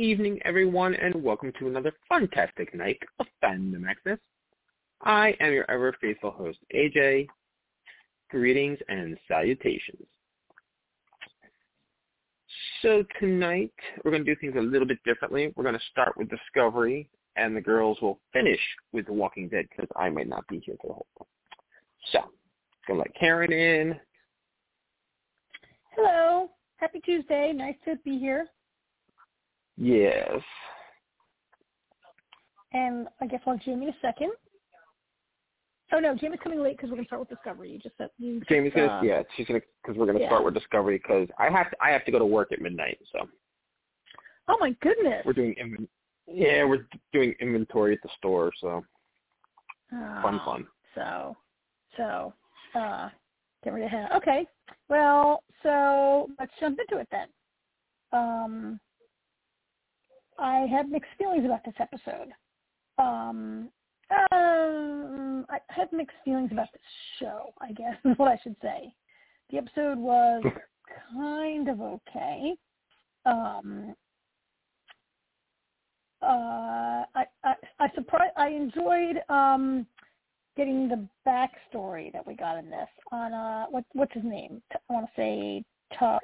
evening, everyone, and welcome to another fantastic night of Fandom Access. I am your ever faithful host, AJ. Greetings and salutations. So tonight, we're going to do things a little bit differently. We're going to start with Discovery, and the girls will finish with The Walking Dead because I might not be here for the whole time. So, going to let Karen in. Hello. Happy Tuesday. Nice to be here. Yes. And I guess I'll Jamie in a second. Oh no, Jamie's coming late because we're gonna start with Discovery. You just said you. Jamie's gonna uh, yeah, she's gonna because we're gonna yeah. start with Discovery because I have to I have to go to work at midnight, so Oh my goodness. we're doing inven- yeah we're doing inventory at the store, so fun Oh, fun. So, so, uh, get ready to head. Okay. Well, so let's jump into it then. Um, I have mixed feelings about this episode. Um, um, I have mixed feelings about this show. I guess is what I should say. The episode was kind of okay. Um, uh, I, I, I surprised, I enjoyed, um, getting the backstory that we got in this on uh what what's his name? I want to say Tar-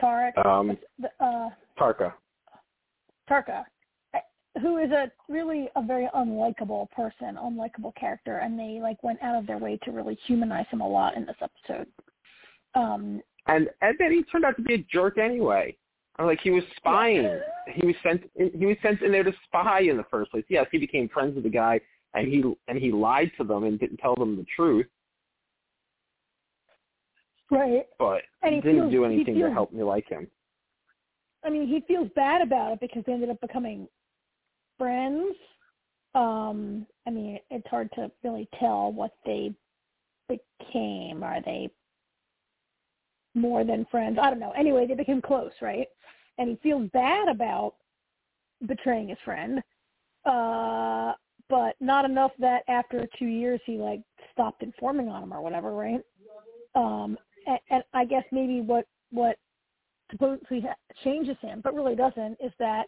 Tarek. Um, The, uh, Tarka. Tarka, who is a really a very unlikable person, unlikable character, and they like went out of their way to really humanize him a lot in this episode. Um, And and then he turned out to be a jerk anyway. Like he was spying. He was sent he was sent in there to spy in the first place. Yes, he became friends with the guy and he and he lied to them and didn't tell them the truth, right. but And he didn't feels- do he anything to help me like him. I mean, he feels bad about it because they ended up becoming friends. Um, I mean, it's hard to really tell what they became. Are they more than friends? I don't know. Anyway, they became close, right? And he feels bad about betraying his friend, uh, but not enough that after two years he like stopped informing on him or whatever, right? Um, and, and I guess maybe what what supposedly changes him, but really doesn't, is that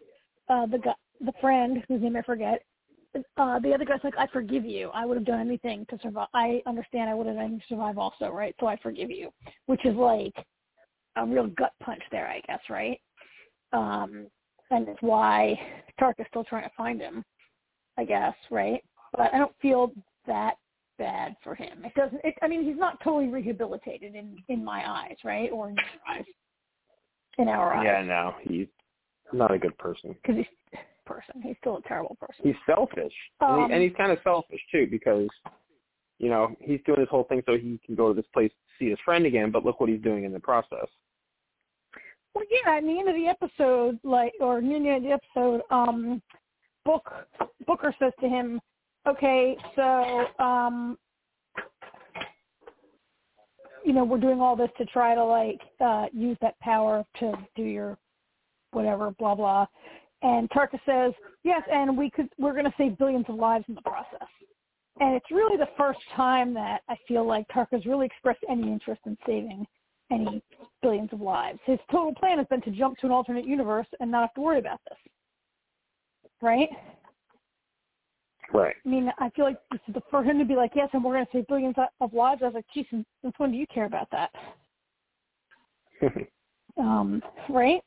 uh, the guy, the friend whose name I forget, uh, the other guy's like, I forgive you. I would have done anything to survive. I understand I would have done anything to survive also, right? So I forgive you, which is like a real gut punch there, I guess, right? Um, and it's why Tark is still trying to find him, I guess, right? But I don't feel that bad for him. It doesn't. It, I mean, he's not totally rehabilitated in in my eyes, right, or in your eyes, in our eyes. Yeah, no, he's not a good person. because he's person. He's still a terrible person. He's selfish, and, Um, he, and he's kind of selfish too because you know he's doing this whole thing so he can go to this place to see his friend again. But look what he's doing in the process. Well, yeah, at the end of the episode, like, or near the end of the episode, um, Book Booker says to him, "Okay, so, um, you know, we're doing all this to try to like uh use that power to do your whatever, blah blah." And Tarka says, "Yes, and we could. We're going to save billions of lives in the process." And it's really the first time that I feel like Tarka's really expressed any interest in saving any billions of lives. His total plan has been to jump to an alternate universe and not have to worry about this. Right? Right. I mean, I feel like this is the, for him to be like, yes, and we're going to save billions of- lives. I was like, geez, since since when do you care about that? Um, right?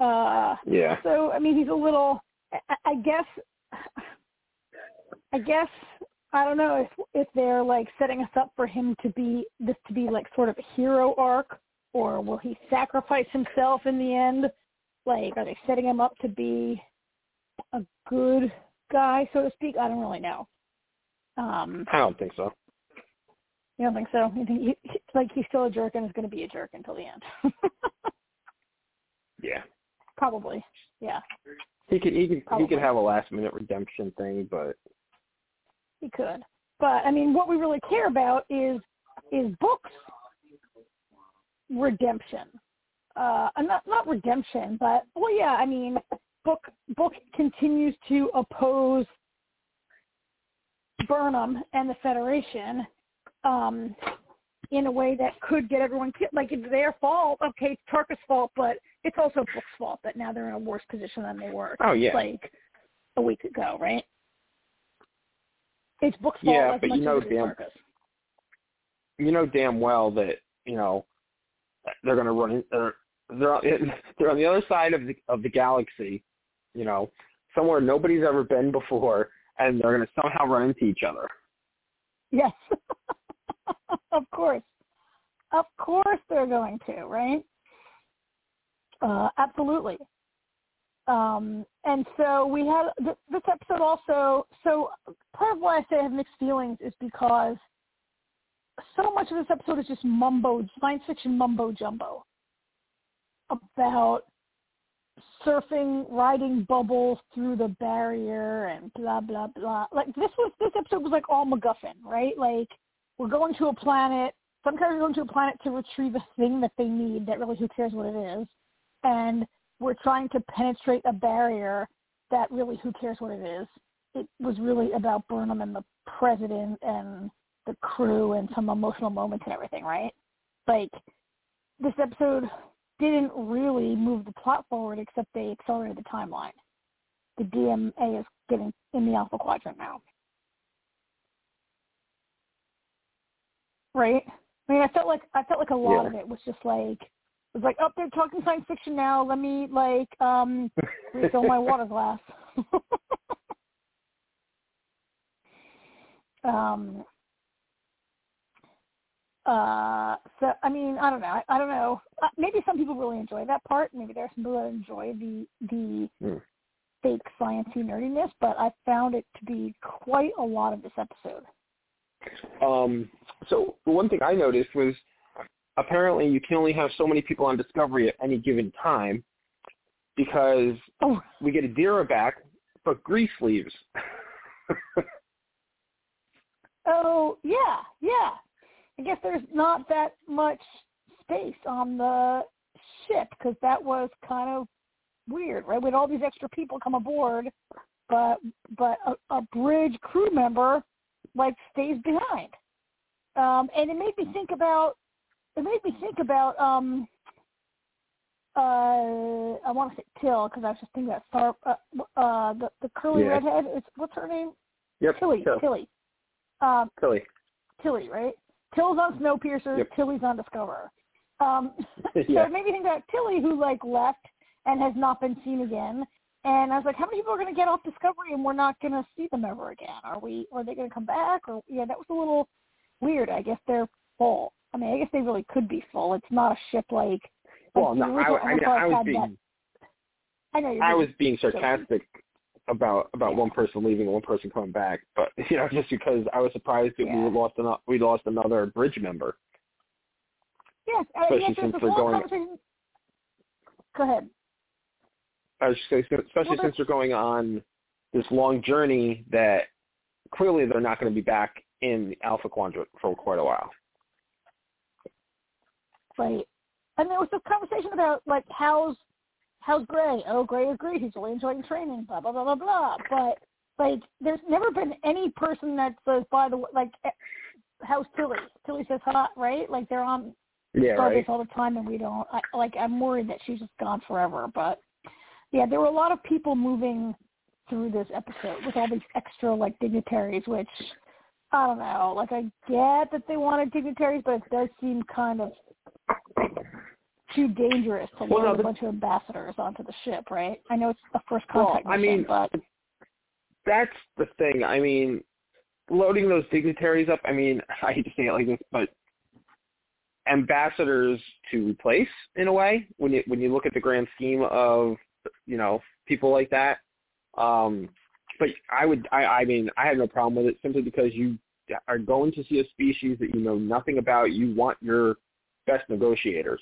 Uh, yeah. so I mean, he's a little. I, I guess. I guess I don't know if if they're like setting us up for him to be this to be like sort of a hero arc, or will he sacrifice himself in the end? Like, are they setting him up to be a good guy, so to speak? I don't really know. Um, I don't think so. you don't think so? You think he, like he's still a jerk and is going to be a jerk until the end? Yeah. Probably. Yeah, He could he could he could have a last minute redemption thing, but he could. But I mean, what we really care about is is books redemption. Uh, uh, not not redemption, but well, yeah. I mean, book book continues to oppose Burnham and the Federation um, in a way that could get everyone killed. Like it's their fault. Okay, it's Tarka's fault, but it's also Book's fault that now they're in a worse position than they were. Oh yeah. Like a week ago, right? It's Book's fault yeah, as but much you know as damn you know damn well that you know they're going to run. They're they're on, they're on the other side of the of the galaxy, you know, somewhere nobody's ever been before, and they're going to somehow run into each other. Yes. of course. Of course they're going to, right? Uh, absolutely. Um, and so we had th- this episode also. So part of why I say I have mixed feelings is because so much of this episode is just mumbo, science fiction mumbo jumbo about surfing, riding bubbles through the barrier, and blah blah blah. Like this was this episode was like all MacGuffin, right? Like we're going to a planet. Some characters are going to a planet to retrieve a thing that they need. That really, who cares what it is? And we're trying to penetrate a barrier. That really, who cares what it is? It was really about Burnham and the president and the crew and some emotional moments and everything, right? Like this episode didn't really move the plot forward except they accelerated the timeline. The DMA is getting in the Alpha Quadrant now. Right? I mean, I felt like I felt like a lot Yeah. of it was just like it was like, oh, they're talking science fiction now. Let me like um refill my water glass. um. Uh. So I mean, I don't know. I, I don't know. Uh, maybe some people really enjoy that part. Maybe there are some people that enjoy the the Hmm. fake sciencey nerdiness. But I found it to be quite a lot of this episode. Um, so one thing I noticed was apparently you can only have so many people on Discovery at any given time because Oh, we get Adira back, but Grease leaves. oh yeah, yeah. I guess there's not that much space on the ship because that was kind of weird, right? With all these extra people come aboard, but but a, a bridge crew member like stays behind, um, and it made me think about it made me think about um uh I want to say Till because I was just thinking about Star uh, uh the the curly Yeah. redhead. It's what's her name? yep, Tilly. Till- Tilly. Um, Tilly. Tilly, right? Till's on Snowpiercer. Yep. Tilly's on Discovery. Um, Yeah. So maybe think about Tilly, who like left and has not been seen again. And I was like, how many people are going to get off Discovery and we're not going to see them ever again? Are we? Are they going to come back? Or yeah, that was a little weird. I guess they're full. I mean, I guess they really could be full. It's not a ship like. Well, no, I, I, mean, I was being that. I know you're I was being sarcastic about about one person leaving and one person coming back, but you know, just because I was surprised that Yeah. we lost an, we lost another bridge member. Yes, uh, especially yes, since this we're going- conversation. Go ahead. I was just gonna especially Well, since they're going on this long journey that clearly they're not going to be back in Alpha Quadrant for quite a while. Right. And there was a conversation about like how's how's Gray? Oh, Gray is great. He's really enjoying training. Blah blah blah blah blah. But like, there's never been any person that says, by the way, like, eh, how's Tilly? Tilly says hot, right? Like they're on Yeah, right. all the time, and we don't. I, like, I'm worried that she's just gone forever. But yeah, there were a lot of people moving through this episode with all these extra like dignitaries, which I don't know. Like, I get that they wanted dignitaries, but it does seem kind of too dangerous to Well, load no, a bunch of ambassadors onto the ship, right? I know it's a first Well, contact I mission, mean, but That's the thing. I mean, loading those dignitaries up. I mean, I hate to say it like this, but ambassadors to replace in a way when you when you look at the grand scheme of you know people like that. Um, but I would I I mean I have no problem with it simply because you are going to see a species that you know nothing about. You want your best negotiators.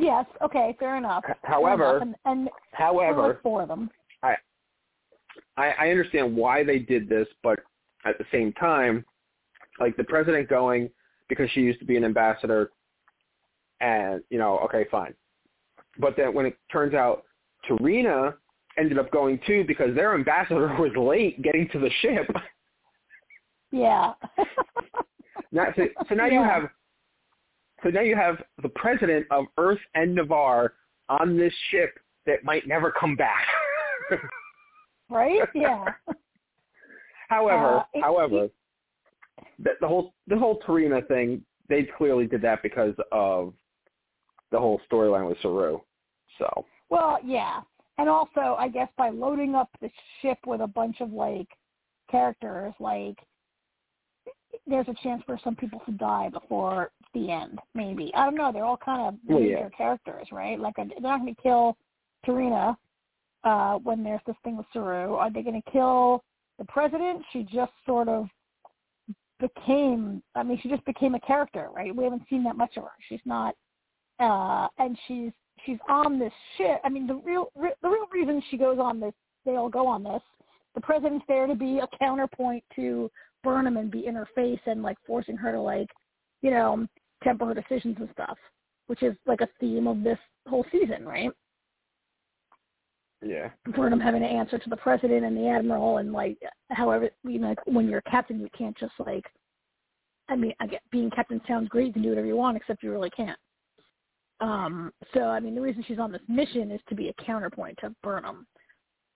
Yes, okay, fair enough. H- Fair However, enough. and, and however, there were four of them. I, I I understand why they did this, but at the same time, like the president going because she used to be an ambassador, and you know, okay, fine. But then when it turns out T'Rina ended up going too because their ambassador was late getting to the ship. Yeah. Now, so, so now you have So now you have the president of Earth and Ni'Var on this ship that might never come back. right? Yeah. however, Uh, it- however, the, the whole the whole T'Rina thing, they clearly did that because of the whole storyline with Saru. So Well, yeah. And also, I guess by loading up the ship with a bunch of like characters, like there's a chance for some people to die before the end. Maybe I don't know. They're all kind of Well, major yeah. characters, right? Like they're not going to kill T'Rina uh, when there's this thing with Saru. Are they going to kill the president? She just sort of became. I mean, she just became a character, right? We haven't seen that much of her. She's not, uh, and she's she's on this ship. I mean, the real re- the real reason she goes on this, they all go on this. The president's there to be a counterpoint to Burnham and be in her face and like forcing her to like, you know, temper decisions and stuff, which is like a theme of this whole season, right? yeah, Burnham having to answer to the president and the admiral and like however you know like, when you're a captain you can't just like I mean I get being captain sounds great you can do whatever you want except you really can't. Um so I mean the reason she's on this mission is to be a counterpoint to Burnham,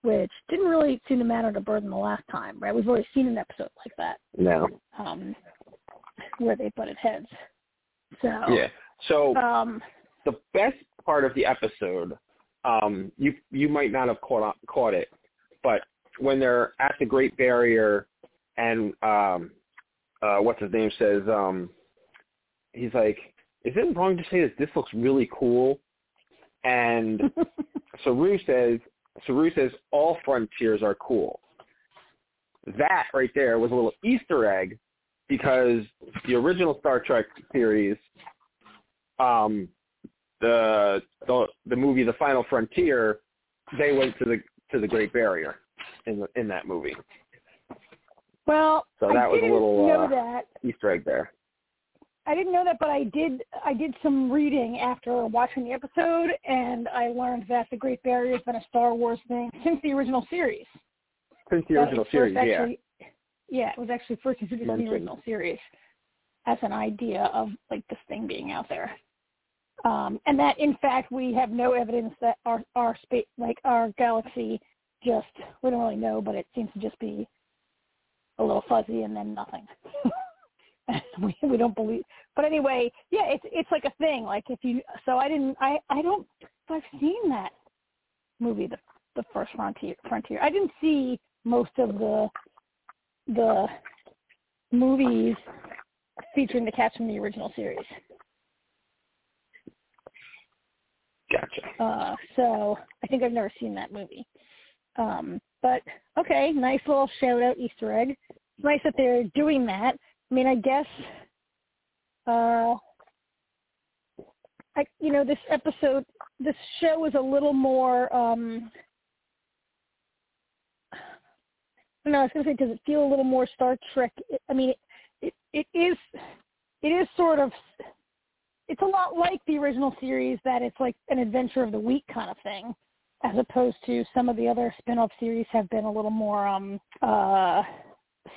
which didn't really seem to matter to Burnham the last time, right? We've already seen an episode like that, no, um where they butted heads. So yeah. So um the best part of the episode, um, you you might not have caught caught it, but when they're at the Great Barrier, and um, uh, what's his name says, um, he's like, "Is it wrong to say that this looks really cool?" And Saru says, Saru says, "All frontiers are cool." That right there was a little Easter egg because the original Star Trek series, um, the the the movie The Final Frontier, they went to the to the Great Barrier in the, in that movie. well So that I was a little, know uh, that Easter egg there. I didn't know that, but I did. I did some reading after watching the episode, and I learned that the Great Barrier has been a Star Wars thing since the original series. Since the original series, actually, yeah, it was actually first introduced in the original series as an idea of like this thing being out there, um, and that in fact we have no evidence that our our space, like our galaxy, just we don't really know, but it seems to just be a little fuzzy and then nothing. we we don't believe. But anyway, yeah, it's it's like a thing. Like if you so I didn't I I don't I've seen that movie the the first frontier frontier. I didn't see most of the the movies featuring the cats from the original series. Gotcha. Uh, so I think I've never seen that movie. Um, but okay, nice little shout out Easter egg. It's nice that they're doing that. I mean, I guess, uh, I you know this episode, this show is a little more. um No, I was going to say, does it feel a little more Star Trek? I mean, it, it it is it is sort of it's a lot like the original series that it's like an adventure of the week kind of thing as opposed to some of the other spin-off series have been a little more um uh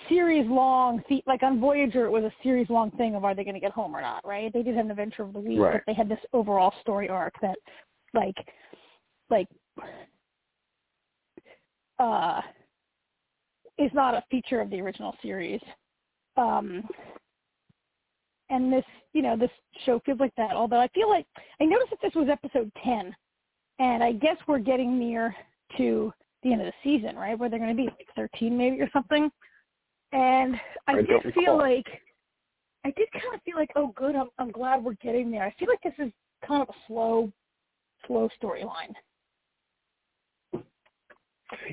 series long like on Voyager it was a series long thing of are they going to get home or not right they did have an adventure of the week Right. but they had this overall story arc that like like uh is not a feature of the original series. Um and this you know this show feels like that although i feel like i noticed that this was episode 10 and i guess we're getting near to the end of the season right where they're going to be like 13 maybe or something. And i, I did feel like i did kind of feel like oh good i'm i'm glad we're getting there. I feel like this is kind of a slow slow storyline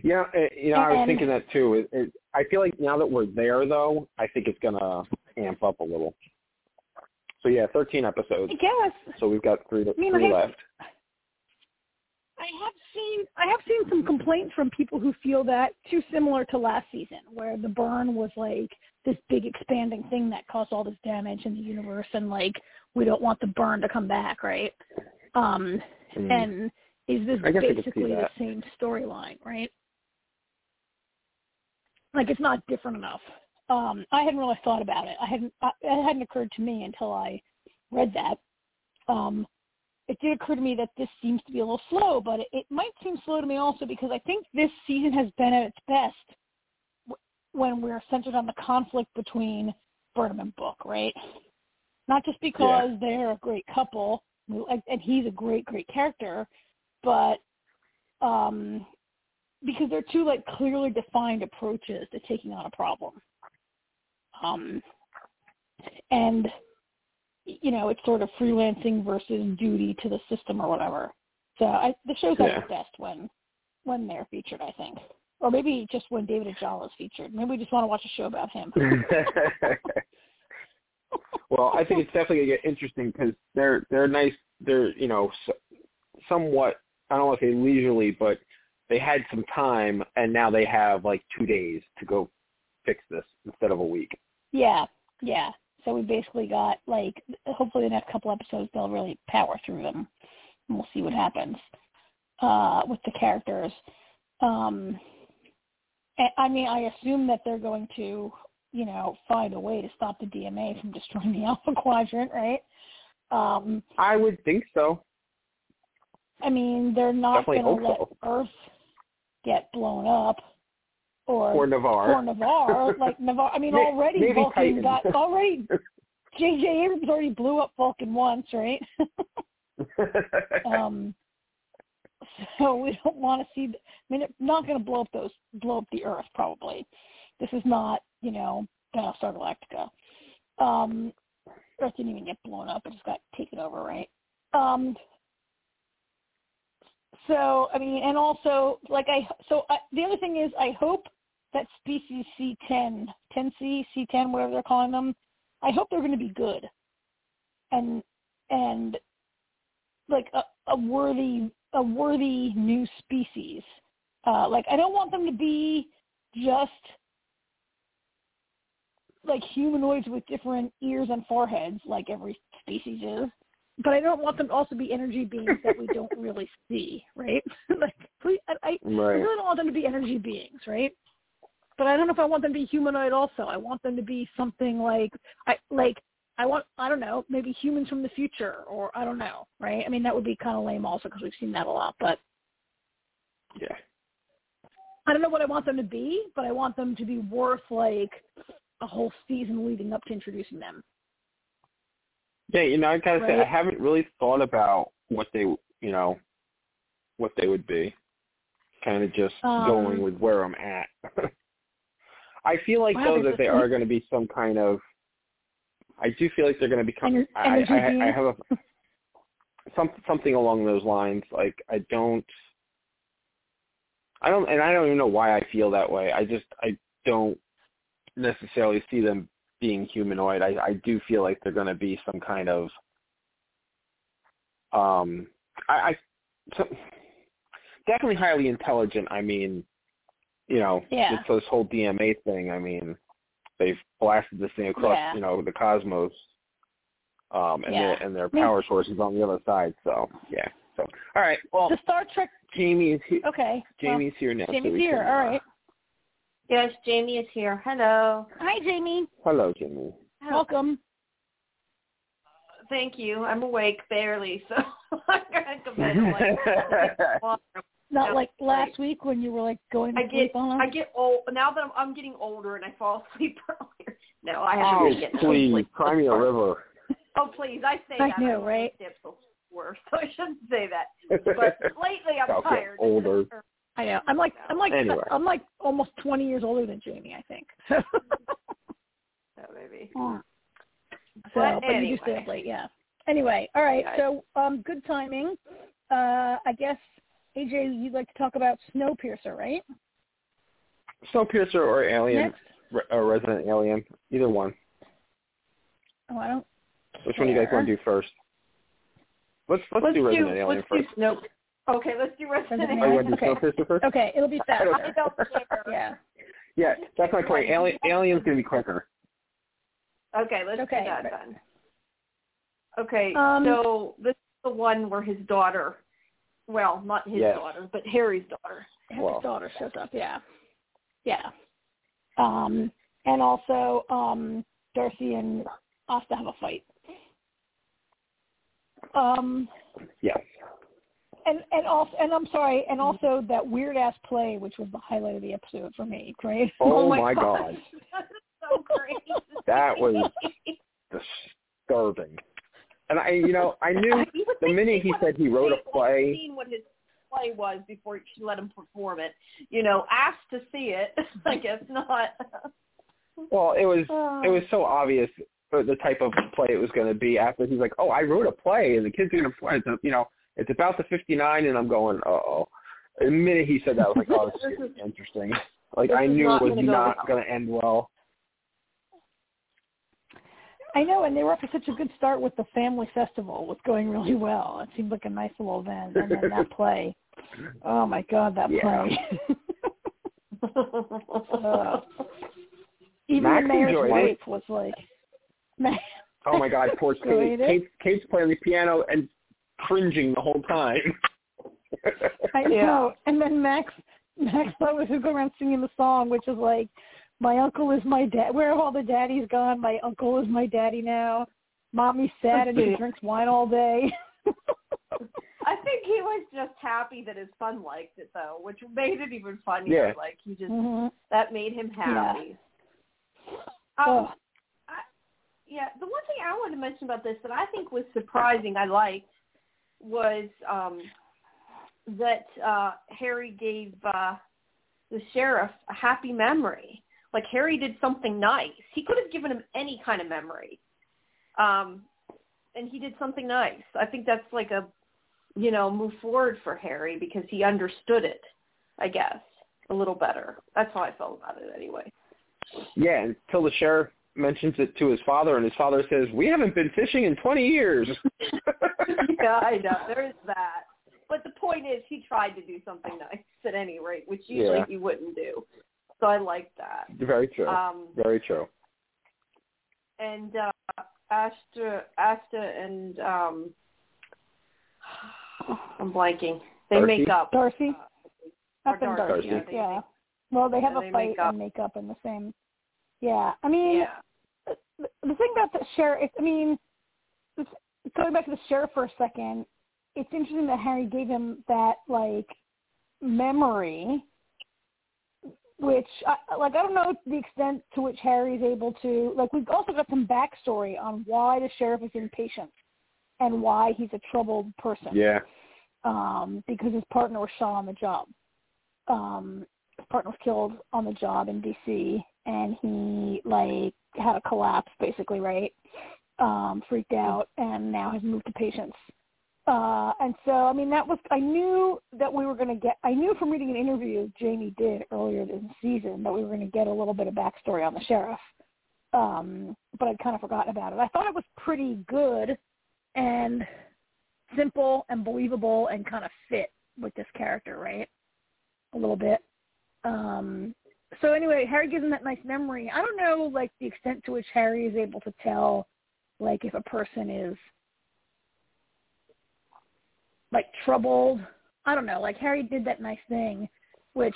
Yeah, uh, you know, I was thinking that too. It, it, I feel like now that we're there, though, I think it's gonna amp up a little. So yeah, 13 episodes. i guess So we've got three, I mean, three I- left. I have seen I have seen some complaints from people who feel that too similar to last season, where the burn was like this big expanding thing that caused all this damage in the universe, and like we don't want the burn to come back, right? Um, Mm. and is this I guess I could see basically the same storyline, right? Like it's not different enough. Um, I hadn't really thought about it. I hadn't. I, it hadn't occurred to me until I read that. Um, it did occur to me that this seems to be a little slow, but it, it might seem slow to me also because I think this season has been at its best w- when we're centered on the conflict between Burnham and Book, right? Not just because Yeah. they're a great couple, and he's a great, great character, but um, because they're two like clearly defined approaches to taking on a problem. Um, and you know, it's sort of freelancing versus duty to the system or whatever. So I, the show's at Yeah. its best when when they're featured, I think, or maybe just when David Ajala is featured. Maybe we just want to watch a show about him. well, I think it's definitely gonna get interesting because they're they're nice. They're you know somewhat I don't want to say leisurely, but they had some time, and now they have like two days to go fix this instead of a week. Yeah, yeah. So we basically got like hopefully the next couple episodes they'll really power through them, and we'll see what happens uh, with the characters. Um, I mean, I assume that they're going to, you know, find a way to stop the DMA from destroying the Alpha Quadrant, right? Um, I would think so. I mean, they're not going to let Earth get blown up, or Or Ni'Var. or Ni'Var. like Ni'Var, I mean, already maybe Vulcan Titan. got already. J.J. Abrams already blew up Vulcan once, right? um, so we don't want to see. I mean, it's not going to blow up those blow up the Earth. Probably, this is not you know Battlestar Galactica. Um, Earth didn't even get blown up; it just got taken over, right? Um, so I mean, and also like I so I, the other thing is I hope that species C10, 10C, C10, whatever they're calling them, I hope they're going to be good, and and like a, a worthy a worthy new species. Uh, like I don't want them to be just like humanoids with different ears and foreheads, like every species is. But I don't want them to also be energy beings that we don't really see, right? like, please, I, I, right. really don't want them to be energy beings, right? But I don't know if I want them to be humanoid. Also, I want them to be something like I like. I want I don't know maybe humans from the future or I don't know, right? I mean that would be kind of lame also because we've seen that a lot. But Yeah. I don't know what I want them to be, but I want them to be worth like a whole season leading up to introducing them. Yeah, you know, I gotta say, I haven't really thought about what they, you know, what they would be. Kind of just Um, going with where I'm at. I feel like Wow, though that they are going to be some kind of. I do feel like they're going to become. I, I, I have a some something along those lines. Like I don't. I don't, and I don't even know why I feel that way. I just I don't necessarily see them being humanoid. I I do feel like they're going to be some kind of. Um, I, I so, definitely highly intelligent. I mean, you know, Yeah. it's this whole DMA thing. I mean, they've blasted this thing across, Yeah. you know, the cosmos, um, and Yeah. their and their power sources on the other side. So yeah. So all right. Well, The Star Trek. Jamie is here. Okay. well, Jamie's here now. Jamie's we here. can, All uh, right. Yes, Jamie is here. Hello. Hi, Jamie. Hello, Jamie. Welcome. Thank you. I'm awake barely, so I'm gonna go bed. I'm like, Not Yeah, like right. last week when you were like going to I sleep get on I get old now that I'm, I'm getting older and I fall asleep earlier. No, I haven't oh, been getting please, sleep. cry me a river. Oh, please, I say I that. know, I'm right? Tips worse, so I shouldn't say that. But lately, I'm tired. older. I know. I'm like I'm like Anyway. I'm like almost 20 years older than Jamie, I think. so, So maybe. so But but you do stay anyway. up late, yeah. Anyway, all right. Okay. So, um, good timing. Uh, I guess AJ, you'd like to talk about Snowpiercer, right? Snowpiercer or Alien, Next. re- or Resident Alien, either one. Oh, I don't. Which one do you guys want to do first? Let's let's, Let's do do Resident Alien let's first. do Snow. Okay, let's do Resident Resident Oh, you want to do Okay. Snowpiercer first? Okay, it'll be fast. I don't yeah. Yeah, that's my point. Alien, Alien's going to be quicker. Okay, let's Okay. do that then. Okay, Um, so this is the one where his daughter, well, not his Yes. daughter, but Harry's daughter. Harry's Well. daughter shows up. Yeah. Yeah. Um, and also, um, D'Arcy and Asta have a fight. Um, Yes. And and also and I'm sorry, and also that weird ass play, which was the highlight of the episode for me. Right? Oh, my my God. God. so great. That was disturbing. And I, you know, I knew You the minute he said he wrote a play. Seen what his play was before she let him perform it. You know, asked to see it. I guess not. Well, it was Uh, it was so obvious uh, the type of play it was going to be. After he's like, "Oh, I wrote a play, and the kid's are going to play." It's, you know, it's about the '59, and I'm going, "Uh oh." The minute he said that, I was like, "Oh, this is interesting." Like I knew it was gonna not going to end well. I know, and they were off to such a good start with the family festival. It was going really well. It seemed like a nice little event, and then that play. Oh my God, that Yeah. play! Uh, Even Max the mayor's enjoyed wife was like, Ma- Oh my God, poor Kate. Enjoyed? Kate. Kate's playing the piano and cringing the whole time. I Yeah. know. And then Max, Max thought we should go around singing the song, which is like, "My uncle is my dad. Where have all the daddies gone? My uncle is my daddy now. Mommy's sad and she drinks wine all day." I think he was just happy that his son liked it though, which made it even funnier. Yeah. Like he just hmm that made him happy. Oh, Um, I, yeah, the one thing I wanted to mention about this that I think was surprising, I liked, was um, that uh, Harry gave uh, the sheriff a happy memory. Like Harry did something nice. He could have given him any kind of memory, um, and he did something nice. I think that's like a, you know, move forward for Harry because he understood it. I guess a little better. That's how I felt about it anyway. yeah, until the sheriff mentions it to his father, and his father says, "We haven't been fishing in 20 years." yeah, I know. There is that. But the point is, he tried to do something nice at any rate, which usually Yeah. he wouldn't do. So I like that. Very true. Um, Very true. and uh, Asta, Asta, and um, I'm blanking. They D'Arcy? make up. D'Arcy. Or Up in D'Arcy, D'Arcy. yeah, they Yeah. Well, they have Yeah, a they fight make and make up in the same. Yeah. I mean, Yeah. the the thing about the sheriff, I mean, it's- going back to the sheriff for a second, it's interesting that Harry gave him that like memory, which I, like I don't know the extent to which Harry is able to like. We've also got some backstory on why the sheriff is impatient and why he's a troubled person Yeah. um, because his partner was shot on the job. Um, his partner was killed on the job in DC, and he like had a collapse, basically, right? Um, freaked out, and now has moved to Patience. Uh, and so, I mean, that was I knew that we were going to get. I knew from reading an interview Jamie did earlier this season that we were going to get a little bit of backstory on the sheriff. Um, but I'd kind of forgotten about it. I thought it was pretty good and simple and believable and kind of fit with this character, right? A little bit. Um, so anyway, Harry gives him that nice memory. I don't know, like the extent to which Harry is able to tell, like if a person is like troubled. I don't know. Like Harry did that nice thing, which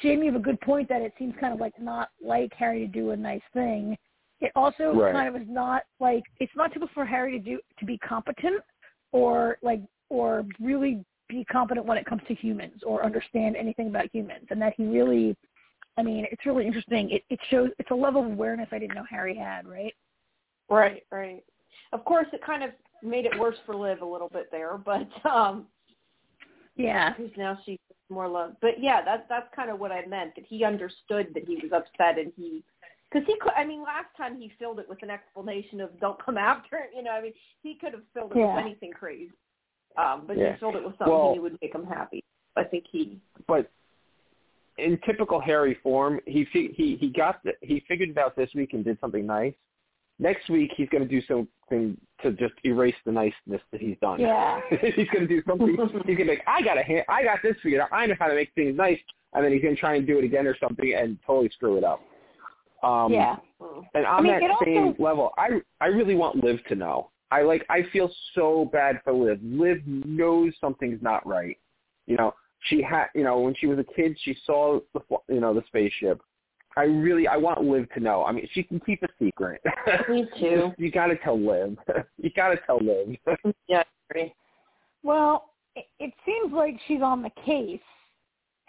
Jamie have a good point that it seems kind of like not like Harry to do a nice thing. It also Right. kind of is not like it's not typical for Harry to do to be competent or like or really be competent when it comes to humans or understand anything about humans and that he really I mean, it's really interesting. It it shows it's a level of awareness I didn't know Harry had, right? Right, right. Of course, it kind of made it worse for Liv a little bit there, but um, Yeah. because now she's more loved. But yeah, that's that's kind of what I meant that he understood that he was upset and he because he could. I mean, last time he filled it with an explanation of "don't come after it." You know, I mean, he could have filled it Yeah. with anything crazy, um, but Yeah. he filled it with something Well- he would make him happy. I think he. but in typical Harry form, he he he got the, he figured it out this week and did something nice. Next week he's going to do something to just erase the niceness that he's done. Yeah. he's going to do something. He's going to be like, I got a hand, I got this figured out. I know how to make things nice, and then he's going to try and do it again or something and totally screw it up. Um, yeah. And on mean, that it also- same level, I I really want Liv to know. I like I feel so bad for Liv. Liv knows something's not right. You know, she had you know when she was a kid, she saw the you know the spaceship, I really I want Liv to know. I mean, she can keep a secret. Me too. you got to tell Liv. You got to tell Liv. yeah, I. Well, it, it seems like she's on the case,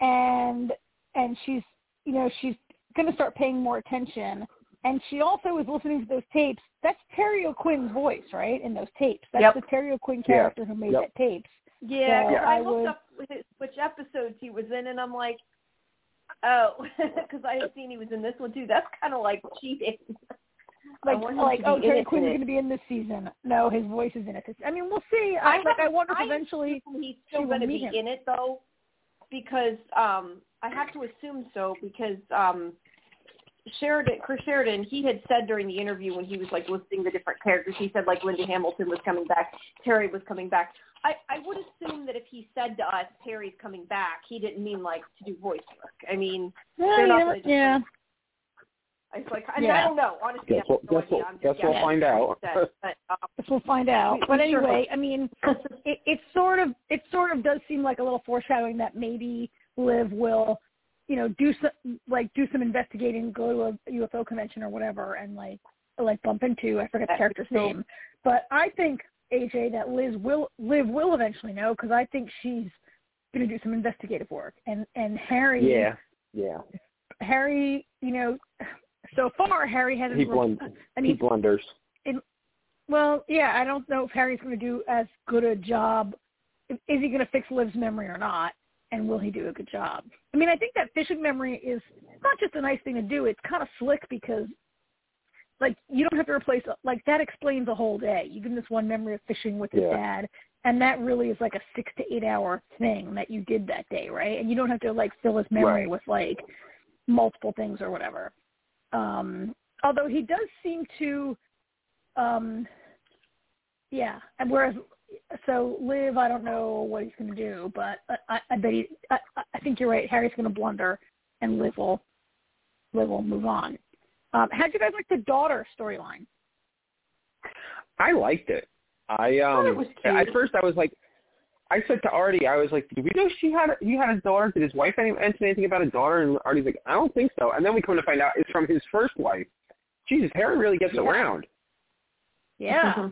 and and she's you know she's going to start paying more attention. And she also was listening to those tapes. That's Terry O'Quinn's voice, right? In those tapes. That's Yep. the Terry O'Quinn character who made Yep. that tapes. Yeah, So I I looked would- up which- which episodes he was in, and I'm like, oh, because I had seen he was in this one too. That's kind of like cheating. Like, like oh, Terry Quinn's going to be in this season. No, his voice is in it. I mean, we'll see. I, I like, I wonder if I eventually. He's still going to be him. in it though, because um I have to assume so because um Sheridan, Chris Sheridan, he had said during the interview when he was like listing the different characters, he said like Linda Hamilton was coming back, Terry was coming back. I I would assume that if he said to us Terry's coming back, he didn't mean like to do voice work. I mean, Yeah, they're not never- gonna yeah. it's like I, mean, Yeah. I don't know. Honestly, Guess we'll no guess we'll idea. Guess we'll find out. said. But, um, Guess we'll find out. But anyway, I mean, it, it sort of it sort of does seem like a little foreshadowing that maybe Liv will, you know, do some like do some investigating, go to a UFO convention or whatever, and like like bump into I forget the character's name, but I think AJ that Liz will Liv will eventually know because I think she's going to do some investigative work, and and Harry yeah, yeah. Harry, you know, so far Harry hasn't. He blund I he mean, blunders. well, yeah, I don't know if Harry's going to do as good a job. Is he going to fix Liv's memory or not? And will he do a good job? I mean, I think that fishing memory is not just a nice thing to do. It's kind of slick because, like, you don't have to replace like that explains a whole day. You give him this one memory of fishing with his Yeah. dad, and that really is like a six to eight hour thing that you did that day, right? And you don't have to like fill his memory Right. with like multiple things or whatever. Um, although he does seem to um yeah and whereas so liv i don't know what he's going to do but I, I, I bet he I, I think you're right harry's going to blunder and liv will liv will move on um how'd you guys like the daughter storyline I liked it. I um it was cute. at first I was like I said to Artie, I was like, Did we know she had a, he had a daughter? Did his wife any- mention anything about a daughter? And Artie's like, I don't think so. And then we come to find out it's from his first wife. Jesus, Harry really gets Yeah. around. yeah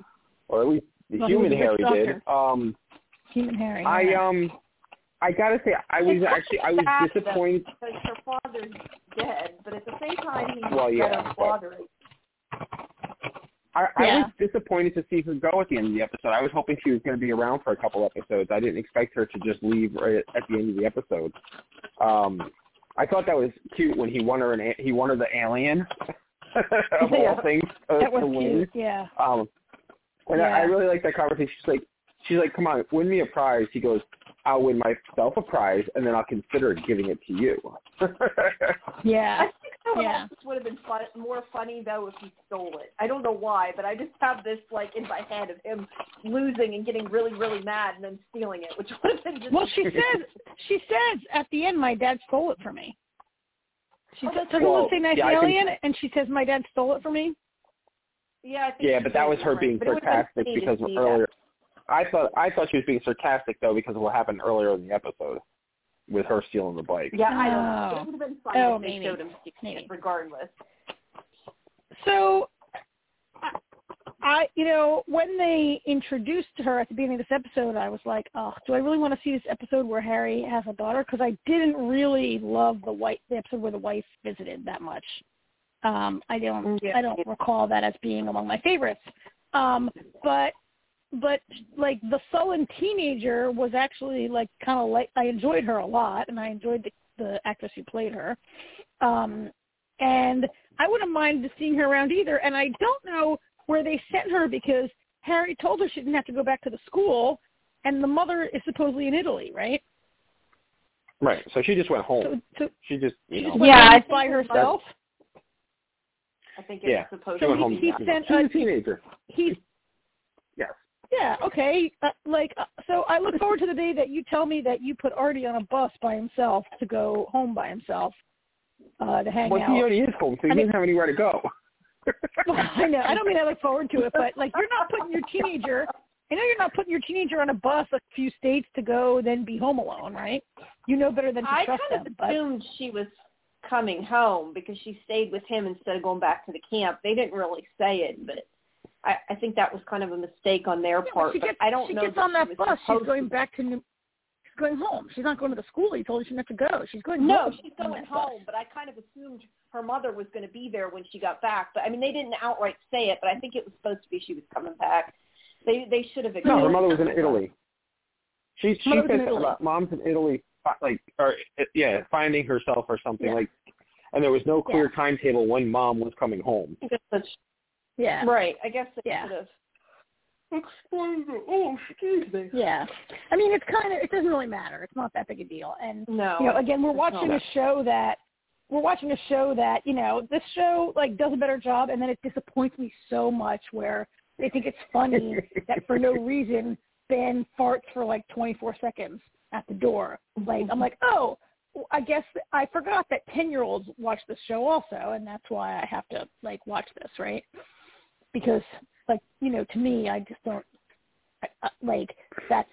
Or at least the Well, human Harry did. Um human harry I yeah. um I gotta say I was It's actually I was disappointed because her father's dead, but at the same time, he's Well, yeah, father. I, I Yeah. was disappointed to see her go at the end of the episode. I was hoping she was going to be around for a couple episodes. I didn't expect her to just leave right at the end of the episode. Um, I thought that was cute when he won her an he won her the alien of Yeah. all things to, that was to win. cute yeah Um, and I, I really like that conversation. She's like, she's like, come on, win me a prize. He goes, I'll win myself a prize, and then I'll consider giving it to you. yeah I think someone Yeah. else would have been fun, more funny though if he stole it. I don't know why, but I just have this like in my head of him losing and getting really, really mad and then stealing it, which would have been just. well she says she says at the end my dad stole it from me oh, she says doesn't Well, say nice yeah, I can- alien and she says my dad stole it from me yeah, I think yeah, but that was her you're right. being But it would've been sarcastic funny to because see that. earlier. I thought I thought she was being sarcastic though because of what happened earlier in the episode with her stealing the bike. Yeah, I don't know. It would have been funny Oh, if they maybe. showed him stealing Maybe. it, regardless. So, I, I, you know, when they introduced her at the beginning of this episode, I was like, oh, do I really want to see this episode where Harry has a daughter? Because I didn't really love the white the episode where the wife visited that much. Um, I don't, Yeah. I don't recall that as being among my favorites. Um, but, but like the sullen teenager was actually like kind of like I enjoyed her a lot, and I enjoyed the the actress who played her. Um, and I wouldn't mind seeing her around either. And I don't know where they sent her because Harry told her she didn't have to go back to the school, and the mother is supposedly in Italy, right? Right. So she just went home. So, so she just you she just went Yeah, home by her mother- herself. I think it's Yeah. supposed She So to home. he- be. he that. sent She's a- a teenager. He's Yes. yeah okay. Uh, like uh, so, I look forward to the day that you tell me that you put Artie on a bus by himself to go home by himself uh, to hang Well, out. Well, he already is home, so he I mean- doesn't have anywhere to go. Well, I know. I don't mean I look forward to it, but like you're not putting your teenager. I know you're not putting your teenager on a bus a few states to go then be home alone, right? You know better than to I trust kind of them. But assumed she was coming home because she stayed with him instead of going back to the camp. They didn't really say it, but I, I think that was kind of a mistake on their Yeah, part. but she but gets, I don't she know gets that on that bus. She's going to. back to New. She's going home. She's not going to the school. He told her she didn't have to go. She's going No, home. she's going that bus. home, but I kind of assumed her mother was going to be there when she got back. But I mean, they didn't outright say it, but I think it was supposed to be she was coming back. They they should have. No, her mother was in. Italy. She she Mother said Italy. mom's in Italy, fi- like or yeah, finding herself or something Yeah. like, and there was no clear timetable when mom was coming home. I guess that's Yeah. right. I guess they Yeah. should have explained. Oh, excuse me. Yeah. I mean, it's kind of it doesn't really matter. It's not that big a deal. And No. you know, again, we're watching a show that we're watching a show that you know this show like does a better job, and then it disappoints me so much where they think it's funny that for no reason Ben farts for like 24 seconds at the door. Like I'm mm-hmm. like, oh, I guess I forgot that 10 year olds watch this show also, and that's why I have to like watch this, right? Because like you know, to me, I just don't I, I, like that's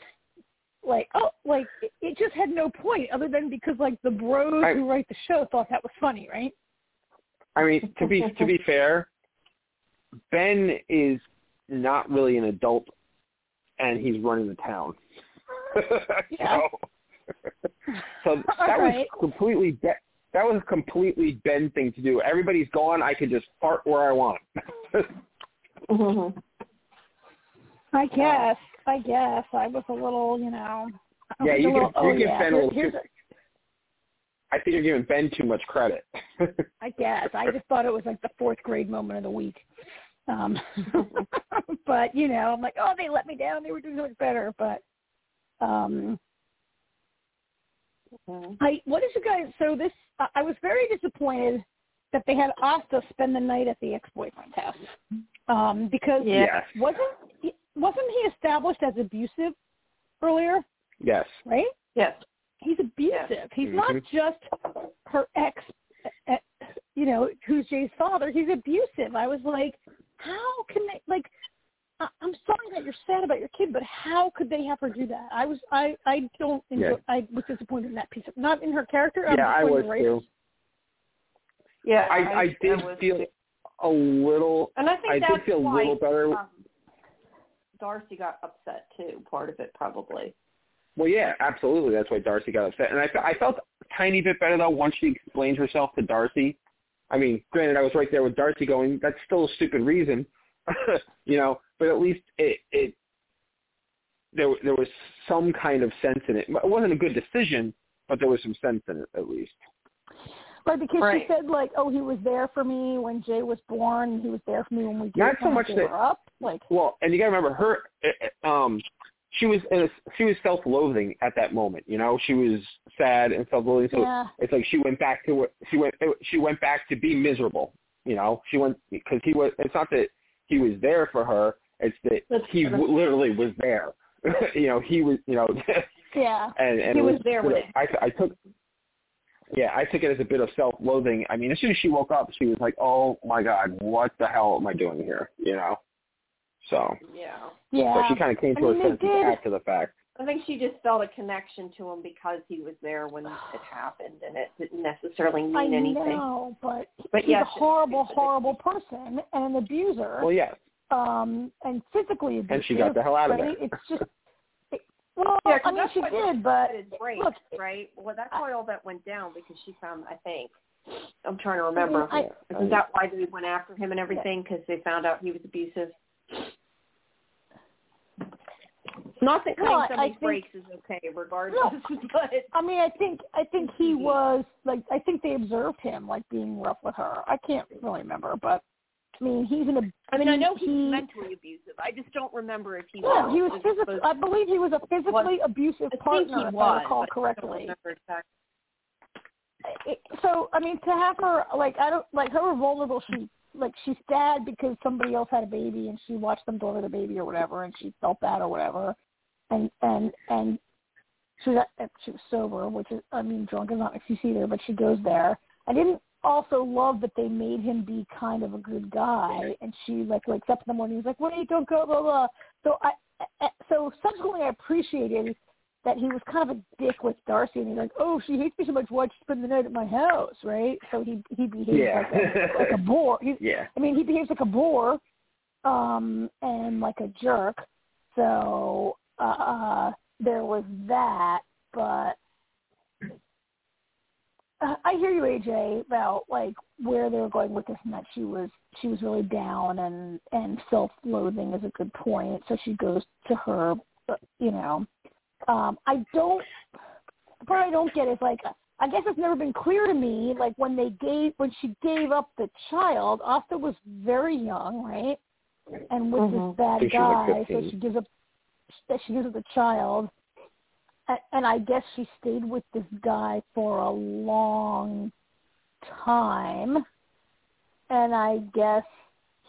like oh like it, it just had no point other than because like the bros I- who write the show thought that was funny, right? I mean, to be to be fair, Ben is not really an adult, and he's running the town. Yeah. so, so that All was completely be- that was a completely Ben thing to do. Everybody's gone. I could just fart where I want. Mhm. I guess. I guess I was a little, you know. I Yeah, you a you oh, give yeah, Ben a little too- I think you're giving Ben too much credit. I guess. I just thought it was like the fourth grade moment of the week. Um but, you know, I'm like, oh, they let me down. They were doing so much better. But um Mhm. I what did you guys so this I I was very disappointed that they had Asta spend the night at the ex boyfriend's house. Um because Yeah. Yes. wasn't wasn't he established as abusive earlier, Yes. right? Yes. He's abusive. He's not Mhm. just her ex, you know, who's Jay's father. He's abusive. I was like, how can they like? I- I'm sorry that you're sad about your kid, but how could they have her do that? I was, I, I don't enjoy. Yeah. I was disappointed in that piece of, not in her character. I'm Yeah, I was in the too. Yeah. I I did was feel too. a little. and I think I that's did feel a why little better. um, D'Arcy got upset too. Part of it probably. Well, yeah, absolutely. That's why D'Arcy got upset, and I, I felt a tiny bit better though once she explained herself to D'Arcy. I mean, granted, I was right there with D'Arcy going, "That's still a stupid reason," you know, but at least it it there there was some kind of sense in it. It wasn't a good decision, but there was some sense in it at least. Right, because Right. she said like, oh, he was there for me when Jay was born. and He was there for me when we Not gave, so when I much gave that- up. Like, Well, and you got to remember her. uh, Um, she was in a, she was self-loathing at that moment. You know, she was sad and self-loathing. So yeah, it's like she went back to what she went. She went back to be miserable. You know, she went because he was. It's not that he was there for her. It's that That's he w- literally was there. you know, he was. You know, yeah. and and He it was there with it. I I took. Yeah, I took it as a bit of self-loathing. I mean, as soon as she woke up, she was like, "Oh my God, what the hell am I doing here?" You know. So, Yeah. Yeah. so she kind of came I to mean, her they senses after the fact. I think she just felt a connection to him because he was there when it happened, and it didn't necessarily mean I anything. know, but, But he's yes, a horrible, horrible person and an abuser, Well, yes, um, and physically abusive. and she got the hell out of right? there. It's just, it, well, Yeah, 'cause I mean, that's she what did, but his brain, look, right? Well, that's why all that went down because she found. I think I'm trying to remember. I- Isn't that why they went after him and everything? Because they found out he was abusive. Not that cutting No, I- I somebody's think- brakes is okay, regardless. but I mean, I think, I think he Mhm. was like, I think they observed him like being rough with her. I can't really remember, but I mean, he's an. ab- I mean, I know he's he, mentally abusive. I just don't remember if he Yeah, was. he was as physically. I believe he was a physically abusive I think partner, if was. I recall I correctly. exactly. it, so I mean to have her like I don't like her vulnerable she like she's sad because somebody else had a baby and she watched them deliver the baby or whatever and she felt bad or whatever and and and she was she was sober which is I mean drunk is not an excuse either but she goes there I didn't also love that they made him be kind of a good guy and she like wakes up in the morning and he's like wait don't go blah blah so I so subsequently I appreciated that he was kind of a dick with D'Arcy, and he's like, "Oh, she hates me so much. Why'd she spend the night at my house?" Right? So he he behaves Yeah. like a like a bore. He, Yeah. I mean, he behaves like a bore, um, and like a jerk. So uh, there was that, but uh, I hear you, AJ, about like where they were going with this, and that she was she was really down, and and self-loathing is a good point. So she goes to her, uh, you know. Um, I don't. The part I don't get is like I guess it's never been clear to me. Like when they gave when she gave up the child, Asta was very young, right? And with Mhm. this bad like guy, so she gives up that she gives up the child, and I guess she stayed with this guy for a long time, and I guess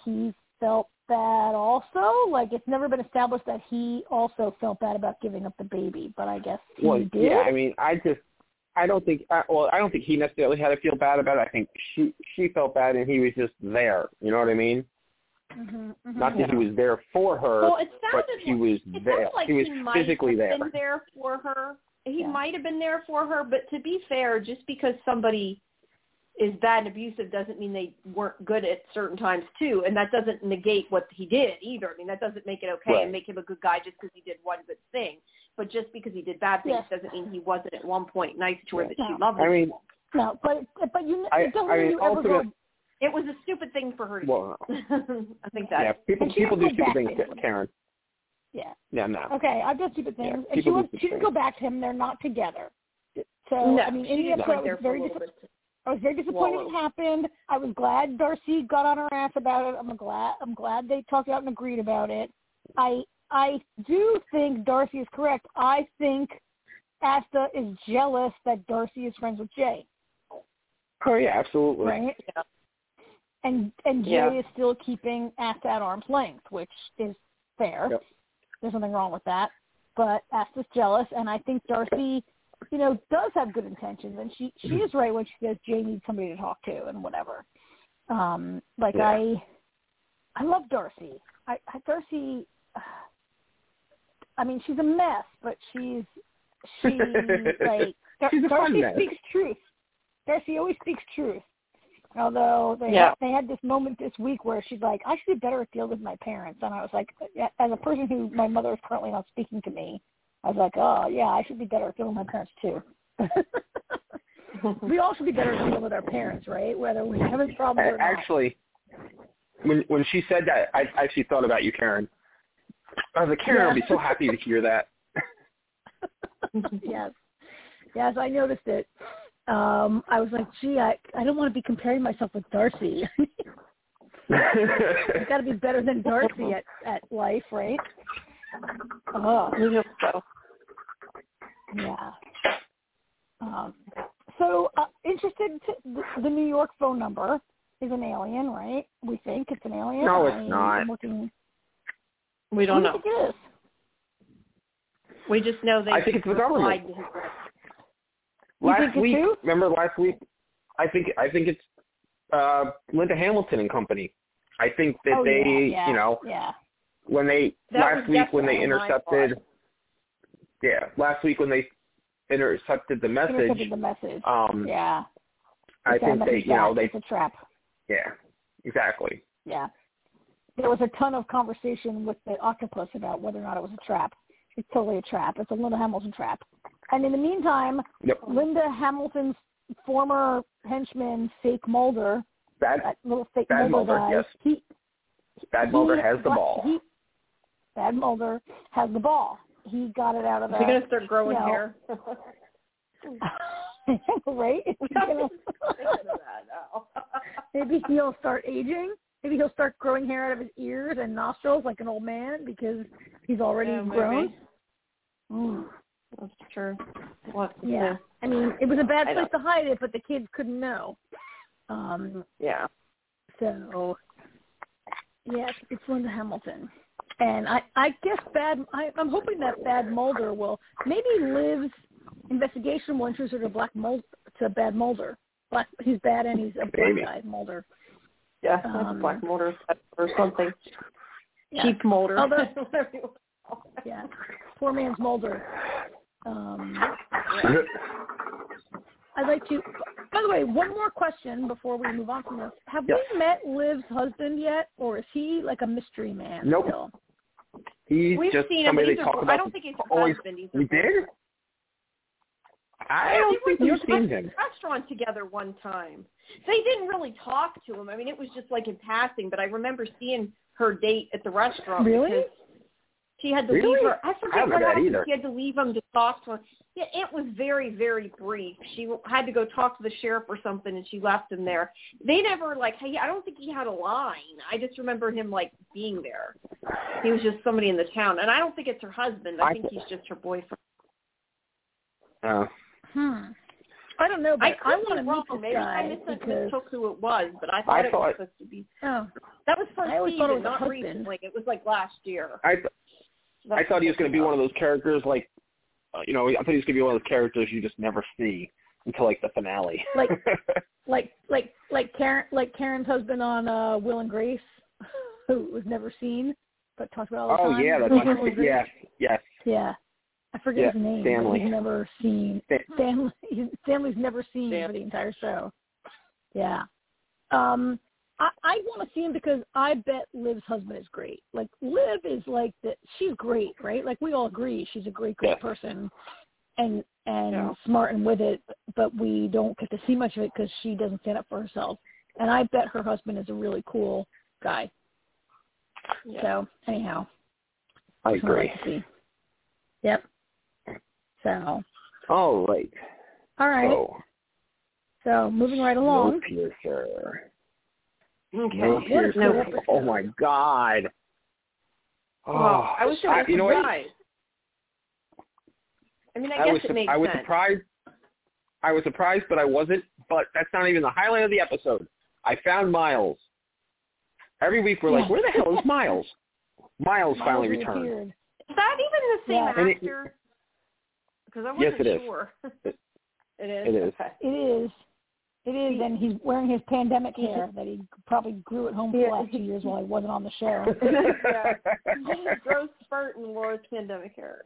he felt bad also. Like it's never been established that he also felt bad about giving up the baby, but I guess he Well, did. yeah. I mean, I just, I don't think. I, well, I don't think he necessarily had to feel bad about it. I think she she felt bad, and he was just there. You know what I mean? Mhm, mhm. Not that he was there for her, Well, it but sounded he like, was it there. like he was might physically have there. been there for her. He Yeah. might have been there for her, but to be fair, just because somebody is bad and abusive doesn't mean they weren't good at certain times too, and that doesn't negate what he did either. I mean, that doesn't make it okay Right. and make him a good guy just because he did one good thing. But just because he did bad things Yes. doesn't mean he wasn't at one point nice to her that she loved him. I mean, No, but but you I- it doesn't I mean mean, you ever go. Ultimate- it was a stupid thing for her to Well, do. I think that. yeah, people people do stupid things, to. Karen. Yeah. Yeah, no. Okay, I've done stupid Yeah, things, and she people do was stupid she didn't things. go back to him. They're not together. So no, I mean, she in the just episode, I went there was very little dis- I was very disappointed Wallow. it happened. I was glad D'Arcy got on her ass about it. I'm glad I'm glad they talked out and agreed about it. I I do think D'Arcy is correct. I think Asta is jealous that D'Arcy is friends with Jay, Oh yeah, absolutely. right? Yeah. And and Jay Yeah. is still keeping Asta at arm's length, which is fair. Yep. There's nothing wrong with that. But Asta's jealous, and I think D'Arcy, you know, does have good intentions, and she she is right when she says Jay needs somebody to talk to and whatever. Um, like Yeah. I, I love D'Arcy. I, I D'Arcy. I mean, she's a mess, but she's she like Dar- She's D'Arcy speaks truth. D'Arcy always speaks truth. Although they Yeah. had, they had this moment this week where she's like, I should be better at dealing with my parents, and I was like, as a person who my mother is currently not speaking to me, I was like, oh yeah, I should be better at dealing with my parents too. we all should be better at dealing with our parents, right? Whether we have any problems or not. Actually, when when she said that, I I actually thought about you, Karen. I was like, Karen will be so happy to hear that. yes, yes, I noticed it. Um, I was like, gee, I I don't want to be comparing myself with D'Arcy. I've got to be better than D'Arcy at at life, right? Oh, I hope so. yeah. Um, so, uh, interested to the, the New York phone number is an alien, right? We think it's an alien. No, it's I, not. Looking. We don't What know. do think it is? We just know they I think it's the government. replied to his letter. You last week, too? remember last week? I think I think it's uh Linda Hamilton and company. I think that oh, they, yeah, yeah, you know, yeah. when they That last week when they intercepted yeah last week when they intercepted the message Intercepted the message. um yeah. i It's think they you know they It's a trap. yeah exactly Yeah. There was a ton of conversation with the octopus about whether or not it was a trap. It's totally a trap. It's a Linda Hamilton trap. And in the meantime, yep Linda Hamilton's former henchman, Fake Mulder, bad that little fake Bad Mulder, Mulder, guy, yes. he bad he- mulder has the ball He, Bad Mulder has the ball. He got it out of Is the he going to start growing you know, hair? right? Is he I'm gonna- just thinking of that now. Maybe he'll start aging. Maybe he'll start growing hair out of his ears and nostrils like an old man because he's already Yeah, grown. Mm. That's true. What? Yeah. I mean, it was a bad place to hide it, but the kids couldn't know. Um, Yeah. so, yes, it's Linda Hamilton. And I, I guess Bad, I, I'm hoping that Bad Mulder will, maybe Liv's investigation will introduce her to Black Mulder, to Bad Mulder. Black, he's bad and he's a black guy, Mulder. Yeah, Um, black Mulder or something. Yeah. Cheap Mulder. Although- Whatever you want to call it. Yeah. Poor man's Mulder. Um, right. I'd like to. By the way, one more question before we move on from this. Have Yes. we met Liv's husband yet, or is he like a mystery man Nope. still? He's We've just seen him. somebody But he's they her, talk about. I don't think he's her always, husband. He's we her boyfriend. did? I don't they think went we've to seen a him. restaurant together one time. They didn't really talk to him. I mean, it was just like in passing. But I remember seeing her date at the restaurant Really? because she had to Really? leave her. I I forget don't what that happened. either. She had to leave him to talk to him. Yeah, it was very, very brief. She had to go talk to the sheriff or something, and she left him there. They never like. Hey, I don't think he had a line. I just remember him like being there. He was just somebody in the town, and I don't think it's her husband. I I think he's just her boyfriend. Uh, Hmm. I don't know, but I I, could want to be meet wrong. this Maybe guy I mis- because mistook who it was, but I thought I it was supposed to be. oh, That was first I always season, thought it was her not husband. recently. It was like last year. I th- I thought he was going to be one of those characters like, uh, you know, I thought he was going to be one of those characters you just never see until like the finale. Like- like like like Karen like Karen's husband on uh Will and Grace, who was never seen but talked about all the oh time. Oh yeah, that's Will and right. Grace. yes, yes. Yeah. I forget Yeah, his name. Stanley. He's never seen. Stan- Stanley. Stanley's never seen Stan- for the entire show. Yeah. Um, I, I want to see him because I bet Liv's husband is great. Like Liv is like that. She's great, right? Like we all agree she's a great, great Yes. person, and and Yeah. smart and with it. But we don't get to see much of it because she doesn't stand up for herself. And I bet her husband is a really cool guy. Yeah. So anyhow, I I'd agree. like see. Yep. So All right. all right. So, So moving right along. no piercer. Okay. No What a piercer. Oh my god. Oh, oh Well, I was I- you know what? surprised. I mean, I I guess was it made I was sense. surprised. I was surprised, but I wasn't. But that's not even the highlight of the episode. I found Miles. Every week we're like, where the hell is Miles? Miles finally Miles returned. reappeared. Is that even the same Yeah. Actor? Because I Yes, wasn't it is. sure. It- it is. it is. Okay. It is. It is, and he's wearing his pandemic hair that he probably grew at home for Yeah. the last two years while he wasn't on the show. yeah. Gross spurt and Laura's pandemic hair.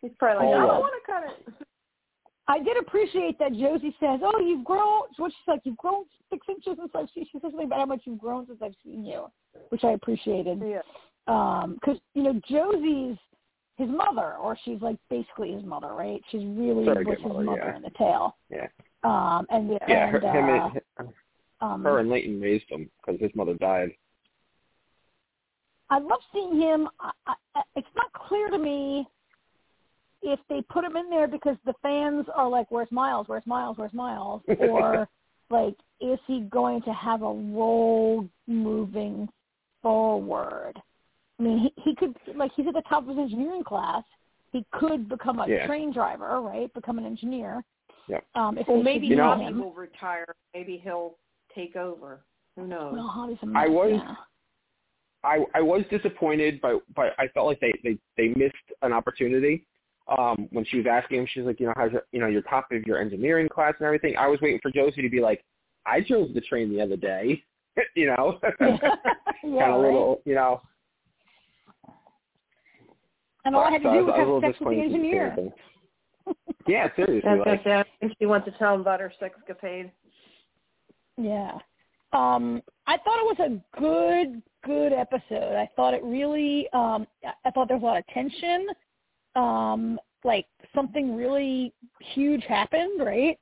He's probably like, Oh, I well. don't want to cut it. I did appreciate that Josie says, "Oh, you've grown." What she's like, "You've grown six inches since I've seen." She says something about how much you've grown since I've seen you, which I appreciated. Yeah. Um, because you know Josie's his mother, or she's like basically his mother, right? She's really was Surrogate his mother, mother yeah. in the tail. Yeah. Um, and yeah, her, and, him uh, and, um, her and Layton raised him because his mother died. I love seeing him. I, I, it's not clear to me if they put him in there because the fans are like, "Where's Miles? Where's Miles? Where's Miles?" or like, is he going to have a role moving forward? I mean, he, he could like he's at the top of his engineering class. He could become a Yeah. train driver, right? Become an engineer. Yep. Um, if Well, maybe should You know- Bobby him. will retire. Maybe he'll take over. Who knows? Well, Hobby's a I mess, was- yeah. I I was disappointed, but but I felt like they they they missed an opportunity. Um, when she was asking him, she's like, you know, how's your, you know your top of your engineering class and everything. I was waiting for Josie to be like, I drove the train the other day, you know, yeah, kind right? of little, you know. and all I had to So do was- was I was a have sex with the disappointed she didn't say engineer. Anything. Yeah, seriously, That's like, what I she wants to tell him about her sexcapade. Yeah. Um, I thought it was a good, good episode. I thought it really, um, I thought there was a lot of tension. Um, like something really huge happened, right?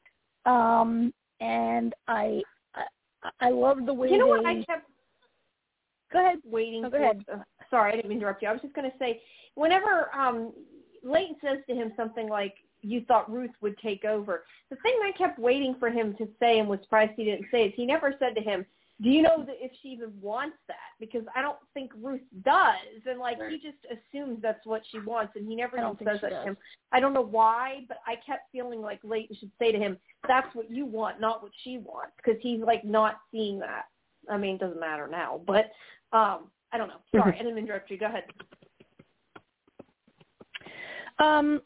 Um, and I, I, I loved the way You know they. what? I kept Go ahead. waiting Oh, go for. ahead. Uh, sorry, I didn't interrupt you. I was just going to say, whenever um, Layton says to him something like, "You thought Ruth would take over," the thing I kept waiting for him to say and was surprised he didn't say is he never said to him, "Do you know that if she even wants that?" Because I don't think Ruth does, and like he just assumes that's what she wants, and he never even says that to him. I don't know why, but I kept feeling like Layton should say to him, "That's what you want, not what she wants," because he's like not seeing that. I mean, it doesn't matter now, but um, I don't know. Sorry, I didn't interrupt you. Go ahead. Um,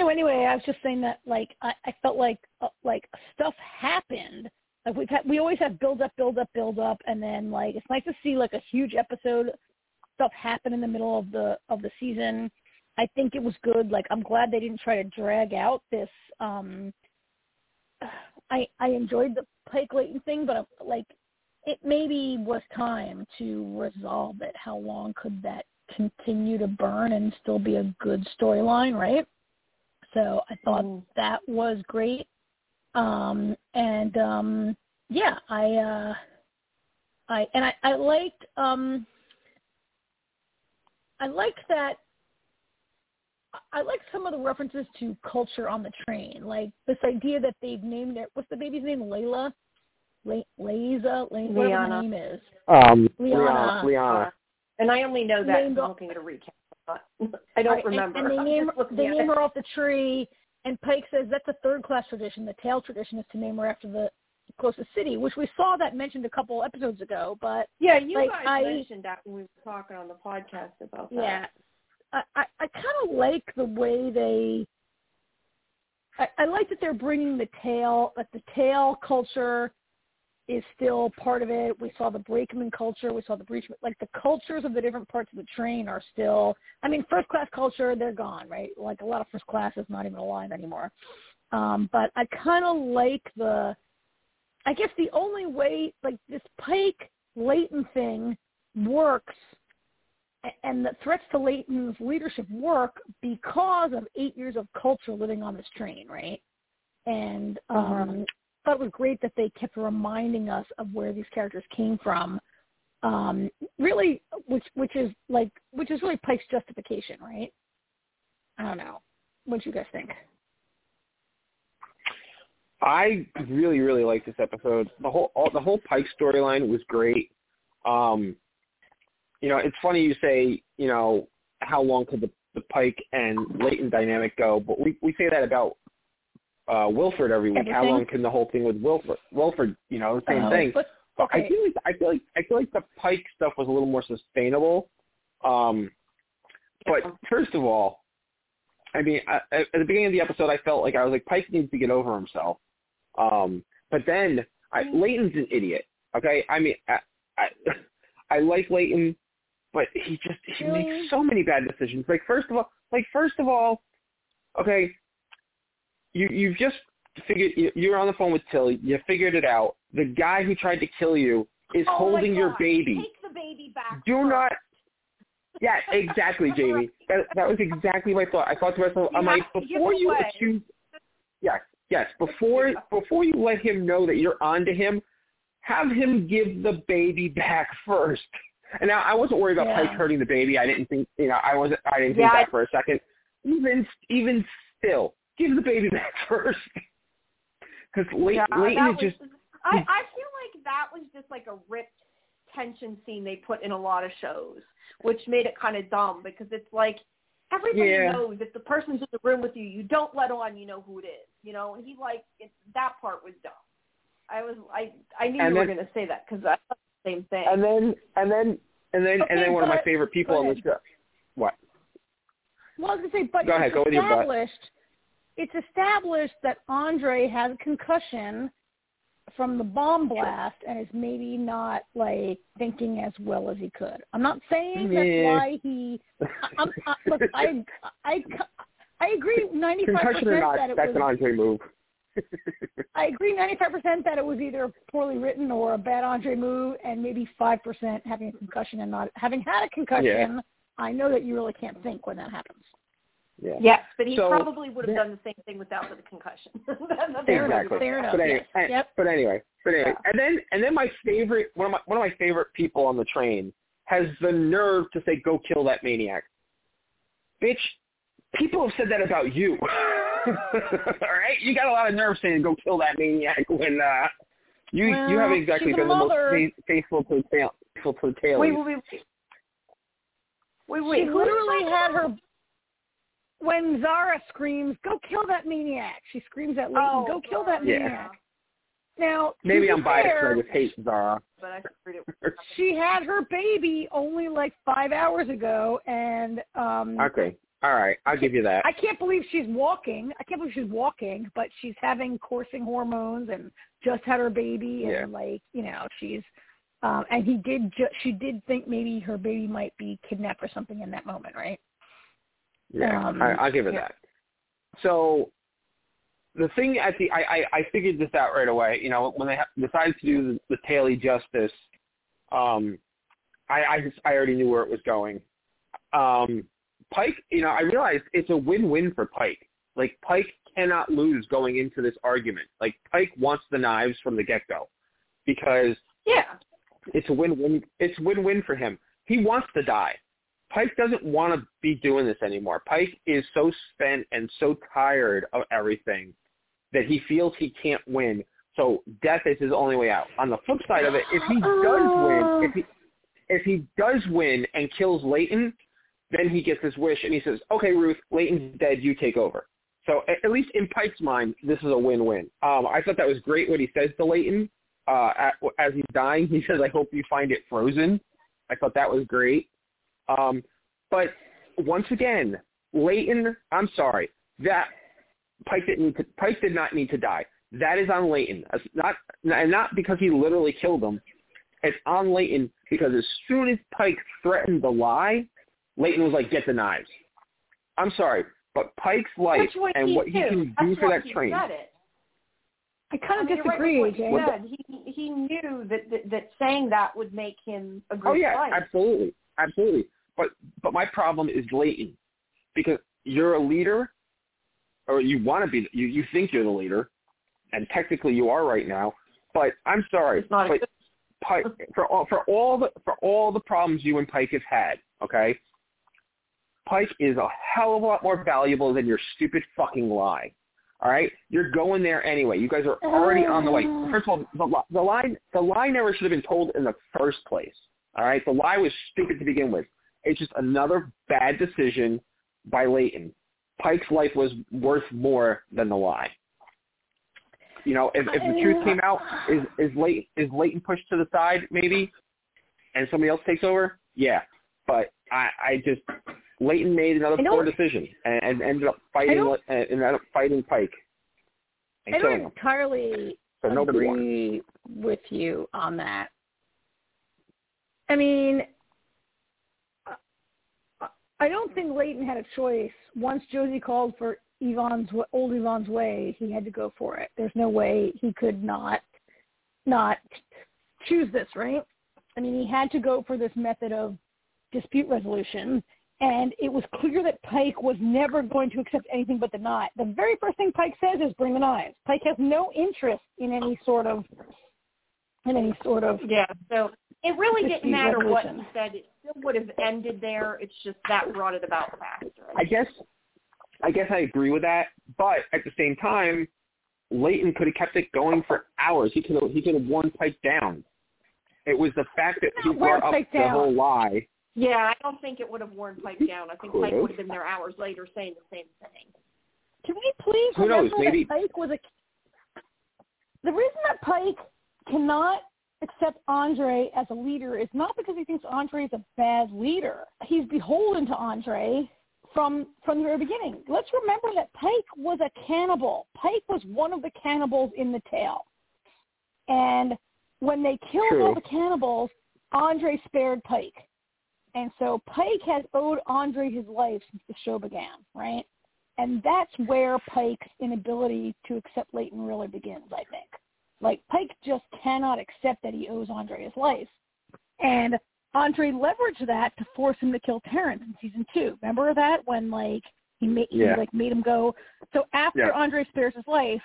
no, anyway, I was just saying that like I, I felt like uh, like stuff happened. Like we've had, we always have build up, build up, build up, and then like it's nice to see like a huge episode stuff happen in the middle of the of the season. I think it was good. Like I'm glad they didn't try to drag out this. um I I enjoyed the Pike Layton thing, but like it maybe was time to resolve it. How long could that continue to burn and still be a good storyline, right? So I thought mm. that was great. Um and um yeah, I uh I and I, I liked um I liked that I like some of the references to culture on the train, like this idea that they've named it. What's the baby's name? Layla, Le- Layza, Le- whatever her name is. Um, Liana. Liana. And I only know that from looking at a recap. I don't right, remember. And, and they name they name her off the tree. And Pike says that's a third class tradition. The tail tradition is to name her after the closest city, which we saw that mentioned a couple episodes ago. But yeah, you like, guys I, mentioned that when we were talking on the podcast about that. Yeah, I I, I kind of like the way they. I, I like that they're bringing the tail, that the tail culture is still part of it. We saw the brakeman culture. We saw the breachman. Like the cultures of the different parts of the train are still. I mean, first class culture, they're gone, right? Like a lot of first class is not even alive anymore. Um, but I kind of like the I guess the only way, like this Pike Layton thing works and the threats to Layton's leadership work because of eight years of culture living on this train, right? And um, mm-hmm. Thought it was great that they kept reminding us of where these characters came from. Um, really, which which is like which is really Pike's justification, right? I don't know. What do you guys think? I really, really like this episode. The whole all, the whole Pike storyline was great. Um, you know, it's funny you say, you know, how long could the the Pike and Layton dynamic go? But we we say that about uh Wilford every week. Everything. How long can the whole thing with Wilford? Wilford, you know, same uh, thing. But, okay. I feel like I feel like I feel like the Pike stuff was a little more sustainable. Um, but first of all, I mean, I, at the beginning of the episode, I felt like I was like Pike needs to get over himself. Um, but then I, mm-hmm. Layton's an idiot. Okay, I mean, I, I, I like Layton, but he just he really? makes so many bad decisions. Like first of all, like first of all, okay, you you've just figured you're on the phone with Tilly. You figured it out. The guy who tried to kill you is oh holding your baby. Take the baby back. Do first. not. Yeah, exactly, Jamie. That that was exactly my thought. I thought to myself, you I'm like, before you accuse, yes, Yes, before before you let him know that you're onto him, have him give the baby back first. And now I wasn't worried about yeah. Pike hurting the baby. I didn't think you know I wasn't I didn't think yeah, that for a second. Even even still, give the baby back first. Because Layton, yeah, Layton is just. I I feel like that was just like a ripped tension scene they put in a lot of shows, which made it kind of dumb because it's like everybody yeah. knows if the person's in the room with you, you don't let on you know who it is. You know, and he like it, that part was dumb. I was I I knew and you then, were going to say that because I thought the same thing. And then and then and then okay, and then one but, of my favorite people on the show. What? Well, I was going to say, but go ahead, go established. It's established that Andre has a concussion from the bomb blast and is maybe not like thinking as well as he could. I'm not saying that's yeah. why he. I, I'm, I, look, I, I, I agree 95 Concussion or percent not, that it that's was. an Andre move. I agree 95 percent that it was either poorly written or a bad Andre move, and maybe five percent having a concussion and not having had a concussion. Yeah. I know that you really can't think when that happens. Yeah. Yes, but he So, probably would have that- done the same thing without the concussion. Fair enough, exactly. fair enough, But anyway, yes. Yep. but anyway, but anyway, Yeah. and then and then my favorite one of my one of my favorite people on the train has the nerve to say, "Go kill that maniac." Bitch, people have said that about you. All right, you got a lot of nerve saying, "Go kill that maniac." When uh, you you haven't exactly she's a been the most mother. fa- faithful to tail, faithful to tail. wait, wait, wait, wait, wait, wait. she who literally is had her when Zarah screams, "Go kill that maniac!" She screams at Layton, Oh, "Go kill that Yeah. maniac!" Now, Maybe I'm biased fair, because I just hate Zarah. But I figured it she had her baby only like five hours ago, and um okay, all right, I'll give you that. I can't believe she's walking. I can't believe she's walking, but she's having coursing hormones and just had her baby, and Yeah. like you know, she's. Um, and he did. Ju- she did think maybe her baby might be kidnapped or something in that moment, right? Yeah, Um, I, I'll give it yeah. that. So the thing at the I, I, I figured this out right away. You know, when they ha- decided to do the, the Tailie Justice, um, I, I just I already knew where it was going. Um, Pike, you know, I realized it's a win-win for Pike. Like Pike cannot lose going into this argument. Like Pike wants the knives from the get-go because Yeah. it's a win-win. It's win-win for him. He wants to die. Pike doesn't want to be doing this anymore. Pike is so spent and so tired of everything that he feels he can't win. So death is his only way out. On the flip side of it, if he does win, if he if he does win and kills Layton, then he gets his wish and he says, "Okay, Ruth, Layton's dead. You take over." So at, at least in Pike's mind, this is a win-win. Um, I thought that was great what he says to Layton uh, at, as he's dying. He says, "I hope you find it frozen." I thought that was great. Um, but once again, Layton, I'm sorry, that Pike didn't need to, Pike did not need to die. That is on Layton. It's not and not because he literally killed him. It's on Layton because as soon as Pike threatened the lie, Layton was like, "Get the knives." I'm sorry, but Pike's life what and he what he knew. can do That's for that train. I kind I of mean, you're right disagree, what Jay. he said. He he knew that, that that saying that would make him a Oh great yeah, fighter. absolutely, absolutely. But but my problem is Layton because you're a leader, or you want to be. You you think you're the leader, and technically you are right now. But I'm sorry, It's not but Pike, for all for all the for all the problems you and Pike have had, okay. Pike is a hell of a lot more valuable than your stupid fucking lie. All right, you're going there anyway. You guys are already on the way. First of all, the, the line the lie never should have been told in the first place. All right, the lie was stupid to begin with. It's just another bad decision by Layton. Pike's life was worth more than the lie. You know, if, if the truth came out, is is Layton is Layton pushed to the side maybe, and somebody else takes over? Yeah, but I I just Layton made another poor decision and, and ended up fighting uh, ended up fighting Pike and I don't entirely So agree with you on that. I mean, I- don't think Layton had a choice. Once Josie called for Yvonne's old Yvonne's way, he had to go for it. There's no way he could not not choose this, right? I mean, he had to go for this method of dispute resolution, and it was clear that Pike was never going to accept anything but the knife. The very first thing Pike says is, "Bring the knives." Pike has no interest in any sort of in any sort of Yeah. So it really didn't matter what he said. It still would have ended there. It's just that brought it about faster. I guess I guess I agree with that, but at the same time, Layton could have kept it going for hours. He could have he could have worn Pike down. It was the fact that he Not wear brought up the down. whole lie. Yeah, I don't think it would have worn Pike down. I think Pike would have been there hours later saying the same thing. Can we please Who knows, maybe- that Pike was a the reason that Pike cannot accept Andre as a leader is not because he thinks Andre is a bad leader. He's beholden to Andre from from the very beginning. Let's remember that Pike was a cannibal. Pike was one of the cannibals in the tail. And when they killed True. all the cannibals, Andre spared Pike. And so Pike has owed Andre his life since the show began, right? And that's where Pike's inability to accept Layton really begins, I think. Like Pike just cannot accept that he owes Andre his life. And Andre leveraged that to force him to kill Terrence in season two. Remember that when like he made Yeah. he like made him go so after Yeah. Andre spares his life,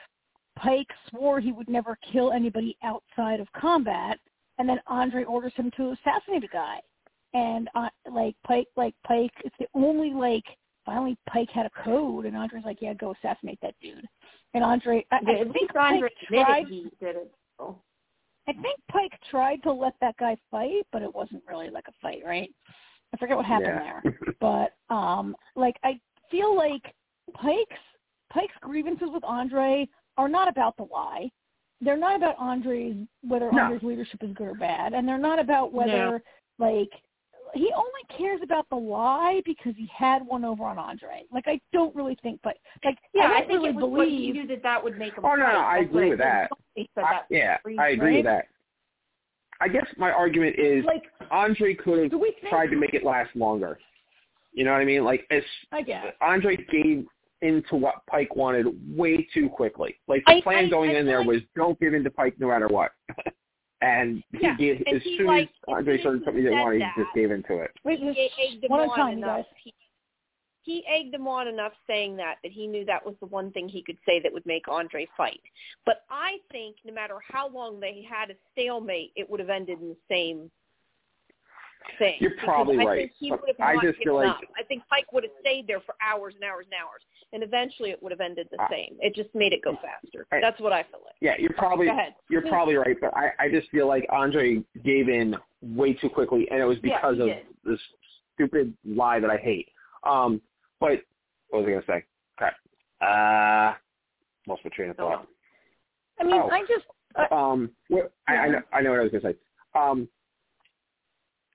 Pike swore he would never kill anybody outside of combat and then Andre orders him to assassinate a guy. And uh, like Pike like Pike it's the only like finally Pike had a code and Andre's like, Yeah, go assassinate that dude. And Andre I, Yeah, I at think least Andre Pike tried he did it. So. I think Pike tried to let that guy fight, but it wasn't really like a fight, right? I forget what happened Yeah. there. But um like I feel like Pike's Pike's grievances with Andre are not about the lie. They're not about Andre's whether No. Andre's leadership is good or bad, and they're not about whether like he only cares about the lie because he had one over on Andre. Like I don't really think, but like Yeah, I I, don't think really it was what he believe. knew that that would make him. Oh, no, no. I agree what with it- that. I, that. yeah, reason, I agree with that. I guess my argument is Like, Andre could have do tried to make it last longer. You know what I mean? Like, it's, I guess. Andre gave into what Pike wanted way too quickly. Like the I- plan I- going I in there feel was don't give in to Pike no matter what. and he Yeah, gave and as he, soon like, as Andre as started something he he didn't want, he just gave into it. Wait, he egged them one on time, enough. He, he egged them on enough saying that that he knew that was the one thing he could say that would make Andre fight. But I think no matter how long they had a stalemate, it would have ended in the same thing. You're probably I right, Think he I just feel like- up. I think Pike would have stayed there for hours and hours and hours, and eventually it would have ended the I- same. It just made it go faster. I- That's what I feel like. Yeah, you're probably you're probably right, but I, I just feel like Andre gave in way too quickly, and it was because he of did. this stupid lie that I hate. Um, but what was I gonna say? Okay, uh, lost my train of Oh, thought. I mean, Oh. I just I, Um, what, I, I know I know what I was gonna say. Um,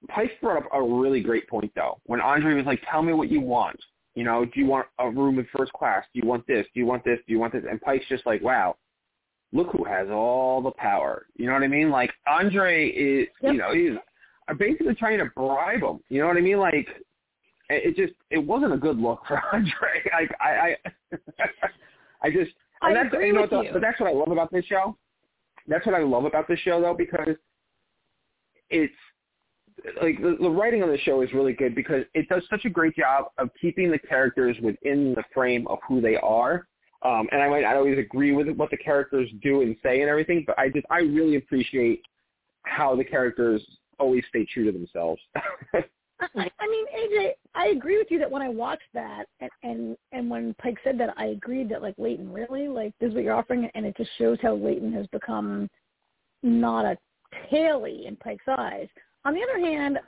Pike brought up a really great point though. When Andre was like, "Tell me what you want," you know, do you want a room in first class? Do you want this? Do you want this? Do you want this? And Pike's just like, "Wow, look who has all the power." You know what I mean? Like Andre is, Yep. you know, he's basically trying to bribe him. You know what I mean? Like it just it wasn't a good look for Andre. Like I I, I just and I that's you know you. but that's what I love about this show. That's what I love about this show though because it's like the, the writing on the show is really good because it does such a great job of keeping the characters within the frame of who they are. Um, and I might not always agree with what the characters do and say and everything, but I just I really appreciate how the characters always stay true to themselves. I, mean, AJ, I agree with you that when I watched that, and, and and when Pike said that, I agreed that like Layton, really, like this is what you're offering, and it just shows how Layton has become not a tailie in Pike's eyes. On the other hand,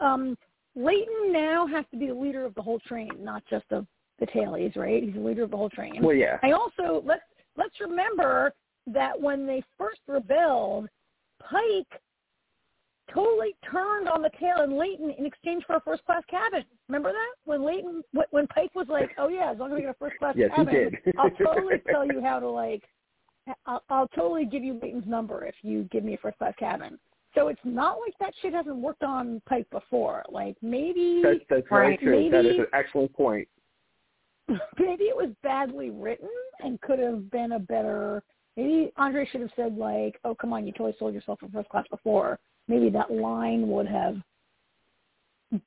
um, Layton now has to be the leader of the whole train, not just of the tailies, right? He's the leader of the whole train. well, yeah, I also let's let's remember that when they first rebelled, Pike totally turned on the tail and Layton in exchange for a first class cabin. Remember that when Layton when- Pike was like, "Oh yeah, as long as we get a first class Yes, cabin, did. I'll totally tell you how to like, I'll, I'll totally give you Layton's number if you give me a first class cabin." So it's not like that shit hasn't worked on Pike before. Like maybe that's that's very Right, true. That is an excellent point. maybe it was badly written and could have been a better maybe Andre should have said like, Oh come on, you totally sold yourself for first class before. Maybe that line would have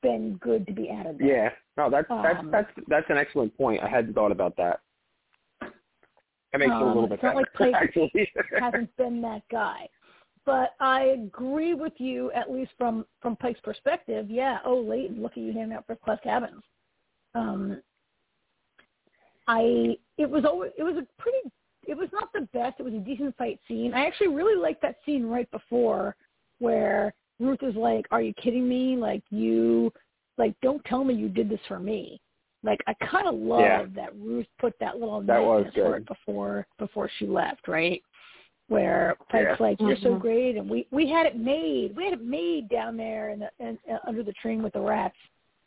been good to be added there. Yeah, no, that's that's Um, that's that's an excellent point. I hadn't thought about that. That makes it a Um, little bit it's not better. like Pike hasn't been that guy. But I agree with you, at least from from Pike's perspective. Yeah. Oh, Layton, look at you handing out first class cabins. Um, I it was always it was a pretty it was not the best. It was a decent fight scene. I actually really liked that scene right before where Ruth is like, "Are you kidding me? Like you, like don't tell me you did this for me." Like I kind of love Yeah. that Ruth put that little That was for good. it before before she left, right? Where Pike's Yeah. like, "You're so Mhm. great," and we we had it made. We had it made down there in the in, uh, under the train with the rats.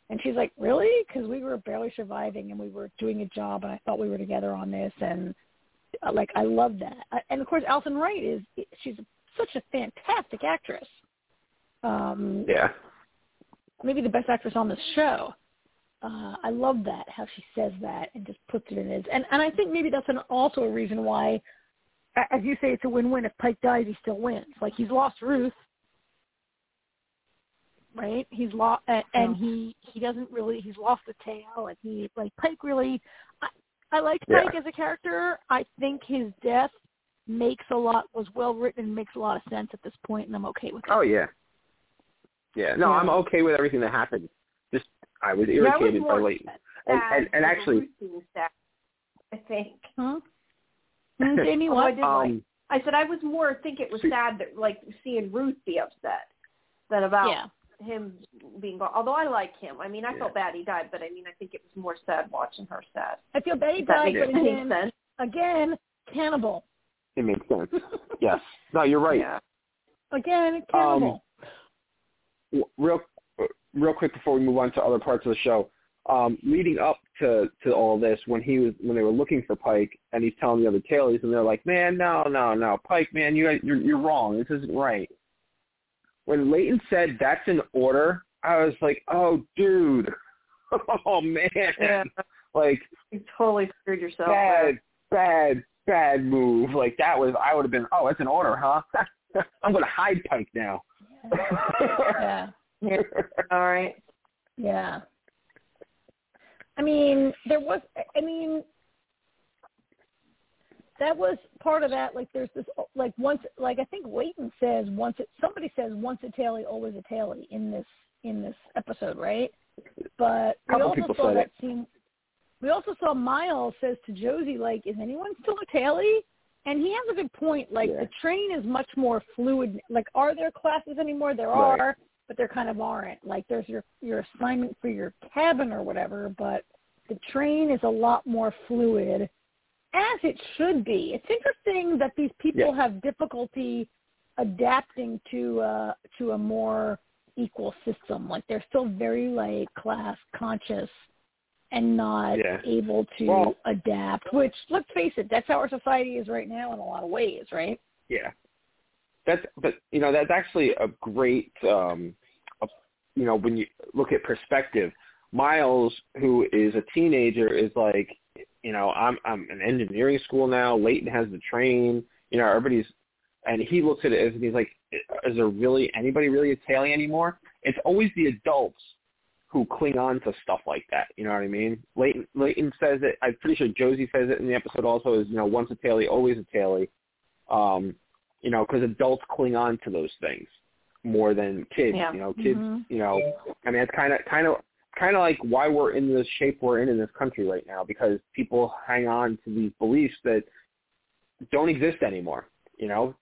And she's like, "Really? Because we were barely surviving, and we were doing a job, and I thought we were together on this." And uh, like, I love that. Uh, And of course, Alison Wright is she's such a fantastic actress. Um, yeah. maybe the best actress on this show. Uh, I love that how she says that and just puts it in his and and I think maybe that's an, also a reason why, a- as you say, it's a win-win. If Pike dies, he still wins. Like he's lost Ruth, right? He's lost and, and he he doesn't really he's lost the tail and he like Pike really. I, I liked Yeah. Pike as a character. I think his death makes a lot was well written and makes a lot of sense at this point, and I'm okay with it. Oh yeah. Yeah. No, Yeah. I'm okay with everything that happened. Just I was Yeah, I was irritated by more Layton. And- and- and actually- Ruth being sad, I think. Huh? Jamie, Although I what? did like Um, I said I was more I think it was See- sad that like seeing Ruth be upset than about Yeah. him being gone. Although I like him. I mean I Yeah. felt bad he died, but I mean I think it was more sad watching her sad. I feel bad he If died, but any again, sense. again, cannibal. it makes sense. yes. No, you're right. Yeah. Again, cannibal. W- Real, real quick before we move on to other parts of the show, um, leading up to to all this, when he was when they were looking for Pike, and he's telling the other tailies, and they're like, "Man, no, no, no, Pike, man, you you're you're wrong. This isn't right." When Layton said that's an order, I was like, "Oh, dude." oh man, Yeah. like You totally screwed yourself. bad, bad, bad move. Like that was, I would have been, oh, that's an order, huh? I'm going to hide Pike now. yeah. Yeah. All right. Yeah. I mean, there was. I mean, that was part of that. Like, there's this. Like once, like I think Layton says once. It, somebody says once a tailie, always a tailie in this in this episode, right? But we also saw that it. scene. We also saw Miles says to Josie, like, "Is anyone still a tailie?" And he has a good point. Like, Yeah. the train is much more fluid. Like, are there classes anymore? There Right. are but there kind of aren't. Like there's your your assignment for your cabin or whatever, but the train is a lot more fluid, as it should be. It's interesting that these people Yeah. have difficulty adapting to uh to a more equal system. Like they're still very like class conscious and not Yeah. able to Well- adapt. Which let's face it, that's how our society is right now in a lot of ways, right? Yeah. That's but you know that's actually a great um a, you know when you look at perspective Miles who is a teenager is like you know I'm I'm in engineering school now Layton has the train you know everybody's and he looks at it as and he's like is there really anybody really a tailie anymore? It's always the adults who cling on to stuff like that you know what I mean? Layton Layton says it I'm pretty sure Josie says it in the episode also is you know once a tailie always a tailie um you know, because adults cling on to those things more than kids. Yeah. You know, kids. Mhm. You know, I mean, it's kind of, kind of, kind of like why we're in the shape we're in in this country right now because people hang on to these beliefs that don't exist anymore. You know,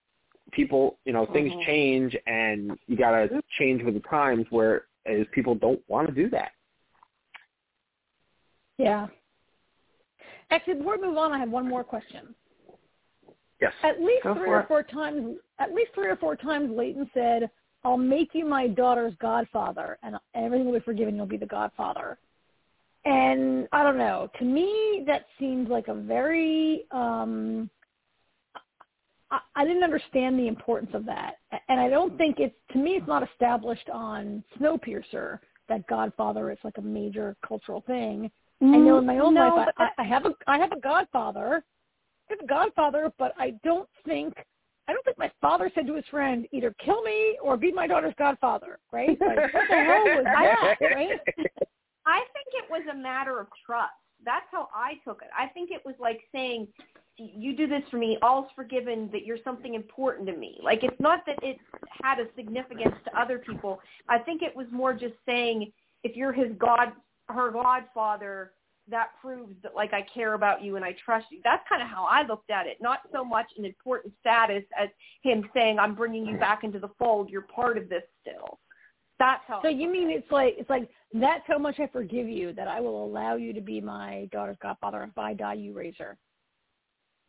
people, you know, things Mhm. change and you gotta change with the times. Where as people don't want to do that. Yeah. Actually, before we move on, I have one more question. Yes. At least Go three or it. four times, at least three or four times, Layton said, "I'll make you my daughter's godfather, and everything will be forgiven. You'll be the godfather." And I don't know. To me, that seems like a very. um I, I didn't understand the importance of that, and I don't think it's. To me, it's not established on Snowpiercer that Godfather is like a major cultural thing. I know in my own no, life, but I, I have a I have a godfather. I have godfather, but I don't think I don't think my father said to his friend either kill me or be my daughter's godfather. Right? Like, what the hell was that? Right? I think it was a matter of trust. That's how I took it. I think it was like saying, "You do this for me, all's forgiven. That you're something important to me." Like it's not that it had a significance to other people. I think it was more just saying, if you're his god, her godfather, that proves that like I care about you and I trust you. That's kind of how I looked at it. Not so much an important status as him saying, "I'm bringing you back into the fold. You're part of this still." That's how. So you mean it's like it's like that's how much I forgive you that I will allow you to be my daughter's godfather. If I die, you raise her.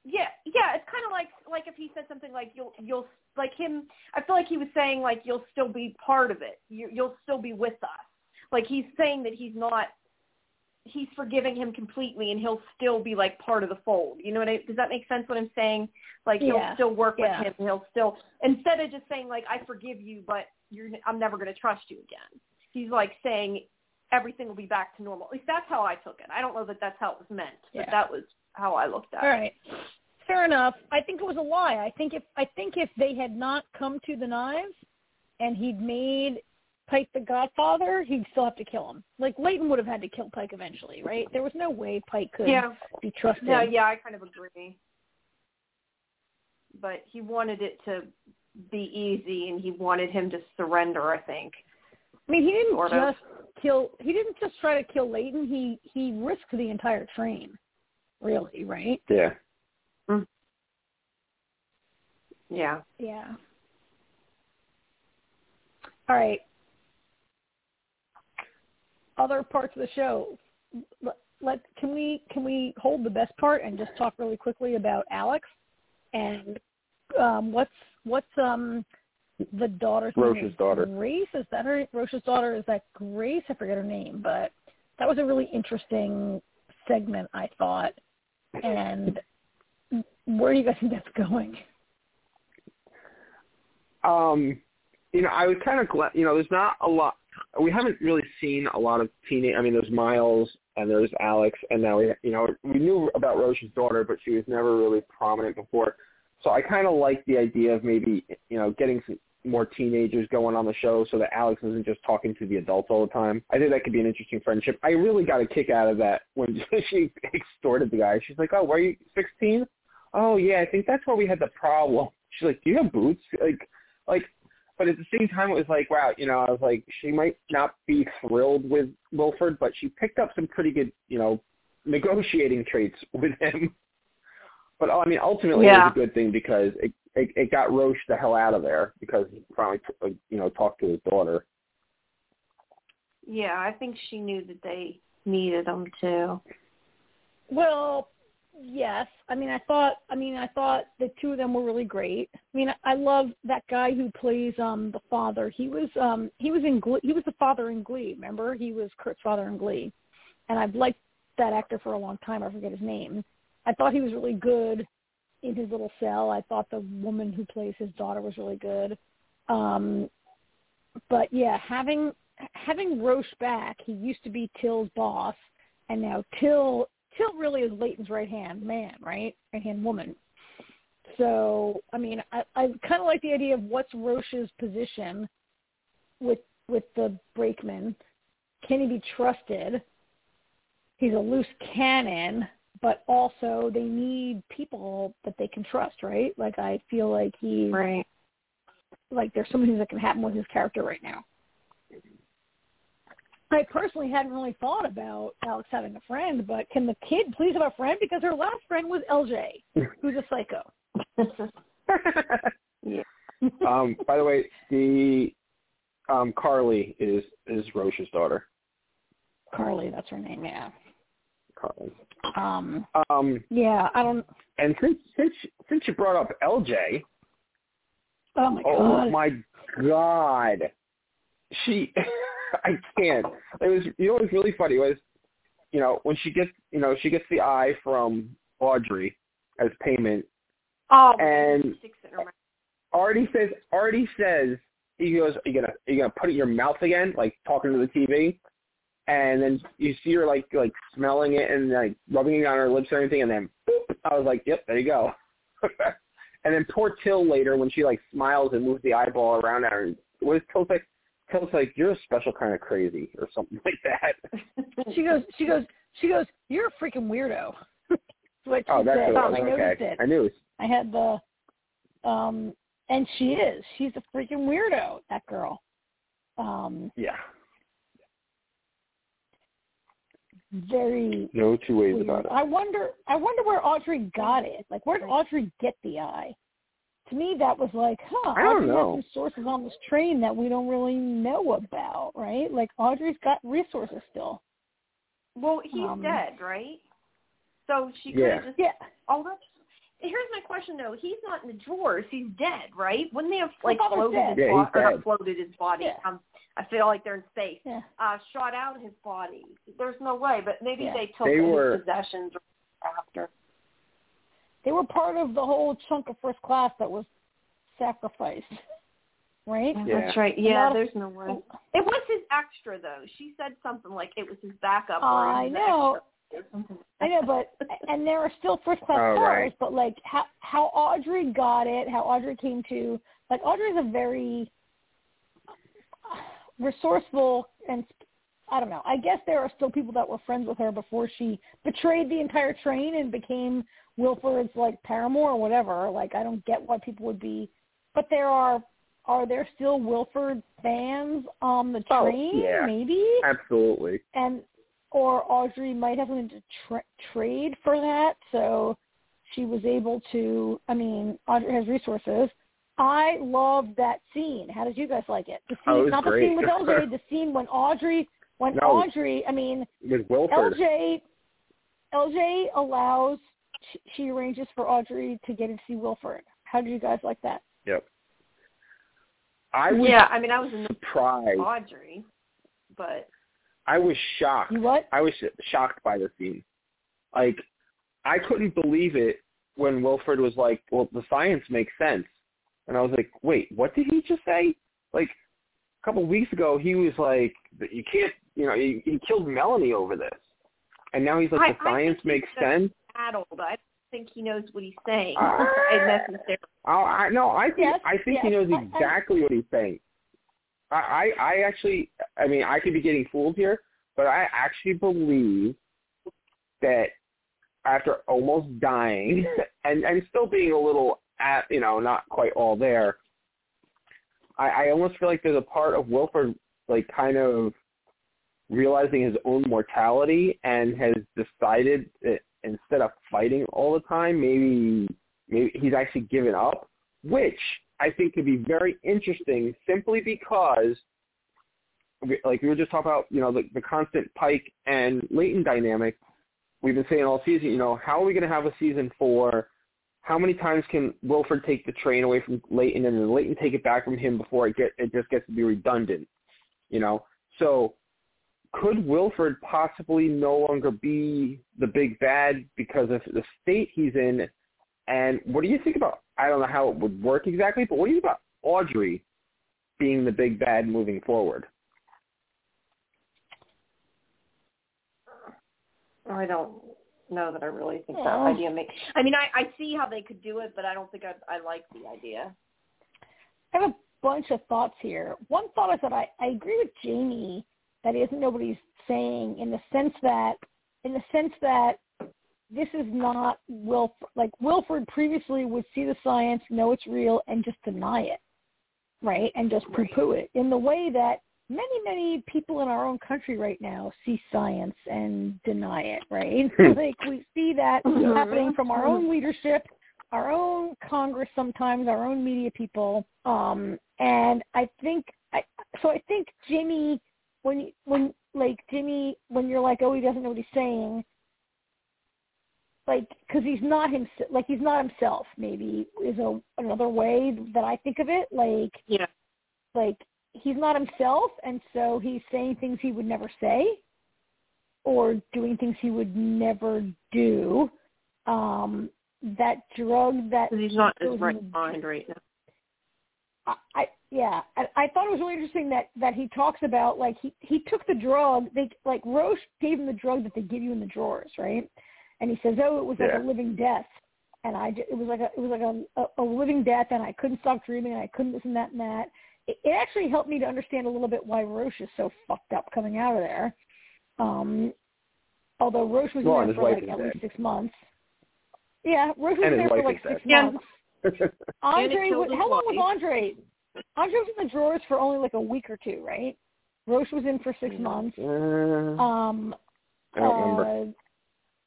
Yeah, yeah, it's kind of like like if he said something like you'll you'll like him. I feel like he was saying like you'll still be part of it. You, you'll still be with us. Like he's saying that he's not. He's forgiving him completely, and he'll still be like part of the fold. You know what I? Does that make sense? What I'm saying? Like he'll Yeah, still work yeah. with him. He'll still instead of just saying like I forgive you, but you're I'm never going to trust you again. He's like saying everything will be back to normal. At least that's how I took it. I don't know that that's how it was meant, but Yeah. that was how I looked at All it. right. Fair enough. I think it was a lie. I think if I think if they had not come to the knives and he'd made Pike the Godfather, he'd still have to kill him. Like Layton would have had to kill Pike eventually, right? There was no way Pike could Yeah. be trusted. Yeah, yeah, I kind of agree. But he wanted it to be easy, and he wanted him to surrender. I think. I mean, he didn't Sort of. just kill. He didn't just try to kill Layton. He he risked the entire train, really, right? Yeah. Mm. Yeah. Yeah. All right. Other parts of the show. Let, let can we can we hold the best part and just talk really quickly about Alex and um, what's what's um the daughter's name Roche's is daughter. Grace is that her Roche's daughter is that Grace I forget her name but that was a really interesting segment I thought and where do you guys think that's going? um, you know, I was kind of glad. You know, there's not a lot. We haven't really seen a lot of teenage. I mean, there's Miles and there's Alex, and now we, you know, we knew about Roche's daughter, but she was never really prominent before. So I kind of like the idea of maybe, you know, getting some more teenagers going on the show so that Alex isn't just talking to the adults all the time. I think that could be an interesting friendship. I really got a kick out of that when she extorted the guy. She's like, "Oh, were you 16? Oh, yeah, I think that's where we had the problem." She's like, "Do you have boots?" Like, like but at the same time, it was like, wow, you know, I was like, she might not be thrilled with Wilford, but she picked up some pretty good, you know, negotiating traits with him. But I mean, ultimately, yeah. it was a good thing because it, it it got Roche the hell out of there because he finally, you know, talked to his daughter. Yeah, I think she knew that they needed him too. Well, yes. I mean, I thought. I mean, I thought the two of them were really great. I mean, I love that guy who plays um the father. He was um he was in Glee. He was the father in Glee. Remember, he was Kurt's father in Glee, and I've liked that actor for a long time. I forget his name. I thought he was really good in his little cell. I thought the woman who plays his daughter was really good. Um, but yeah, having having Roche back, he used to be Till's boss, and now Till Till really is Layton's right hand man, right? Right hand woman. So I mean, I, I kind of like the idea of what's Roche's position with with the brakeman. Can he be trusted? He's a loose cannon, but also they need people that they can trust, right? Like I feel like he's right. Like there's some things that can happen with his character right now. I personally hadn't really thought about Alex having a friend, but can the kid please have a friend? Because her last friend was LJ, who's a psycho. yeah. um, by the way, the um, Carly is is Roche's daughter. Carly, that's her name, yeah. Carly. Um. Um. Yeah, I don't. And since since since you brought up LJ. Oh my oh god. Oh my god. She. I can't. It was you know what was really funny was, you know, when she gets you know, she gets the eye from Audrey as payment. Oh and Artie says Artie says he goes, Are you gonna are you gonna put it in your mouth again? Like talking to the TV. And then you see her like like smelling it and like rubbing it on her lips or anything, and then boop, I was like, Yep, there you go. and then poor Till later when she like smiles and moves the eyeball around at her what is Till say? Till's like, you're a special kind of crazy or something like that. she goes, she goes, she goes, you're a freaking weirdo. what oh, that's said. I noticed okay. it. I knew. I had the, um, and she is. She's a freaking weirdo. That girl. Um, yeah. Very. No two ways weird. about it. I wonder. I wonder where Audrey got it. Like, where did Audrey get the eye? To me that was like, huh, I don't Audrey know. has some sources on this train that we don't really know about, right? Like Audrey's got resources still. Well, he's um, dead, right? So she could yeah. just Yeah. Oh that's here's my question though. He's not in the drawers, he's dead, right? Wouldn't they have like floated dead. his Yeah, body or dead. floated his body? Yeah. Um I feel like they're in space. Yeah. Uh shot out his body. There's no way, but maybe Yeah. they took They his were- possessions after. They were part of the whole chunk of first class that was sacrificed. Right? Yeah. That's right. Yeah, lot of- there's no way. It was his extra though. She said something like it was his backup. or I know. extra something. I know, but and there are still first class Oh, cars, right. but like how how Audrey got it, how Audrey came to like Audrey's a very resourceful and I don't know. I guess there are still people that were friends with her before she betrayed the entire train and became Wilford's like paramour or whatever. Like I don't get why people would be, but there are are there still Wilford fans on the train? Oh, train? yeah. Maybe Absolutely. and or Audrey might have something to tra- trade for that, so she was able to. I mean, Audrey has resources. I love that scene. How did you guys like it? The scene, Oh, it not great. the scene with LJ, the scene when Audrey, when No. Audrey, I mean, With Wilford. LJ, LJ allows, she, she arranges for Audrey to get to see Wilford. How do you guys like that? Yep. I was yeah, I mean I was in surprised. Audrey, but I was shocked. You what? I was shocked by the scene. Like, I couldn't believe it when Wilford was like, "Well, the science makes sense," and I was like, "Wait, what did he just say?" Like, a couple of weeks ago he was like, you can't, you know, he, he killed Melanie over this, and now he's like, I, the science makes sense. Addled. I don't think he knows what he's saying. Uh, necessarily. Oh, I no, I think Yes, I think yes, he knows exactly what he's saying. I, I I actually, I mean, I could be getting fooled here, but I actually believe that after almost dying and and still being a little at, you know, not quite all there, I, I almost feel like there's a part of Wilford like kind of realizing his own mortality and has decided that instead of fighting all the time, maybe maybe he's actually given up, which I think could be very interesting simply because like we were just talking about, you know, the, the constant Pike and Layton dynamic. We've been saying all season, you know, how are we going to have a season four? How many times can Wilford take the train away from Layton and then Layton take it back from him before it get it just gets to be redundant? You know, so could Wilford possibly no longer be the big bad because of the state he's in? And what do you think about? I don't know how it would work exactly, but what do you think about Audrey being the big bad moving forward? I don't know that I really think that idea makes. I mean, I I see how they could do it, but I don't think I I like the idea. I have a bunch of thoughts here. One thought is that I, I agree with Jamie that doesn't nobody's saying in the sense that in the sense that this is not Wilford like Wilford previously would see the science, know it's real, and just deny it. Right? And just poo poo it. In the way that many, many people in our own country right now see science and deny it, right? like we see that Mhm. happening from our own leadership our own Congress sometimes, our own media people, um, and I think I so I think Jimmy when you, when like Jimmy when you're like oh he doesn't know what he's saying, like because he's not himself like he's not himself maybe is a another way that I think of it like Yeah. like he's not himself and so he's saying things he would never say or doing things he would never do um that drug that he's not in his right mind right now. I, I yeah, I, I thought it was really interesting that that he talks about like he he took the drug. They like Roche gave him the drug that they give you in the drawers, right? And he says, oh, it was like Yeah. a living death, and I ju- it was like a it was like a, a a living death, and I couldn't stop dreaming, and I couldn't listen and that and that. It, it actually helped me to understand a little bit why Roche is so fucked up coming out of there. Um, although Roche was Well, in there for like at dead. least six months. Yeah, Roche was And in there for like is six dead. Yeah. months. Andre, was, how long was. Andre? Andre was in the drawers for only like a week or two, right? Roche was in for six Mhm. months. Uh, Um, I don't remember. uh,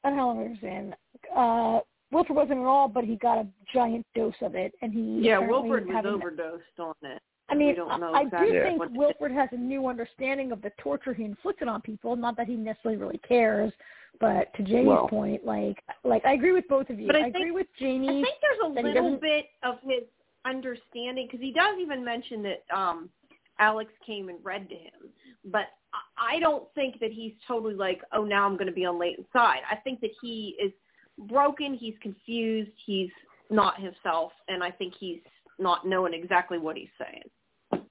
I don't know how long he was in. Uh, Wilford wasn't at all, but he got a giant dose of it, and he Yeah, Wilford was overdosed on it. I mean, we don't know I, I do think Wilford has a new understanding of the torture he inflicted on people. Not that he necessarily really cares, but to Jamie's Well. point, like, like I agree with both of you. But I I, think- agree with Jamie. I think there's a little bit of his understanding because he does even mention that um Alex came and read to him, but I- I don't think that he's totally like, oh, now I'm going to be on Layton's side. I think that he is broken. He's confused. He's not himself, and I think he's not knowing exactly what he's saying.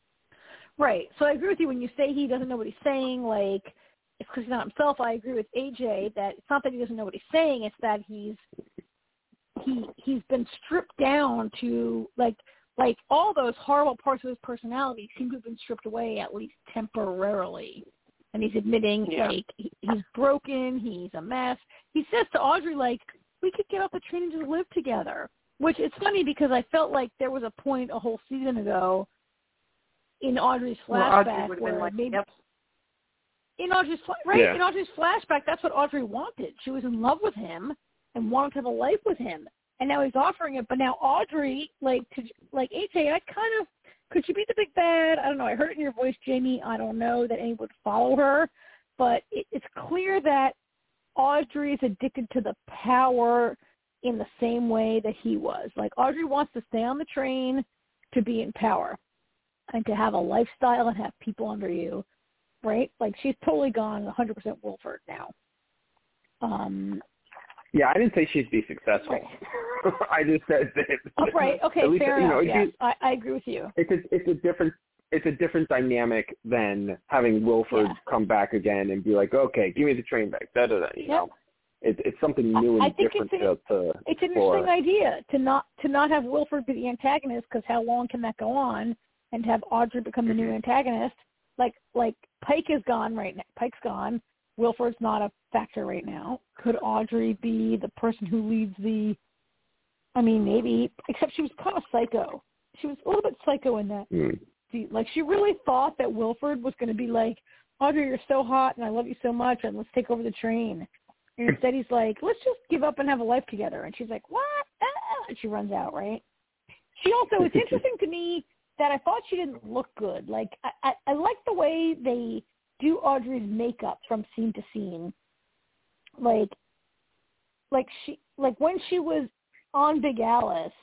Right. So I agree with you when you say he doesn't know what he's saying. Like it's because he's not himself. I agree with AJ that it's not that he doesn't know what he's saying. It's that he's he he's been stripped down to like like all those horrible parts of his personality seem to have been stripped away at least temporarily. And he's admitting Yeah. like he, he's broken. He's a mess. He says to Audrey like we could get off the train and just live together. Which it's funny because I felt like there was a point a whole season ago in Audrey's Well, Audrey flashback where like, maybe yep. In Audrey's right Yeah. in Audrey's flashback, that's what Audrey wanted. She was in love with him and wanted to have a life with him, and now he's offering it. But now Audrey, like to like AJ, I kind of could she be the big bad? I don't know. I heard it in your voice, Jamie. I don't know that anyone would follow her, but it, it's clear that Audrey is addicted to the power in the same way that he was. Like Audrey wants to stay on the train to be in power and to have a lifestyle and have people under you, right? Like she's totally gone 100% Wilford now. Um, yeah, I didn't say she'd be successful. right. I just said that. Oh, right. Okay. least, Fair you know, enough. Yes, I, I agree with you. it's a it's a different it's a different dynamic than having Wilford Yeah. come back again and be like, okay, give me the train back. Da da da. You Yep. know, it, it's something new and I think different it's to, to It's an explore. interesting idea to not to not have Wilford be the antagonist because how long can that go on? And to have Audrey become the new Mm-hmm. antagonist, like like Pike is gone right now. Pike's gone. Wilford's not a factor right now. Could Audrey be the person who leads the? I mean, maybe. Except she was kind of psycho. She was a little bit psycho in that. See, Like she really thought that Wilford was going to be like, Audrey, you're so hot and I love you so much, and let's take over the train. And instead, he's like, let's just give up and have a life together. And she's like, what? Ah, and she runs out, right? She also, it's interesting to me that I thought she didn't look good. Like, I, I, I like the way they do Audrey's makeup from scene to scene. Like, like she, like when she was on Big Alice,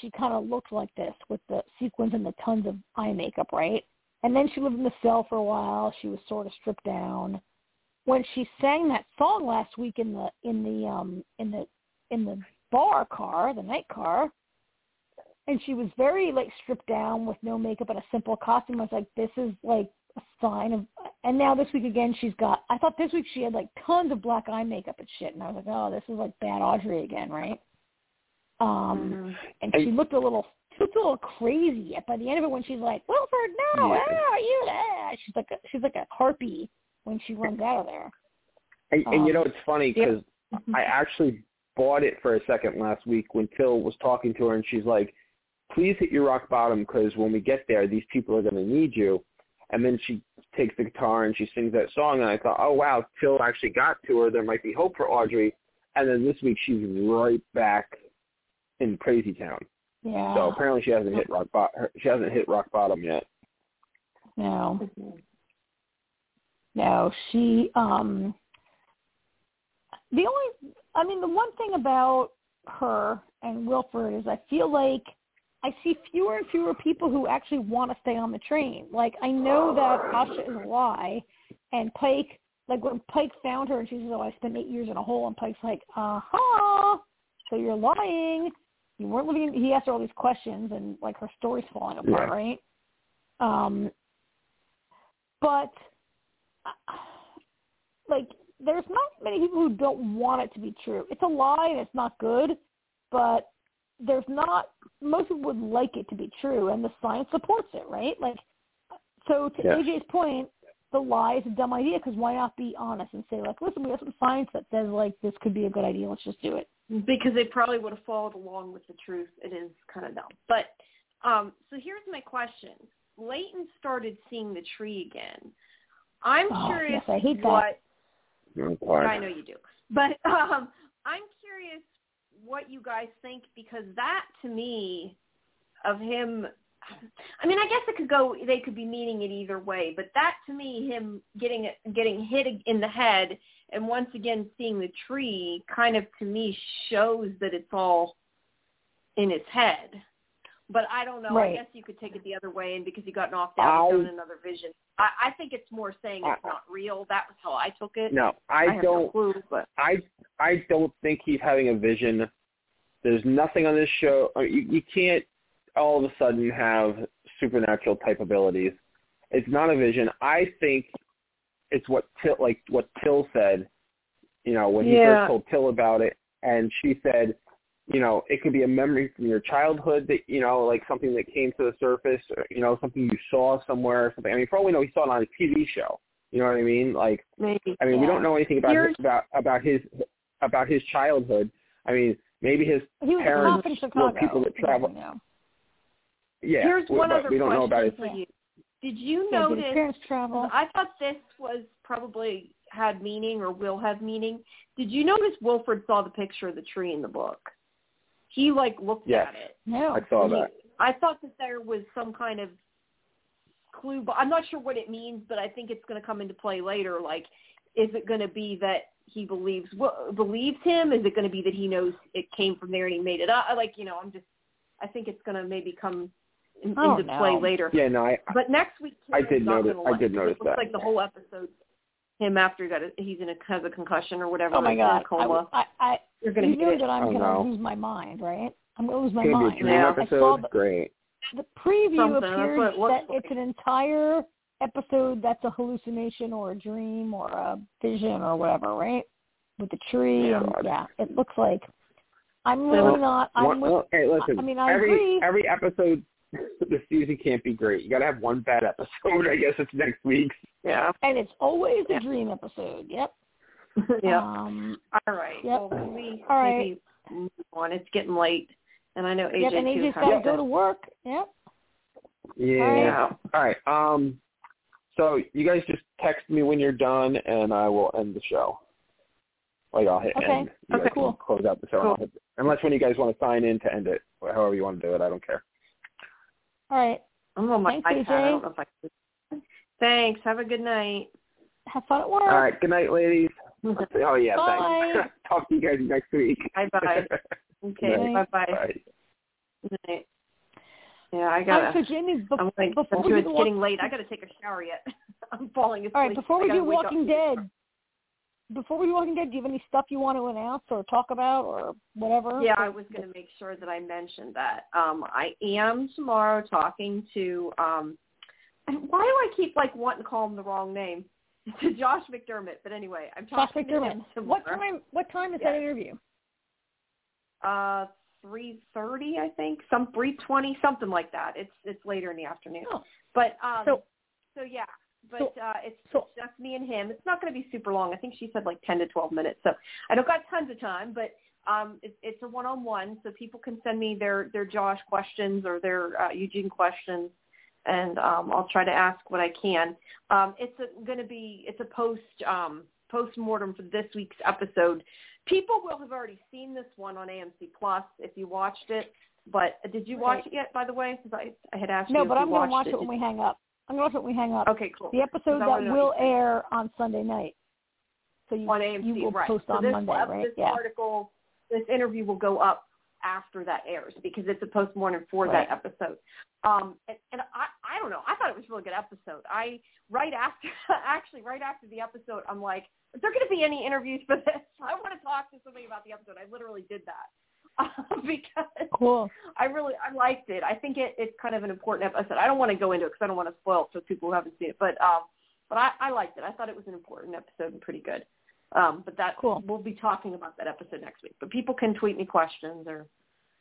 she kind of looked like this with the sequins and the tons of eye makeup, right? And then she lived in the cell for a while. She was sort of stripped down. When she sang that song last week in the in the um in the in the bar car, the night car, and she was very like stripped down with no makeup and a simple costume. I was like, this is like a sign of. And now this week again, she's got. I thought this week she had like tons of black eye makeup and shit, and I was like, oh, this is like bad Audrey again, right? Um, Mhm. and she looked a little she looked a little crazy by the end of it when she's like, Wilford, no, Yeah. ah, you ah. she's like a she's like a harpy when she runs out of there. And, and you Um, know, it's funny yeah. because I actually bought it for a second last week when Till was talking to her, and she's like, "Please hit your rock bottom because when we get there, these people are going to need you." And then she takes the guitar and she sings that song, and I thought, "Oh wow, Till actually got to her. There might be hope for Audrey." And then this week she's right back in Crazy Town. Yeah. So apparently she hasn't hit rock bottom. She hasn't hit rock bottom yet. no. Mhm. No, she um the only I mean the one thing about her and Wilford is I feel like I see fewer and fewer people who actually want to stay on the train. Like I know that Asha is a lie and Pike like when Pike found her and she says, Oh, I spent eight years in a hole and Pike's like, Uh huh so you're lying. You weren't living in, he asked her all these questions and like her story's falling apart, Yeah. right? Um but uh, like there's not many people who don't want it to be true. It's a lie and it's not good, but there's not most people would like it to be true and the science supports it, right? Like so to Yeah. AJ's point, the lie is a dumb idea because why not be honest and say like, listen, we have some science that says like this could be a good idea. Let's just do it. because they probably would have followed along with the truth. It is kind of dumb. But um, so here's my question: Layton started seeing the tree again. I'm Oh, curious yes, I hate that. what God. I know you do, but um, I'm curious what you guys think because that to me of him. I mean, I guess it could go. They could be meaning it either way, but that to me, him getting getting hit in the head and once again seeing the tree, kind of to me shows that it's all in his head. But I don't know. Right. I guess you could take it the other way, and because he got knocked out, he's on another vision. I, I think it's more saying it's I- not real. That was how I took it. No, I, I don't. no clue, but I I don't think he's having a vision. There's nothing on this show. uh, You, you can't all of a sudden have supernatural type abilities. It's not a vision. I think it's what Till like what Till said. You know when he Yeah. first told Till about it, and she said, you know, it could be a memory from your childhood that you know, like something that came to the surface, or, you know, something you saw somewhere, or something. I mean, for all we know, he saw it on a TV show. You know what I mean? Like maybe. I mean, we don't know anything about Here's- his, about about his about his childhood. I mean, maybe his He was parents cop in were people that travel. You know. yeah. Here's we- one but other we don't question know about his. for you. Did you Yeah, did his notice? parents travel? I thought this was probably had meaning or will have meaning. Did you notice Wilford saw the picture of the tree in the book? He like looked Yes. at it. No. I saw he- that. I thought that there was some kind of clue, but I'm not sure what it means. But I think it's going to come into play later. Like, is it going to be that he believes well, believes him? Is it going to be that he knows it came from there and he made it up? Like, you know, I'm just. I think it's going to maybe come in, Oh, into play later. Yeah, no, I But next week, I did notice- I like- did it notice looks that. like the whole episode, him after he got a, he's in a has a concussion or whatever. Oh my he's in a god. coma. I, I, You're I gonna you hit know that I'm Oh, gonna no. lose my mind, right? I'm gonna lose my it's gonna be a mind. dream Yeah. I saw episode. the, Great. the preview Something, that's appears what it looks that it's an entire episode that's a hallucination or a dream or a vision or whatever, right? With the tree Yeah, and I- yeah, it looks like. I'm really not. I'm One, with. well, hey, listen. I mean, I every agree. every episode this season can't be great. You got to have one bad episode. I guess it's next week's. Yeah. And it's always a dream episode. Yep. yeah. Um, All right. Yep. Well, we All right. maybe move on? It's getting late, and I know AJ yep. And too AJ's has got to to- go to work. Yep. Yeah. All right. All right. Um. So you guys just text me when you're done, and I will end the show. Like I'll hit Okay. end. You Okay, guys can cool. Close out the show. and I'll hit, unless when you guys want to sign in to end it, however you want to do it, I don't care. All right. I'm on my Thanks, iPad. I AJ. don't know if I can. Thanks. Have a good night. Have fun at work. All right. Good night, ladies. Oh yeah. Bye. Thanks. Talk to you guys next week. Bye bye. Okay. Bye bye. Bye. Night. Yeah, I gotta. so Jamie, be- I'm like, before I'm we it's the getting late. I gotta take a shower yet. I'm falling asleep. all right, before we do. Walking Dead, before we do Walking Dead, do you have any stuff you want to announce or talk about or whatever? Yeah, So- I was going to make sure that I mentioned that. Um, I am tomorrow talking to. Um, and why do I keep like wanting to call him the wrong name? To Josh McDermitt. But anyway, I'm Josh talking to McDermitt. him. What time? What time is Yeah. that interview? Uh, three thirty, I think. Some three twenty, something like that. It's it's later in the afternoon. Oh, But um, So- so yeah. But so- uh, it's, so- just me and him. It's not going to be super long. I think she said like ten to twelve minutes. So I don't got tons of time, but um, it, it's a one-on-one, so people can send me their their Josh questions or their uh, Eugene questions, and um, I'll try to ask what I can. Um, it's going to be it's a post um, post mortem for this week's episode. People will have already seen this one on AMC Plus if you watched it. But did you watch it yet? By the way, I, I had asked no, but I'm going to watch it when we hang up. I'm going to watch it when we hang up. Okay, cool. The episode that will what you think. air on Sunday night. So you on AMC, you will right? post so on this, Monday, ep- right? This Yeah. article, this interview will go up after that airs because it's a postmortem for Right. that episode. Um, and, and I, I don't know. I thought it was a really good episode. I right after, actually, right after the episode, I'm like, is there going to be any interviews for this? I want to talk to somebody about the episode. I literally did that because Cool. I really I liked it. I think it, it's kind of an important episode. I don't want to go into it because I don't want to spoil it for people who haven't seen it. But um, but I, I liked it. I thought it was an important episode and pretty good. Um, but that Cool. we'll be talking about that episode next week. But people can tweet me questions or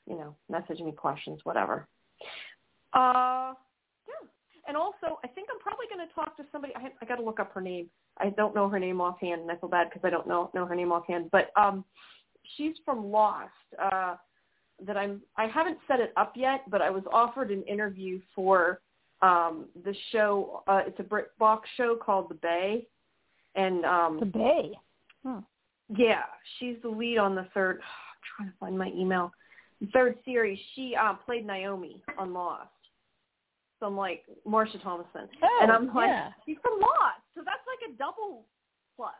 you know message me questions, whatever. Uh, yeah. And also, I think I'm probably going to talk to somebody. I, I got to look up her name. I don't know her name offhand, and I feel bad because I don't know know her name offhand. But um, she's from Lost. Uh, that I'm I haven't set it up yet, but I was offered an interview for um the show uh it's a BritBox show called The Bay and um The Bay. Hmm. yeah, she's the lead on the third I'm trying to find my email. The third series. She uh played Naomi on Lost. So I'm like Marsha Thomason. Oh, and I'm like yeah. she's from Lost. So that's like a double plus.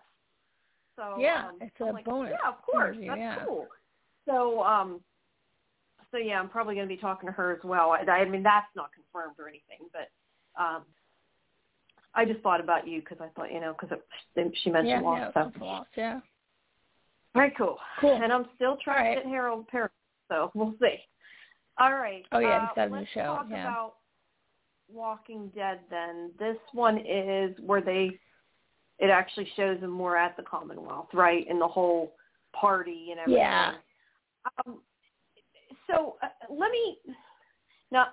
So Yeah, um, it's I'm a like, bonus Yeah, of course. That's yeah. cool. So um so yeah, I'm probably going to be talking to her as well. I, I mean, that's not confirmed or anything, but um, I just thought about you because I thought, you know, because she mentioned Yeah, Lost. yeah, so it's Lost, yeah. very cool. Cool. And I'm still trying All to get Harold Perry, so we'll see. All right. Oh, yeah, uh, he's got a new let's show, Talk yeah. about Walking Dead. Then this one is where they it actually shows them more at the Commonwealth, right, in the whole party and everything. Yeah. Um, so uh, let me now.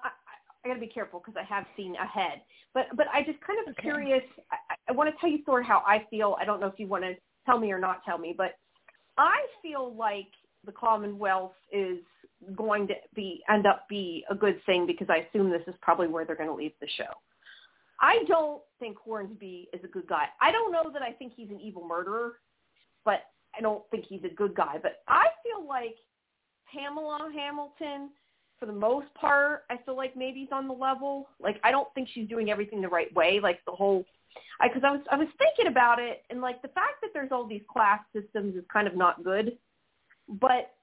I, got to be careful because I have seen ahead, but but I just kind of Okay. curious. I, I want to tell you sort of how I feel. I don't know if you want to tell me or not tell me, but I feel like the Commonwealth is going to be end up be a good thing because I assume this is probably where they're going to leave the show. I don't think Hornsby is a good guy. I don't know that I think he's an evil murderer, but I don't think he's a good guy. But I feel like Pamela Hamilton, for the most part, I feel like maybe he's on the level. Like I don't think she's doing everything the right way. Like the whole, I because I was I was thinking about it, and like the fact that there's all these class systems is kind of not good. But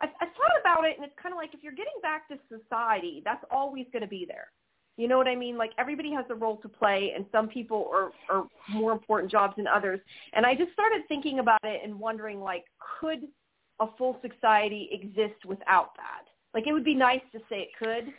I, I thought about it, and it's kind of like if you're getting back to society, that's always going to be there. You know what I mean? Like everybody has a role to play, and some people are are more important jobs than others. And I just started thinking about it and wondering, like, could a full society exist without that? Like, it would be nice to say it could,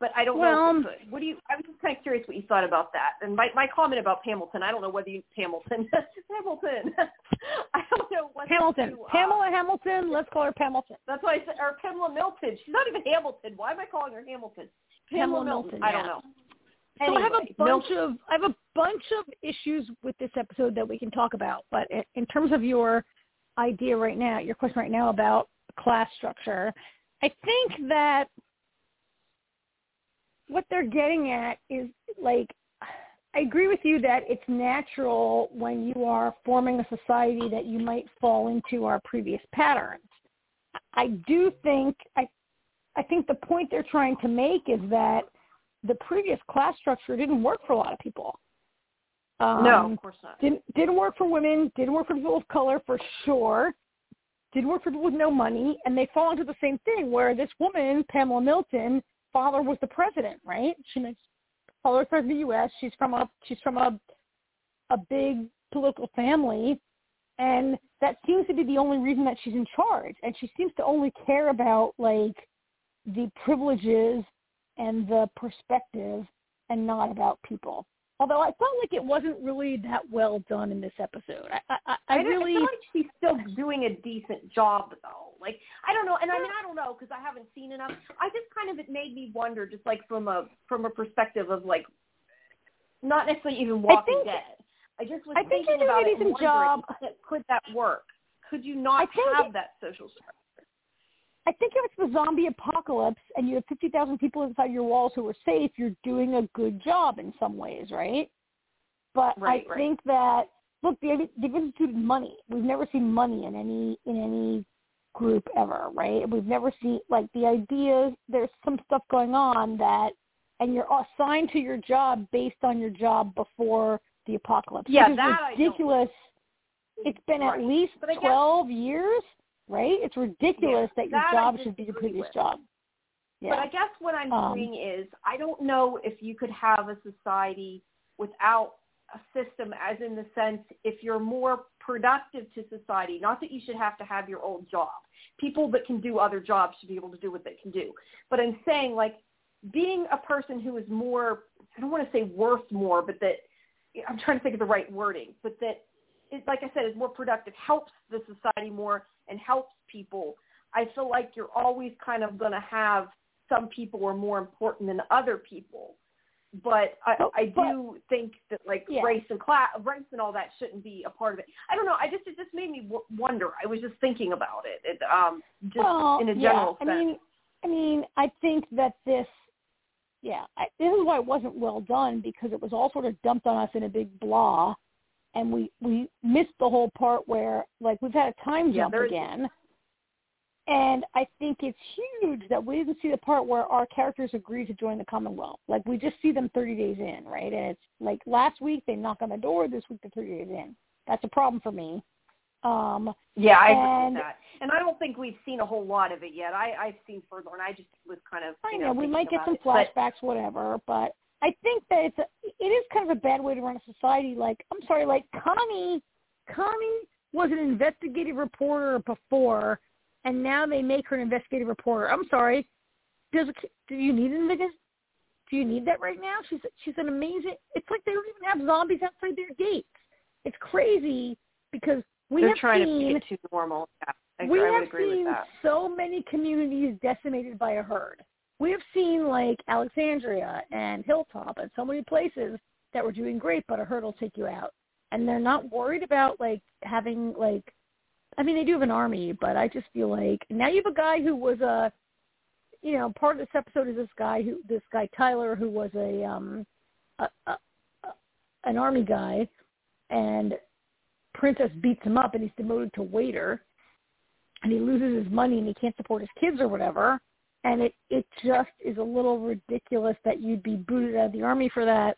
but I don't well, know if it could. What do you? I was just kind of curious what you thought about that. And my my comment about Hamilton, I don't know whether you Hamilton, Hamilton. I don't know what Hamilton, to, uh, Pamela Hamilton. Let's call her Hamilton. That's why I said, or Pamela Milton. She's not even Hamilton. Why am I calling her Hamilton? Pamela, Pamela Milton. I yeah. don't know. So Anyway, I have a bunch Milton. of I have a bunch of issues with this episode that we can talk about. But in terms of your idea right now, your question right now about class structure, I think that what they're getting at is like I agree with you that it's natural when you are forming a society that you might fall into our previous patterns. I do think I I think the point they're trying to make is that the previous class structure didn't work for a lot of people. Um, no, of course not. didn't didn't work for women, didn't work for people of color for sure, didn't work for people with no money, and they fall into the same thing where this woman, Pamela Milton, father was the president, right? She makes father was president of the U.S. She's from a she's from a a big political family, and that seems to be the only reason that she's in charge, and she seems to only care about like the privileges and the perspective, and not about people. Although I felt like it wasn't really that well done in this episode. I I, I, I really feel like she's still doing a decent job though. Like I don't know, and I mean I don't know because I haven't seen enough. I just kind of it made me wonder, just like from a from a perspective of like not necessarily even Walking think- Dead. I just was I think thinking you're doing about a decent job. could- could that work? Could you not I think have it- that social structure? I think if it's the zombie apocalypse and you have 50,000 people inside your walls who are safe, you're doing a good job in some ways, right? But Right, I right. think that look, they've, they've instituted money. We've never seen money in any in any group ever, right? We've never seen like the idea. There's some stuff going on that, and you're assigned to your job based on your job before the apocalypse. Yeah, which is that I don't- ridiculous. It's been Right. at least But I guess- 12 years, right? It's ridiculous Yeah, that your that job should be your previous with. job. Yeah. But I guess what I'm Um, saying is I don't know if you could have a society without a system as in the sense if you're more productive to society, not that you should have to have your old job. People that can do other jobs should be able to do what they can do. But I'm saying like being a person who is more I don't want to say worth more, but that I'm trying to think of the right wording, but that it, like I said, is more productive, helps the society more and helps people. I feel like you're always kind of going to have some people are more important than other people. But I, But- I do think that like Yeah. race and class, race and all that shouldn't be a part of it. I don't know. I just it just made me w- wonder. I was just thinking about it. it um, just well, in a general yeah. sense. I mean, I mean, I think that this, yeah, I, this is why it wasn't well done because it was all sort of dumped on us in a big blah, and we we missed the whole part where like we've had a time Yeah, jump there's- again. And I think it's huge that we didn't see the part where our characters agree to join the Commonwealth. Like we just see them 30 days in, right? And it's like last week they knock on the door, this week they're 30 days in. That's a problem for me. Um, Yeah, I agree And- with that. And I don't think we've seen a whole lot of it yet. I, I've seen further, and I just was kind of. I you know we might get some it. But- flashbacks, whatever, but I think that it's a, it is kind of a bad way to run a society. Like I'm sorry, like Connie, Connie was an investigative reporter before, and now they make her an investigative reporter. I'm sorry, does do you need an? Do you need that right now? She's she's an amazing. It's like they don't even have zombies outside their gates. It's crazy because we They're have trying seen to it too normal. Yeah, I, we I have seen so many communities decimated by a herd. We have seen like Alexandria and Hilltop and so many places that were doing great, but a herd will take you out. And they're not worried about like having like, I mean, they do have an army, but I just feel like now you have a guy who was a, you know, part of this episode is this guy who, this guy Tyler, who was a, um, a, a, a an army guy, and Princess beats him up, and he's demoted to waiter and he loses his money and he can't support his kids or whatever and it it just is a little ridiculous that you'd be booted out of the army for that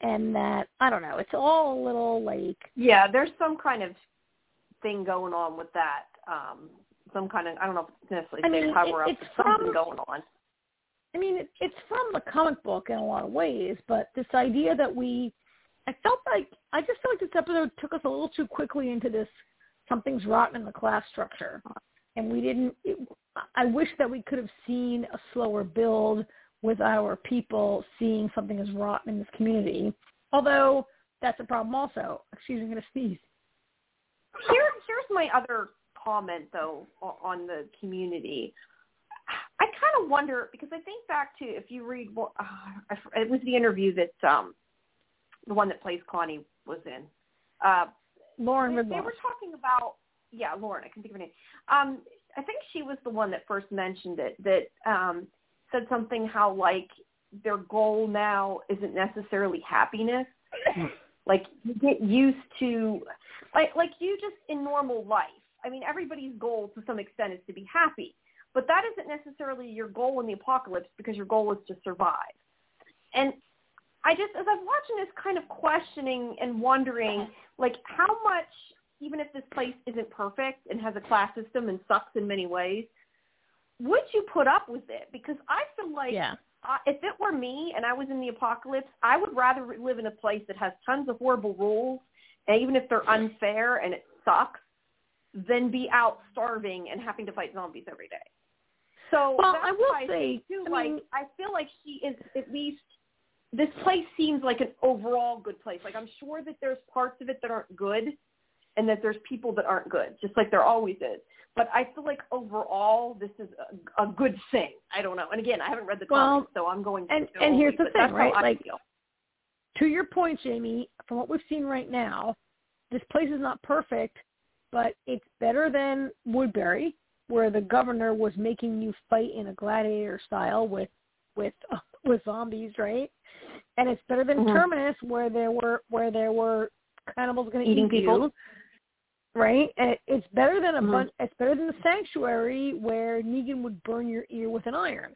and that i don't know it's all a little like Yeah, there's some kind of thing going on with that. Um, some kind of I don't know if it's necessarily I mean, cover it- up, it's something from- going on. i mean it, it's from the comic book in a lot of ways but this idea that we i felt like i just felt like this episode took us a little too quickly into this something's rotten in the class structure and we didn't it, i wish that we could have seen a slower build with our people seeing something as rotten in this community. Although that's a problem also. Excuse me, I'm going to sneeze. Here, here's my other comment though on the community. I kind of wonder because I think back to if you read, uh, it was the interview that um, the one that plays Connie was in. Uh, Lauren they, Ridloff. they were talking about yeah, Lauren. I can think of her name. Um, I think she was the one that first mentioned it. That um, said something how like their goal now isn't necessarily happiness. like you get used to, like like you just in normal life. I mean, everybody's goal to some extent is to be happy, but that isn't necessarily your goal in the apocalypse because your goal is to survive. And I just, as I'm watching this, kind of questioning and wondering, like, how much even if this place isn't perfect and has a class system and sucks in many ways, would you put up with it? Because I feel like yeah. uh, if it were me and I was in the apocalypse, I would rather live in a place that has tons of horrible rules, and even if they're unfair and it sucks, than be out starving and having to fight zombies every day. So well, I will say, too, I like I feel like she is at least this place seems like an overall good place. Like I'm sure that there's parts of it that aren't good, and that there's people that aren't good, just like there always is. But I feel like overall this is a, a good thing. I don't know. And again, I haven't read the well, comics, so I'm going. And to and here's the thing, right? Like, feel. to your point, Jamie, from what we've seen right now, this place is not perfect, but it's better than Woodbury, where the governor was making you fight in a gladiator style with with uh, with zombies, right? And it's better than mm-hmm. Terminus, where there were where there were cannibals going to eat people. You right? And it, it's better than a mm-hmm. bunch. It's better than the sanctuary where Negan would burn your ear with an iron.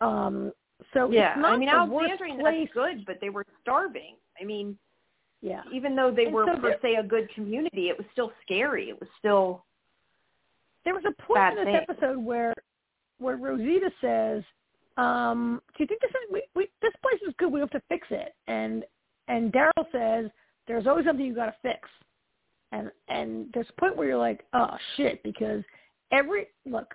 Um, so yeah, it's not I mean, Alexandria that's good, but they were starving. I mean, yeah, even though they and were so per se a good community, it was still scary. It was still. There was a point in this thing. episode where where Rosita says, um, "Do you think this is, we, we, this place is good? We have to fix it." And and Daryl says, "There's always something you got to fix." And and there's a point where you're like, oh shit, because every look,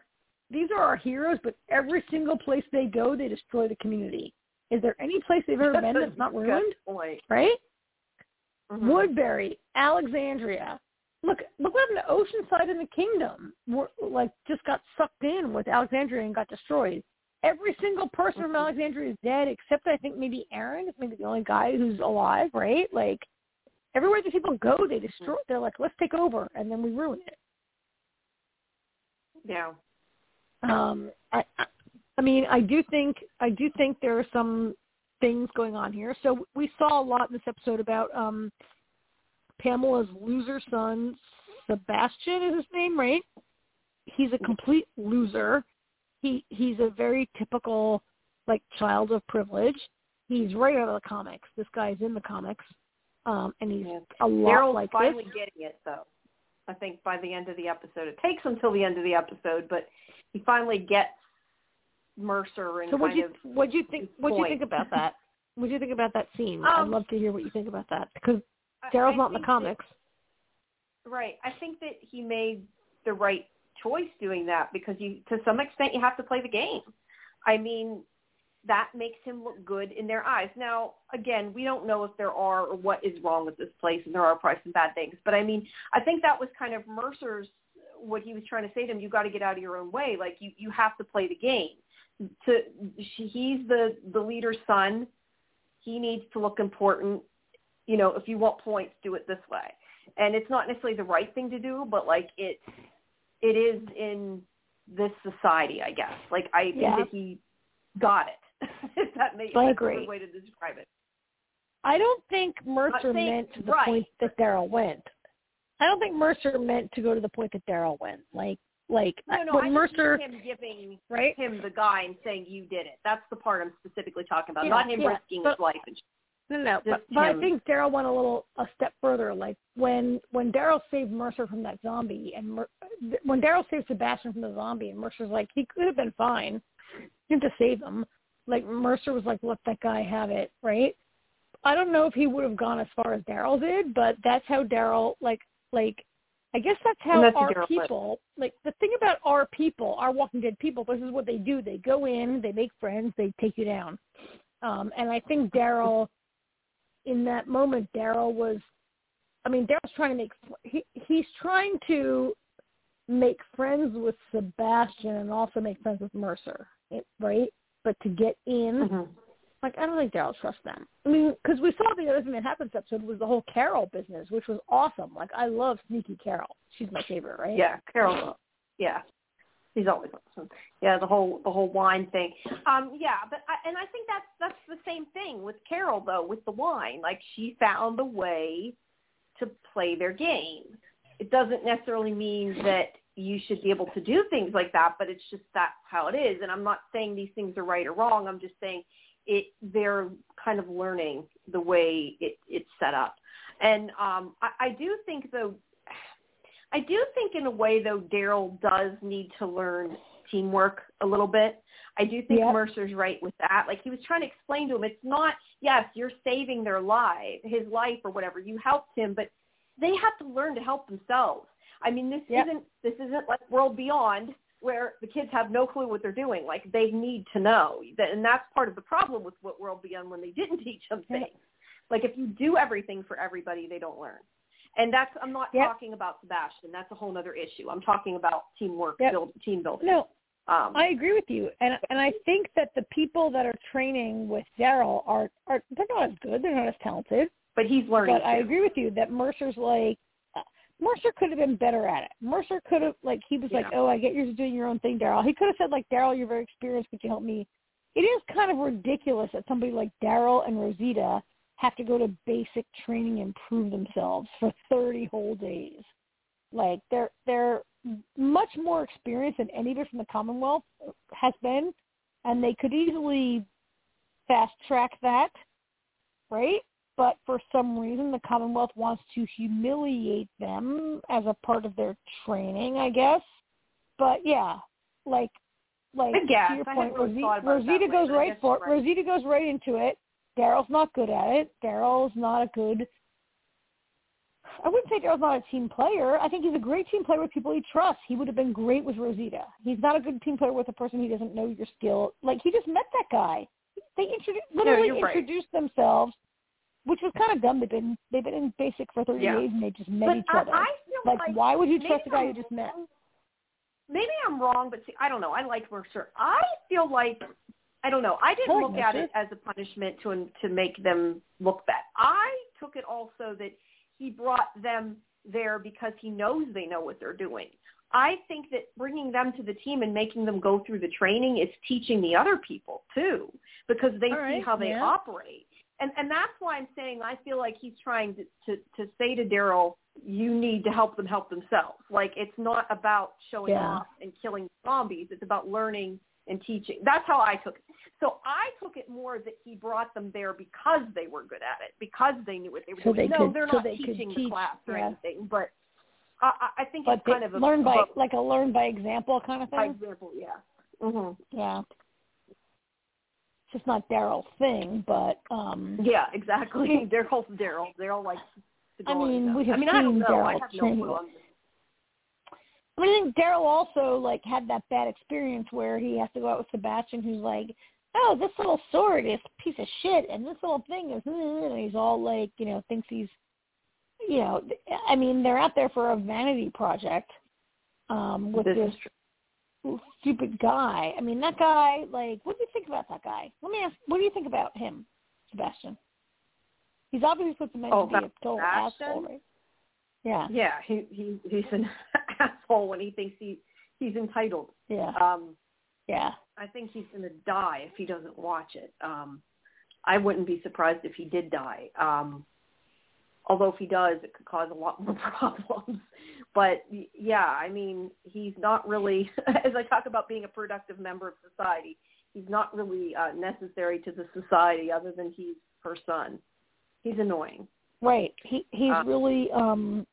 these are our heroes, but every single place they go, they destroy the community. Is there any place they've ever been that's not ruined? Point. Right? Mm-hmm. Woodbury, Alexandria. Look, look what happened to Oceanside in the Kingdom. We're, like just got sucked in with Alexandria and got destroyed. Every single person mm-hmm. from Alexandria is dead, except I think maybe Aaron is maybe the only guy who's alive, right? Like everywhere these people go, they destroy. They're like, let's take over, and then we ruin it. Yeah. Um, I, I mean, I do think I do think there are some things going on here. So we saw a lot in this episode about um, Pamela's loser son, Sebastian is his name, right? He's a complete loser. He he's a very typical like child of privilege. He's right out of the comics. This guy's in the comics. Um, and he's yeah. a lot Daryl's like finally this. getting it though. I think by the end of the episode, it takes until the end of the episode, but he finally gets Mercer and So what you what you think what do you think about that? What do you think about that scene? Um, I'd love to hear what you think about that because Daryl's not in the comics. That, right. I think that he made the right choice doing that because you, to some extent, you have to play the game. I mean, that makes him look good in their eyes. Now, again, we don't know if there are or what is wrong with this place, and there are probably some bad things. But I mean, I think that was kind of Mercer's what he was trying to say to him. You got to get out of your own way. Like you, you have to play the game. To he's the the leader's son. He needs to look important. You know, if you want points, do it this way. And it's not necessarily the right thing to do, but like it, it is in this society, I guess. Like I think Yeah. that he got it. if that makes I that's agree. a good way to describe it. I don't think Mercer meant to the right. point that Daryl went. I don't think Mercer meant to go to the point that Daryl went. Like like No, no, I Mercer him giving right? him the guy and saying you did it. That's the part I'm specifically talking about, Yeah, not him yeah, risking but- his life. And No, no, but, but I think Daryl went a little a step further. Like when when Daryl saved Mercer from that zombie, and Mer- when Daryl saved Sebastian from the zombie, and Mercer's like he could have been fine, you have to save him. Like Mercer was like, let that guy have it, right? I don't know if he would have gone as far as Daryl did, but that's how Daryl like like I guess that's how that's our people, like the thing about our people, our Walking Dead people, this is what they do. They go in, they make friends, they take you down. Um, and I think Daryl, in that moment, Daryl was, I mean, Daryl's trying to make, he, he's trying to make friends with Sebastian and also make friends with Mercer, right? But to get in, Mhm. like I don't think Daryl trusts them. I mean, because we saw the other thing that happened this episode was the whole Carol business, which was awesome. Like I love sneaky Carol. She's my favorite, right? Yeah, Carol. Yeah, he's always awesome. Yeah, the whole the whole wine thing. Um, yeah, but I, and I think that's that's the same thing with Carol though with the wine. Like she found a way to play their game. It doesn't necessarily mean that you should be able to do things like that, but it's just that's how it is. And I'm not saying these things are right or wrong. I'm just saying it they're kind of learning the way it, it's set up. And um, I, I do think though I do think in a way though Daryl does need to learn teamwork a little bit. I do think Yep. Mercer's right with that. Like he was trying to explain to him, it's not yes, you're saving their life, his life or whatever. You helped him, but they have to learn to help themselves. I mean, this Yep. isn't this isn't like World Beyond where the kids have no clue what they're doing. Like they need to know, and that's part of the problem with what World Beyond when they didn't teach them things. Like if you do everything for everybody, they don't learn. And that's I'm not Yep. talking about Sebastian. That's a whole other issue. I'm talking about teamwork, Yep. build, team building. No, Um, I agree with you, and and I think that the people that are training with Daryl are are they're not as good, they're not as talented. but he's learning. But I agree with you that Mercer's like Mercer could have been better at it. Mercer could have like he was like, "Oh, I get you're doing your own thing, Daryl." He could have said like, "Daryl, you're very experienced. Could you help me?" It is kind of ridiculous that somebody like Daryl and Rosita have to go to basic training and prove themselves for 30 whole days. Like they're they're much more experienced than anybody from the Commonwealth has been, and they could easily fast track that, right? But for some reason, the Commonwealth wants to humiliate them as a part of their training, I guess. But yeah, like like guess. to your point, really Rosita, about it that Rosita goes I right for it. right. Rosita goes right into it. Daryl's not good at it. Daryl's not a good. I wouldn't say Daryl's not a team player. I think he's a great team player with people he trusts. He would have been great with Rosita. He's not a good team player with a person he doesn't know your skill. Like he just met that guy. They introduced literally right. introduced themselves, which was kind of dumb. They've been they've been in basic for thirty Yeah. days and they just met but each I, other. I feel like, like why would you trust a guy you just met? Maybe I'm wrong, but see, I don't know. I like Mercer. I feel like I don't know. I didn't look at it as a punishment to to make them look bad. I took it also that he brought them there because he knows they know what they're doing. I think that bringing them to the team and making them go through the training is teaching the other people too, because they see how they yeah. operate. And and that's why I'm saying I feel like he's trying to to, to say to Daryl, you need to help them help themselves. Like it's not about showing Yeah. off and killing zombies. It's about learning and teaching. That's how I took it. So I took it more that he brought them there because they were good at it, because they knew what they were So doing. they no, could- they're so not they teaching the teach, class or yeah. anything, but I, I I think But it's kind of a learn by like a learn by example kind of by thing. example, yeah. hmm Yeah. It's just not Daryl's thing, but um Yeah, exactly. Daryl's Daryl. Daryl likes to go I mean, we have I mean, I don't seen know. I Daryl have no clue. on this. I mean, I think Daryl also like had that bad experience where he has to go out with Sebastian, who's like, "Oh, this little sword is a piece of shit, and this little thing is," and he's all like, you know, thinks he's, you know, I mean, they're out there for a vanity project um with This this. Stupid guy. I mean, that guy, like, what do you think about that guy? Let me ask, what do you think about him, Sebastian? He's obviously supposed to meant Oh, to be a total Sebastian? asshole, right? Yeah, Yeah, he he he's an asshole when he thinks he he's entitled. yeah, Um, yeah. I think he's going to die if he doesn't watch it. Um, I wouldn't be surprised if he did die. Um, although if he does, it could cause a lot more problems. But y- yeah, I mean, he's not really, as I talk about being a productive member of society, he's not really uh, necessary to the society other than he's her son. He's annoying. Right. He he's Uh, really um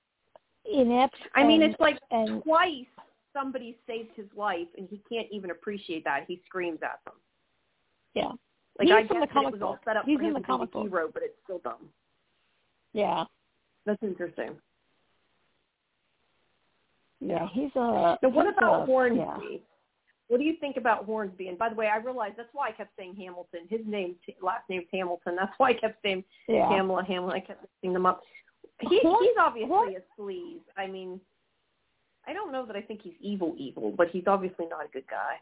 inept. I mean, and, it's like and twice somebody saved his life and he can't even appreciate that. He screams at them. yeah, Like He's I in guess the comic it was all set up He's for in him the to comic be book. hero, but it's still dumb. yeah. That's interesting. Yeah, he's a. Now, what about a, Hornsby? Yeah. What do you think about Hornsby? And by the way, I realized that's why I kept saying Hamilton. His name, last name's Hamilton. That's why I kept saying Yeah. Pamela Hamilton. I kept mixing them up. He, Horn- he's obviously Horn- a sleaze. I mean, I don't know that I think he's evil, evil, but he's obviously not a good guy.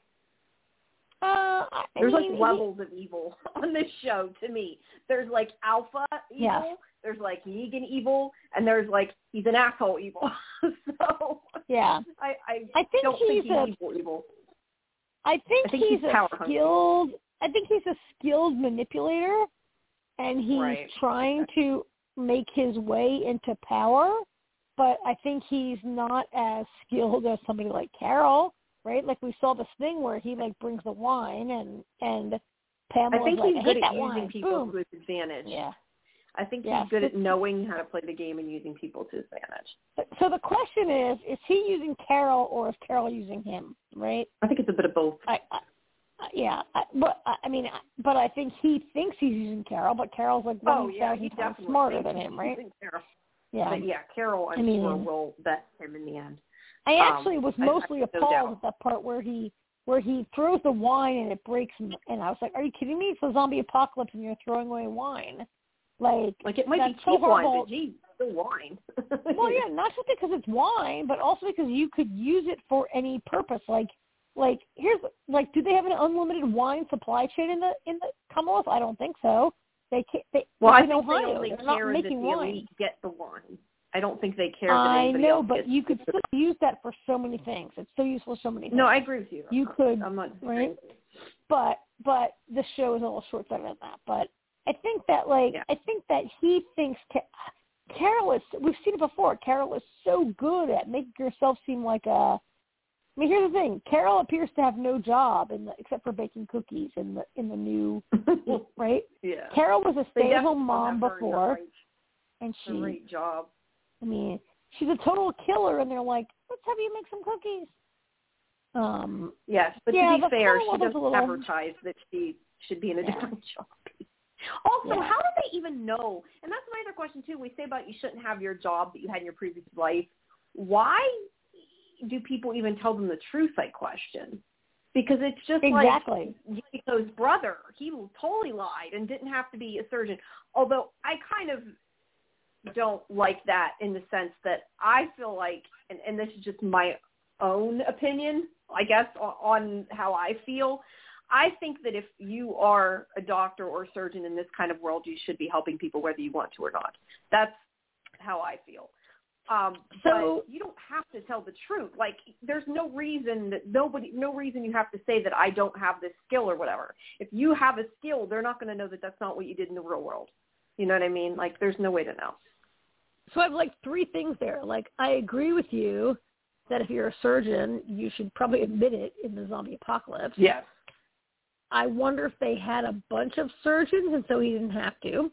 Uh, I There's mean, like levels of evil on this show to me. There's like alpha evil, Yes. there's like Negan evil, and there's like he's an asshole evil. so yeah. I I, I think don't he's think he's a. evil evil. I think, I think he's, he's a skilled. I think he's a skilled manipulator, and he's Right. trying to make his way into power. But I think he's not as skilled as somebody like Carol, right? Like we saw this thing where he like brings the wine, and and Pamela. I think he's good at using wine. people Boom. to his advantage. Yeah. I think he's good at knowing how to play the game and using people to his advantage. So the question is, is he using Carol or is Carol using him, right? I think it's a bit of both. I, I yeah, I, but I I mean, I- but I think he thinks he's using Carol, but Carol's like one Oh yeah, he thousand times definitely smarter than him, right? Carol. Yeah. But yeah, Carol, I'm I mean- sure will vet him in the end. I um, actually was I- I mostly no appalled at that part where he where he throws the wine and it breaks, and, I was like, "Are you kidding me? It's a zombie apocalypse and you're throwing away wine." Like, Like it might be so cheap wine, horrible. but gee, still wine. well, yeah, not just because it's wine, but also because you could use it for any purpose. Like, like here's like, do they have an unlimited wine supply chain in the in the Commonwealth? I don't think so. They can't. They, Well, I think Ohio, they only they're not care that the making wine. get the wine. I don't think they care that I know, but you could still use that for so many things. It's so useful for so many things. No, I agree with you. You could, I'm not right? but but the show is a little short sighted on that. But I think that like Yeah. I think that he thinks Ca- Carol is. We've seen it before. Carol is so good at making herself seem like a. I mean, here's the thing. Carol appears to have no job in the, except for baking cookies in the in the new right. yeah. Carol was a stay at home mom have her in the before, and she. great job. I mean, she's a total killer, and they're like, let's have you make some cookies. Um, Yes, but Yeah, to be fair, she doesn't little- advertise that she should be in a Yeah. different job. Also, Yeah. how do they even know? And that's my other question too. We say about you shouldn't have your job that you had in your previous life. Why do people even tell them the truth? I question. Because it's just exactly. like Yumiko's brother. He totally lied and didn't have to be a surgeon. Although I kind of don't like that in the sense that I feel like, and, and this is just my own opinion, I guess, on, on how I feel. I think that if you are a doctor or a surgeon in this kind of world, you should be helping people whether you want to or not. That's how I feel. Um, So- but you don't have to tell the truth. Like, there's no reason that nobody, no reason you have to say that I don't have this skill or whatever. If you have a skill, they're not going to know that that's not what you did in the real world. You know what I mean? Like, there's no way to know. So I have like three things there. Like I agree with you that if you're a surgeon, you should probably admit it in the zombie apocalypse. Yes. I wonder if they had a bunch of surgeons and so he didn't have to.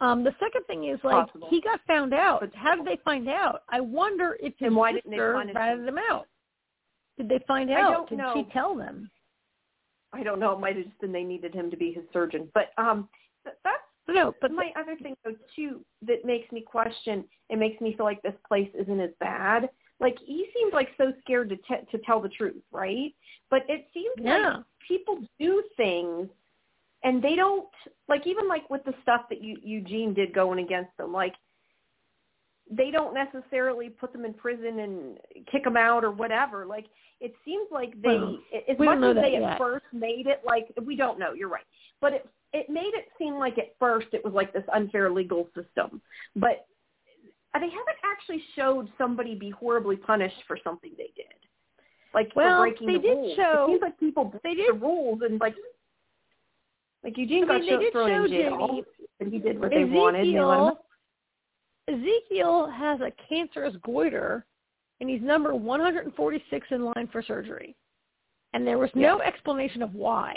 Um, the second thing is like Possible. he got found out. But- How did they find out? I wonder if his And why didn't they sister ratted him? them out. Did they find I out? don't did know. she tell them? I don't know. It might have just been they needed him to be his surgeon. But um, that's No, but my other thing though too that makes me question, it makes me feel like this place isn't as bad. Like he seems like so scared to t- to tell the truth, right? But it seems Yeah. like people do things and they don't like even like with the stuff that you, Eugene did going against them, like they don't necessarily put them in prison and kick them out or whatever. Like it seems like they, Well, as much as they at first made it like we don't know. You're right, but it it made it seem like at first it was like this unfair legal system, but they haven't actually showed somebody be horribly punished for something they did, like Well, for breaking they the did rules. show- it seems like people break they the rules and like like Eugene I got mean, did thrown show in jail, Jamie and he did what they wanted. They let him Ezekiel, Ezekiel has a cancerous goiter, and he's number 146 in line for surgery. And there was no explanation of why.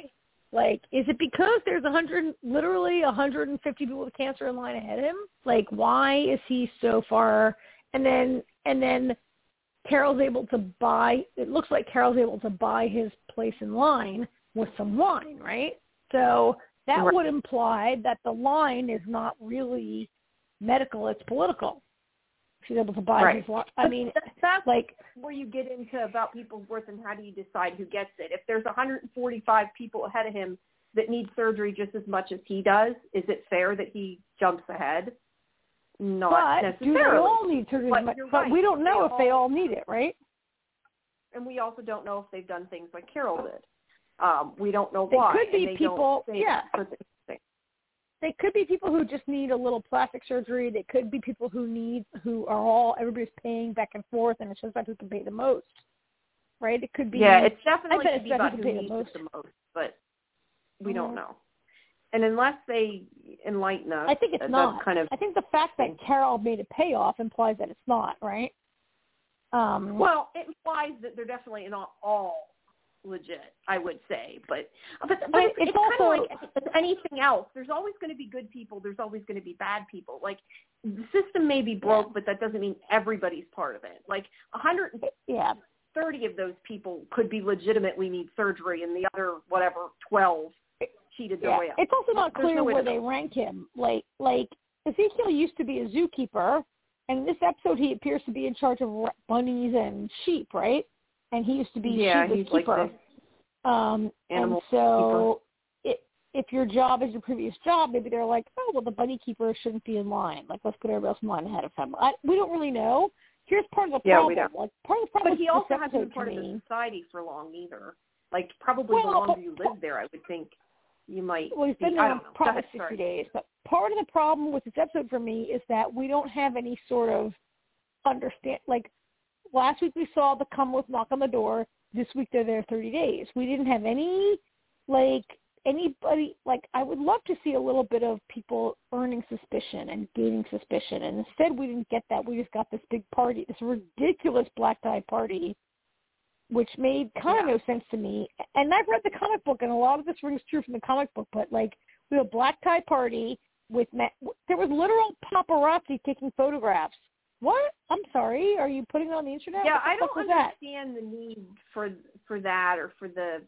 Like, is it because there's a 100, literally a 150 people with cancer in line ahead of him? Like, why is he so far? And then, and then Carol's able to buy. It looks like Carol's able to buy his place in line with some wine, right? So that Right. would imply that the line is not really medical; it's political. She's able to buy Right. his. wa- I mean, that's like where you get into about people's worth and how do you decide who gets it. If there's 145 people ahead of him that need surgery just as much as he does, is it fair that he jumps ahead? Not but do necessarily. they all need surgery? But But, but right. we don't know They if they all- all need it, right? and we also don't know if they've done things like Carol did. Um, we don't know They why. could be and they people- yeah. certain things. They could be people who just need a little plastic surgery. They could be people who need who are all everybody's paying back and forth, and it's just about who can pay the most, right? It could be Yeah, it's definitely bet could it's be better about to who pay the needs most. the most, but we don't know. And unless they enlighten us, I think it's not. kind of I think the fact that Carol made a payoff implies that it's not, right? Um, well, it implies that they're definitely not all legit. I would say, but uh, but, but But it's, it's it's kind also- of like anything else. There's always going to be good people. There's always going to be bad people. Like the system may be broke, but that doesn't mean everybody's part of it. Like 130 yeah, of those people could be legitimately need surgery, and the other whatever 12 cheated their yeah. way up. It's also not There's clear no where they know. rank him. Like, like Ezekiel used to be a zookeeper, and in this episode he appears to be in charge of bunnies and sheep, right? And he used to be yeah, he's like keeper. the um, animal and so it, if your job is your previous job, maybe they're like, oh, well, the bunny keeper shouldn't be in line. Like, let's put everybody else in line ahead of him. I, we don't really know. Here's part of the Yeah, problem. we don't. Like, part of the problem But he also hasn't been part of the society for long either. Like probably the longer but- you live there, I would think you might. well, he's been there I don't know. Go probably ahead, 60 sorry. days. But part of the problem with this episode for me is that we don't have any sort of understand. Like, last week we saw the come with knock on the door. This week they're there 30 days. We didn't have any, like, anybody like I would love to see a little bit of people earning suspicion and gaining suspicion and instead we didn't get that. We just got this big party, this ridiculous black tie party which made kind of Yeah. no sense to me. And I've read the comic book and a lot of this rings true from the comic book, but like we have a black tie party with ma- there was literal paparazzi taking photographs. What? I'm sorry. Are you putting it on the internet? Yeah, the I don't was that? understand the need for for that or for the.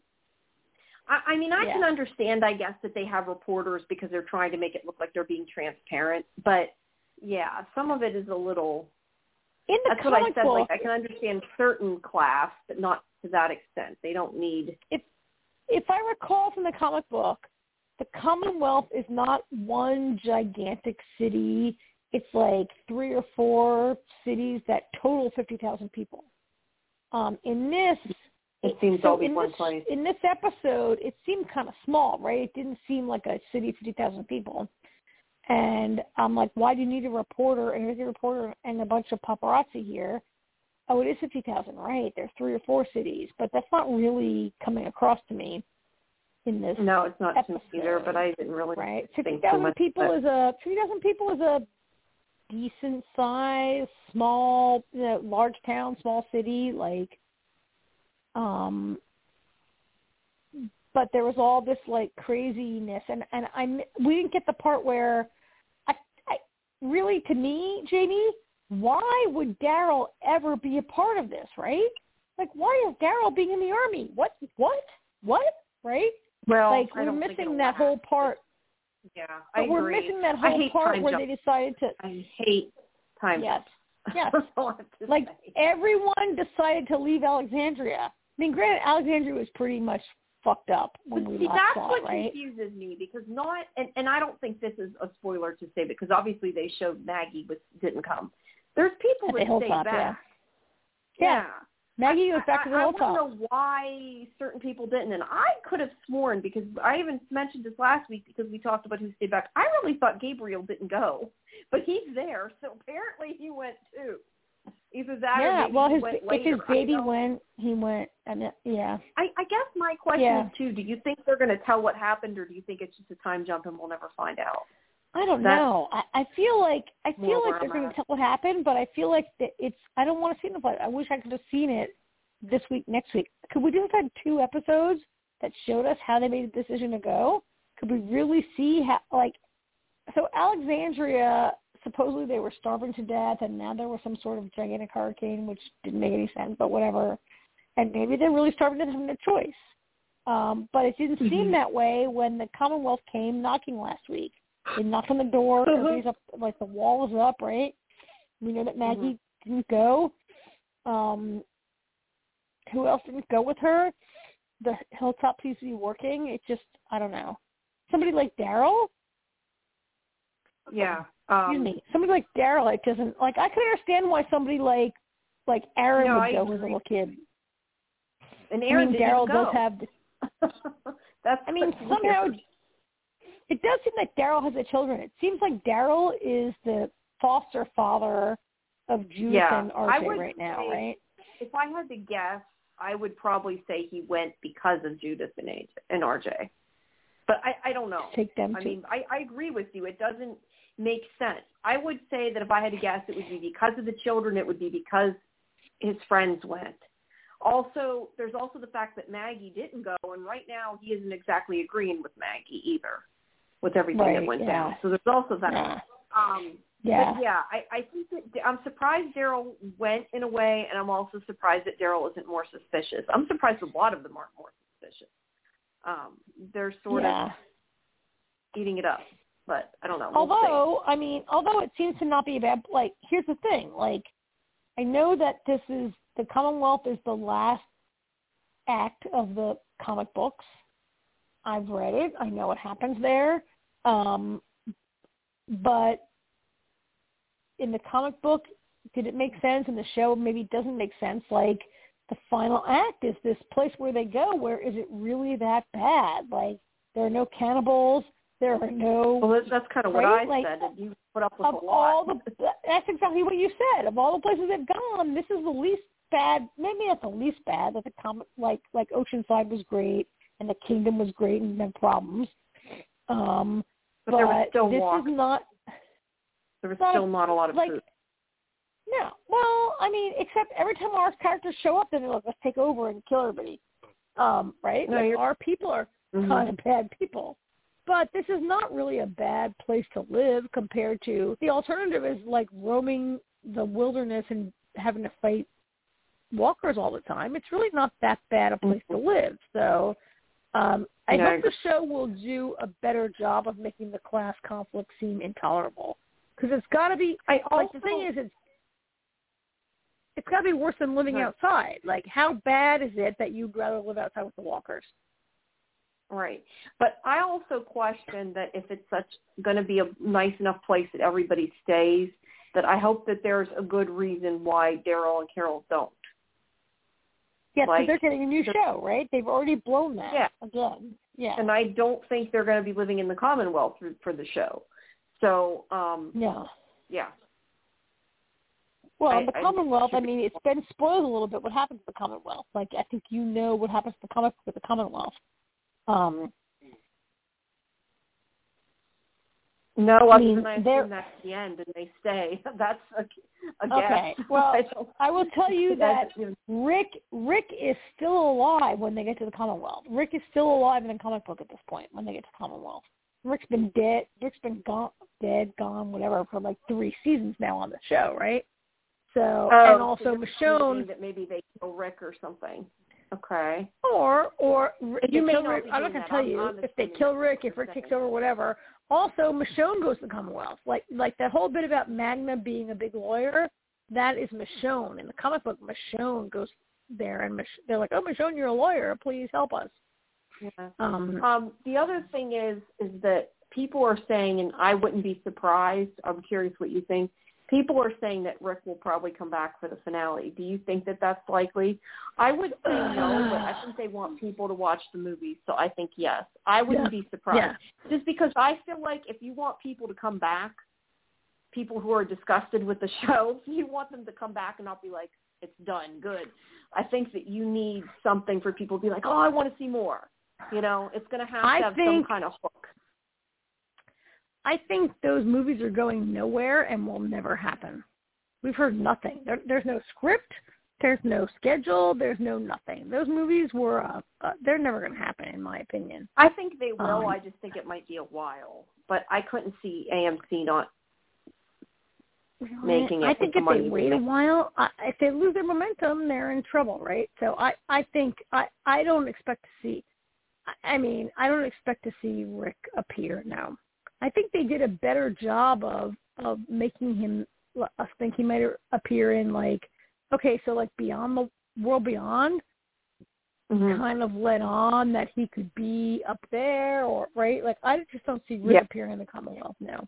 I, I mean, I Yeah. can understand, I guess, that they have reporters because they're trying to make it look like they're being transparent. But yeah, some of it is a little. In the That's what I said. book, Like I can understand certain class, but not to that extent. They don't need. If if I recall from the comic book, the Commonwealth is not one gigantic city. It's like three or four cities that total 50,000 people. Um, in this, It seems so all be in one this, place. in this episode, it seemed kind of small, right? It didn't seem like a city of 50,000 people. And I'm like, why do you need a reporter and here's a reporter and a bunch of paparazzi here? Oh, it is 50,000, right? There's three or four cities, but that's not really coming across to me in this No, it's not to me either. But I didn't really right? think Fifty too thousand much, people but- is a fifty thousand people is a decent size, small, you know, large town, small city, like, um, but there was all this like craziness, and and I we didn't get the part where, I, I really to me, Jamie, why would Daryl ever be a part of this, right? Like, why is Daryl being in the army? What, what, what, right? Well, like we're missing that whole part. Yeah, But I we're agree. missing that whole part where jump. they decided to I hate time Yes. Yes. That's all I have to like say. everyone decided to leave Alexandria. I mean, granted, Alexandria was pretty much fucked up when But we see, last that's saw what it, right? confuses me because not, and, and I don't think this is a spoiler to say because obviously they showed Maggie was didn't come. There's people At the that stayed hilltop, back. Yeah. Maggie goes back to the I, I, hilltop. I want to know why certain people didn't, and I could have sworn because I even mentioned this last week because we talked about who stayed back. I really thought Gabriel didn't go, but he's there, so apparently he went too. Either that or yeah, well, he his went if later. his baby went, he went. I mean, yeah. I, I guess my question Yeah. is too: Do you think they're going to tell what happened, or do you think it's just a time jump and we'll never find out? I don't That's know. I, I feel like I feel like they're going to tell what happened, but I feel like that it's. I don't want to see the fight. I wish I could have seen it this week, next week. Could we just have two episodes that showed us how they made the decision to go? Could we really see how like? So Alexandria, supposedly they were starving to death, and now there was some sort of gigantic hurricane, which didn't make any sense, but whatever. And maybe they're really starving to death and no choice. Um, but it didn't seem Mhm. that way when the Commonwealth came knocking last week. They knocked on the door. Everybody's up, like the wall is up, right? We know that Maggie mm-hmm. didn't go. Um, who else didn't go with her? The Hilltop seems to be working. It just, I don't know. Somebody like Daryl. Yeah. Um, Excuse me. Somebody like Daryl, it doesn't like. I could understand why somebody like like Aaron no, would I go agree. as a little kid. And Aaron I mean, Daryl does have. That's. I mean, somehow it does seem like Daryl has the children. It seems like Daryl is the foster father of Judith yeah, and RJ right now, say, right? If I had to guess, I would probably say he went because of Judith and, AJ, and RJ. But I, I don't know. Take them. I to. mean, I, I agree with you. It doesn't make sense. I would say that if I had to guess, it would be because of the children. It would be because his friends went. Also, there's also the fact that Maggie didn't go, and right now he isn't exactly agreeing with Maggie either, with everything right, that went yeah. down. So there's also that. Yeah. Um, yeah. Yeah, I, I think that I'm surprised Daryl went in a way, and I'm also surprised that Daryl isn't more suspicious. I'm surprised a lot of them aren't more suspicious. Um, they're sort yeah. of eating it up, but I don't know. We'll although, see. I mean, although it seems to not be a bad. Like, here's the thing. Like, I know that this is the Commonwealth is the last act of the comic books. I've read it. I know what happens there. Um, but in the comic book, did it make sense? In the show, maybe it doesn't make sense. Like the final act is this place where they go. Where is it really that bad? Like there are no cannibals. There are no. Well, that's, that's kind of what? I like, said. That you put up with of a lot. all the, that's exactly what you said. Of all the places they've gone, this is the least bad. Maybe not the least bad. But the comic, like like Oceanside was great, and the Kingdom was great, and no problems. Um, but, there was still this walk. is not. There was but, still not a lot of like, food. No. Well, I mean, except every time our characters show up, then they're like, let's take over and kill everybody. Um, right? No, like, our people are Mhm. kind of bad people. But this is not really a bad place to live compared to the alternative is like roaming the wilderness and having to fight walkers all the time. It's really not that bad a place to live. So um, I hope the show will do a better job of making the class conflict seem intolerable. Because it's got to be. I like the thing is, it's it's got to be worse than living Right. outside. Like, how bad is it that you'd rather live outside with the walkers? Right. But I also question that if it's such going to be a nice enough place that everybody stays, that I hope that there's a good reason why Daryl and Carol don't. Yeah, because Like, they're getting a new show, right? They've already blown that Yeah. again. Yeah. And I don't think they're going to be living in the Commonwealth for, for the show. So, um, no. yeah. Well, I- in the Commonwealth, I mean, it's been spoiled a little bit what happens to the Commonwealth. Like, I think you know what happens to the comic with the Commonwealth. Um, No, I mean, than I they're- assume that's the end and they stay. That's a, a guess. Okay, well, I, I will tell you that Rick Rick is still alive when they get to the Commonwealth. Rick is still alive in the comic book at this point when they get to Commonwealth. Rick's been dead. Rick's been gone, dead, gone, whatever, for like three seasons now on the show, right? So, Oh, and also so Michonne, that maybe they kill Rick or something. Okay. or or if You may kill not Rick, I'm not going to tell I'm- you if they kill Rick, if Rick takes over, whatever. Also, Michonne goes to the Commonwealth. Like like that whole bit about Magna being a big lawyer, that is Michonne. In the comic book, Michonne goes there, and Mich- they're like, "Oh, Michonne, you're a lawyer. Please help us." Yeah. Um, Um, the other thing is is that people are saying, and I wouldn't be surprised. I'm curious what you think. People are saying that Rick will probably come back for the finale. Do you think that that's likely? I would say no, but I think they want people to watch the movie, so I think yes. I wouldn't be surprised. yeah, Just because I feel like if you want people to come back, people who are disgusted with the show, you want them to come back and not be like, it's done, good. I think that you need something for people to be like, oh, I want to see more. You know, it's going to have I to have some kind of hook. I think those movies are going nowhere and will never happen. We've heard nothing. There, there's no script. There's no schedule. There's no nothing. Those movies were, uh, uh, they're never going to happen, in my opinion. I think they will. Um, I just think it might be a while. But I couldn't see AMC not. Making it I think if they wait a while, I, if they lose their momentum, they're in trouble, right? So I, I think I, I don't expect to see. I- I mean, I don't expect to see Rick appear now. I think they did a better job of of making him us think he might appear in like okay, so like Beyond the World Beyond Mhm. kind of led on that he could be up there or right? Like I just don't see Rick Yeah. appearing in the Commonwealth now.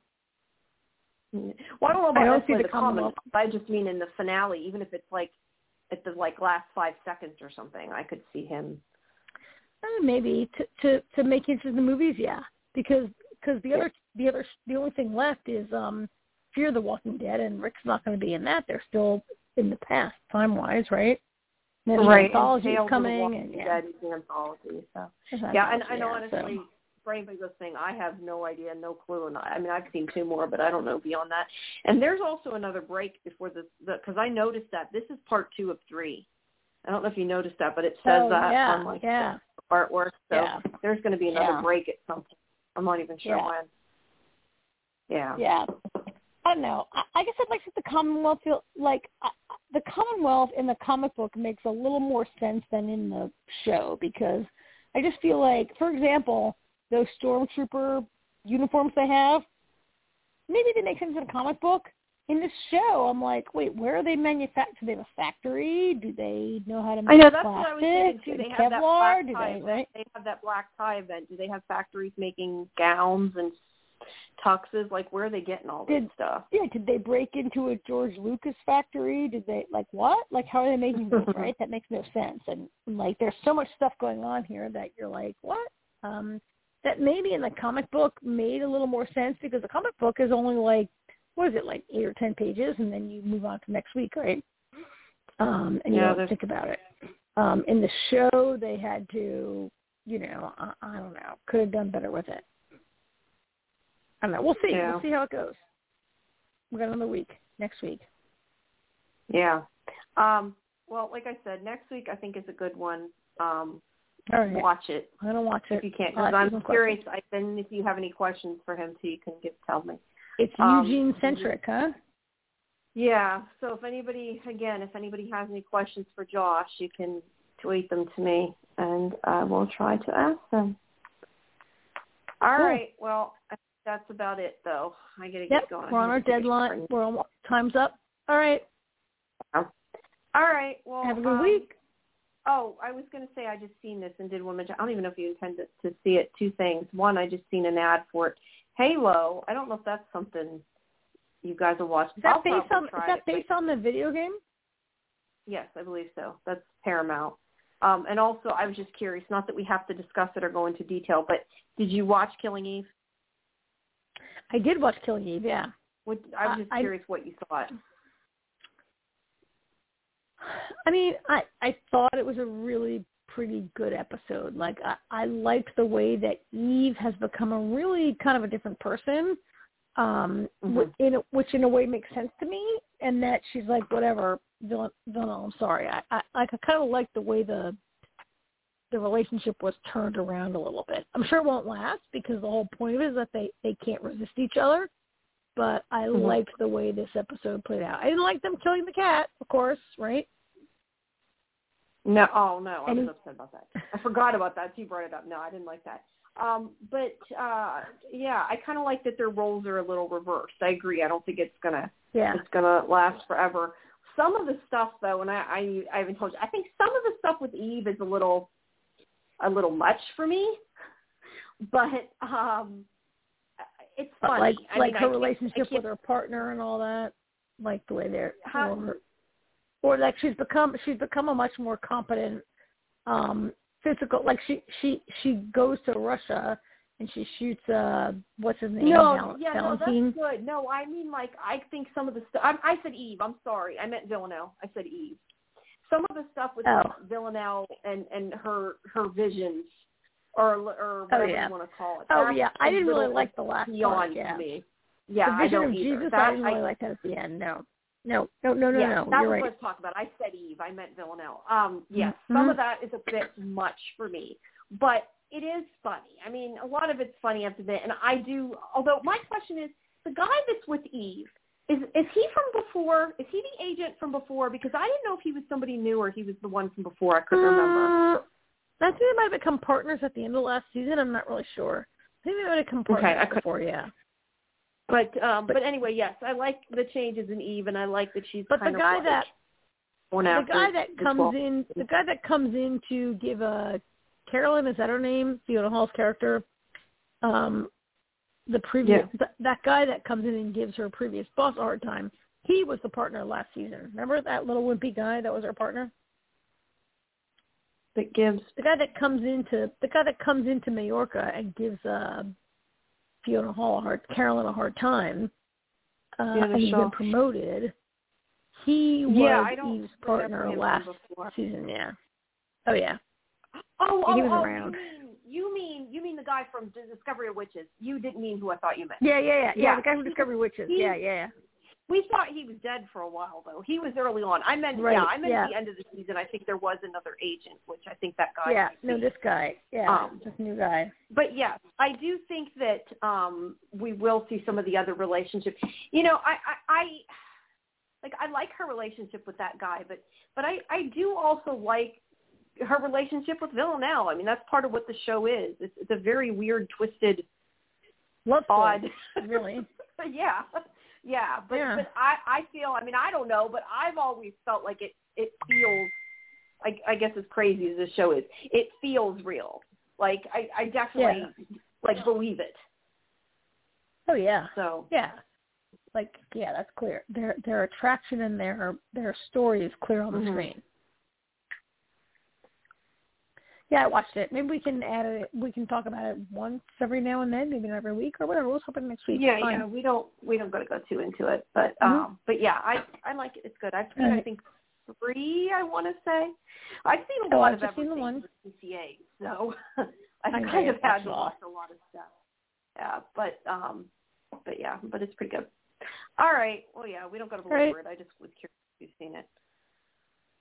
Well, I don't know about I don't see the the Commonwealth. Commonwealth. I just mean in the finale, even if it's like at the like last five seconds or something, I could see him. Eh, maybe to to to make it into the movies, yeah. Because because the other the other the only thing left is um Fear the Walking Dead, and Rick's not going to be in that. They're still in the past time wise, right? And then the anthology and is coming, and yeah, Dead is the anthology. So yeah, and I know yeah, honestly, so. for anybody listening, I have no idea, no clue, and I I mean I've seen two more, but I don't know beyond that. And there's also another break before this because I noticed that this is part two of three. I don't know if you noticed that, but it says oh, that yeah, on like yeah, the artwork. So yeah, there's going to be another break at some point. I'm not even sure Yeah. when. Yeah. yeah. I don't know. I, I guess I'd like to see the Commonwealth feel like I- the Commonwealth in the comic book makes a little more sense than in the show because I just feel like, for example, those stormtrooper uniforms they have, maybe they make sense in a comic book. In this show, I'm like, wait, where are they manufactured? Do they have a factory? Do they know how to make I know that's plastic what I was thinking too. They have that Kevlar? black Do tie they, event. right? They have that black tie event. Do they have factories making gowns and tuxes? Like where are they getting all this Did- stuff? Yeah, did they break into a George Lucas factory? Did they like what? Like how are they making this, right? That makes no sense. And like there's so much stuff going on here that you're like, what? Um that maybe in the comic book made a little more sense because the comic book is only like what is it, like eight or ten pages and then you move on to next week, right? Um and you Yeah, don't there's- think about it. Um in the show they had to, you know, I, I don't know, could have done better with it. I don't know. We'll see. Yeah. We'll see how it goes. We got another week next week. Yeah. Um, well, like I said, next week I think is a good one. Um, right. watch it I'm gonna watch it if you can't. Because I'm curious. I, then if you have any questions for him too, you can give tell me. It's Um, Eugene centric, huh? Yeah. So if anybody, again, if anybody has any questions for Josh, you can tweet them to me, and I will try to ask them. All Cool. right. Well, that's about it, though. I gotta Yep. get going. We're on our deadline. We're on time's up. All right. All right. Well, Have a good um, week. Oh, I was going to say I just seen this and did want to mention. I don't even know if you intended to see it. Two things. One, I just seen an ad for it. Halo. I don't know if that's something you guys will watch. Is that I'll based on is that it, based on the video game? Yes, I believe so. That's Paramount. Um, and also, I was just curious. Not that we have to discuss it or go into detail, but did you watch Killing Eve? I did watch Killing Eve, yeah. What, I was Uh, just I- curious what you thought. I mean, I I thought it was a really pretty good episode. Like I I liked the way that Eve has become a really kind of a different person. Um Mhm. wh- in a, which in a way makes sense to me and that she's like whatever Villan Villanelle, I'm sorry. I I I kind of like the way the the relationship was turned around a little bit. I'm sure it won't last because the whole point of it is that they they can't resist each other. But I Mhm. liked the way this episode played out. I didn't like them killing the cat, of course, right? No, oh no, I was upset about that. I forgot about that. You brought it up. No, I didn't like that. Um, but uh yeah, I kind of like that their roles are a little reversed. I agree. I don't think it's gonna Yeah. it's gonna last forever. Some of the stuff though, and I I, I haven't told you, I think some of the stuff with Eve is a little a little much for me. But um it's But funny. like I like mean, her I relationship with her partner and all that, like the way they're How- or, or like she's become she's become a much more competent um physical like she she she goes to Russia and she shoots uh what's his name No, Val- yeah, no, that's good. No, I mean like I think some of the stuff. I, I said Eve. I'm sorry, I meant Villanelle. I said Eve. Some of the stuff with Oh. Villanelle and and her her visions, or or whatever yeah. you want to call it. oh that's yeah, I didn't really like the last beyond part. Yeah, me. Yeah, the I vision don't of either. Jesus. That, I didn't really I, like that at the end. No, no, no, no, no, yeah, no. that You're right. what I was talking about. I said Eve. I meant Villanelle. Um, yes, Mhm. some of that is a bit much for me, but it is funny. I mean, a lot of it's funny up to bit, and I do. Although my question is, the guy that's with Eve is is he from before? Is he the agent from before? Because I didn't know if he was somebody new or he was the one from before. I couldn't remember. Uh, I think they might have become partners at the end of last season. I'm not really sure. I think they might have become Okay, partners I could- before. Yeah. But um but, but anyway, yes, I like the changes in Eve, and I like that she's. But the guy like that the guy that comes 12. in, the guy that comes in to give a Carolyn is that her name? Fiona Hall's character. Um, the previous Yeah. th- that guy that comes in and gives her previous boss a hard time. He was the partner last season. Remember that little wimpy guy that was her partner? that gives. The guy that comes into the guy that comes into Majorca and gives uh, Fiona Hall a hard Carolyn a hard time. Uh, and he's been promoted. He was Yeah, Eve's partner last season. Yeah. Oh yeah. Oh, oh, He was oh, around. You mean, you mean you mean the guy from Discovery of Witches? You didn't mean who I thought you meant. Yeah, yeah, yeah, yeah. Yeah. The guy from Discovery of Witches. He- yeah, yeah, We thought he was dead for a while though. He was early on. I meant Right, yeah, I meant yeah. the end of the season. I think there was another agent, which I think that guy. Yeah. No, this guy. Yeah, Um, this new guy. but yes, I do think that um we will see some of the other relationships. You know, I, I, I like I like her relationship with that guy, but but I I do also like her relationship with Villanelle. I mean, that's part of what the show is. It's, it's a very weird, twisted, Love odd. really. yeah, yeah. But Yeah. but I I feel. I mean, I don't know, but I've always felt like it it feels. I, I guess as crazy as this show is, it feels real. Like I, I definitely like believe it. Oh yeah. So Yeah. Like yeah, that's clear. Their their attraction and their their story is clear on the Mhm. screen. Yeah, I watched it. Maybe we can add it. We can talk about it once every now and then, maybe not every week or whatever. We'll talk about it next week. yeah, Fine. yeah, we don't we don't gotta go too into it, but Mhm. um, but yeah, I I like it. It's good. I've seen I think three. I want to say I've seen a Oh, lot I've of just seen the everything one. with CCA, so I I've know, kind of had to watch a lot of stuff. Yeah, but um, but yeah, but it's pretty good. All right. Well, yeah, we don't got to All right. belabor it. I just was curious if you've seen it.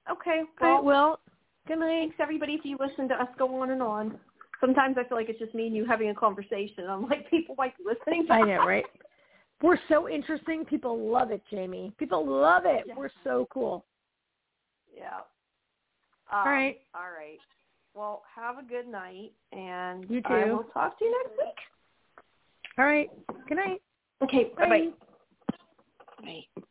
Okay. Well, right, well, good night. thanks everybody if you listen to us go on and on. Sometimes I feel like it's just me and you having a conversation. I'm like, people like listening. To I know, right? We're so interesting. People love it, Jamie. People love it. Yeah. We're so cool. Yeah. All Um, right. All right. Well, have a good night, and You I too. will talk to you next week. All right. Good night. Okay. Bye. Bye. Bye.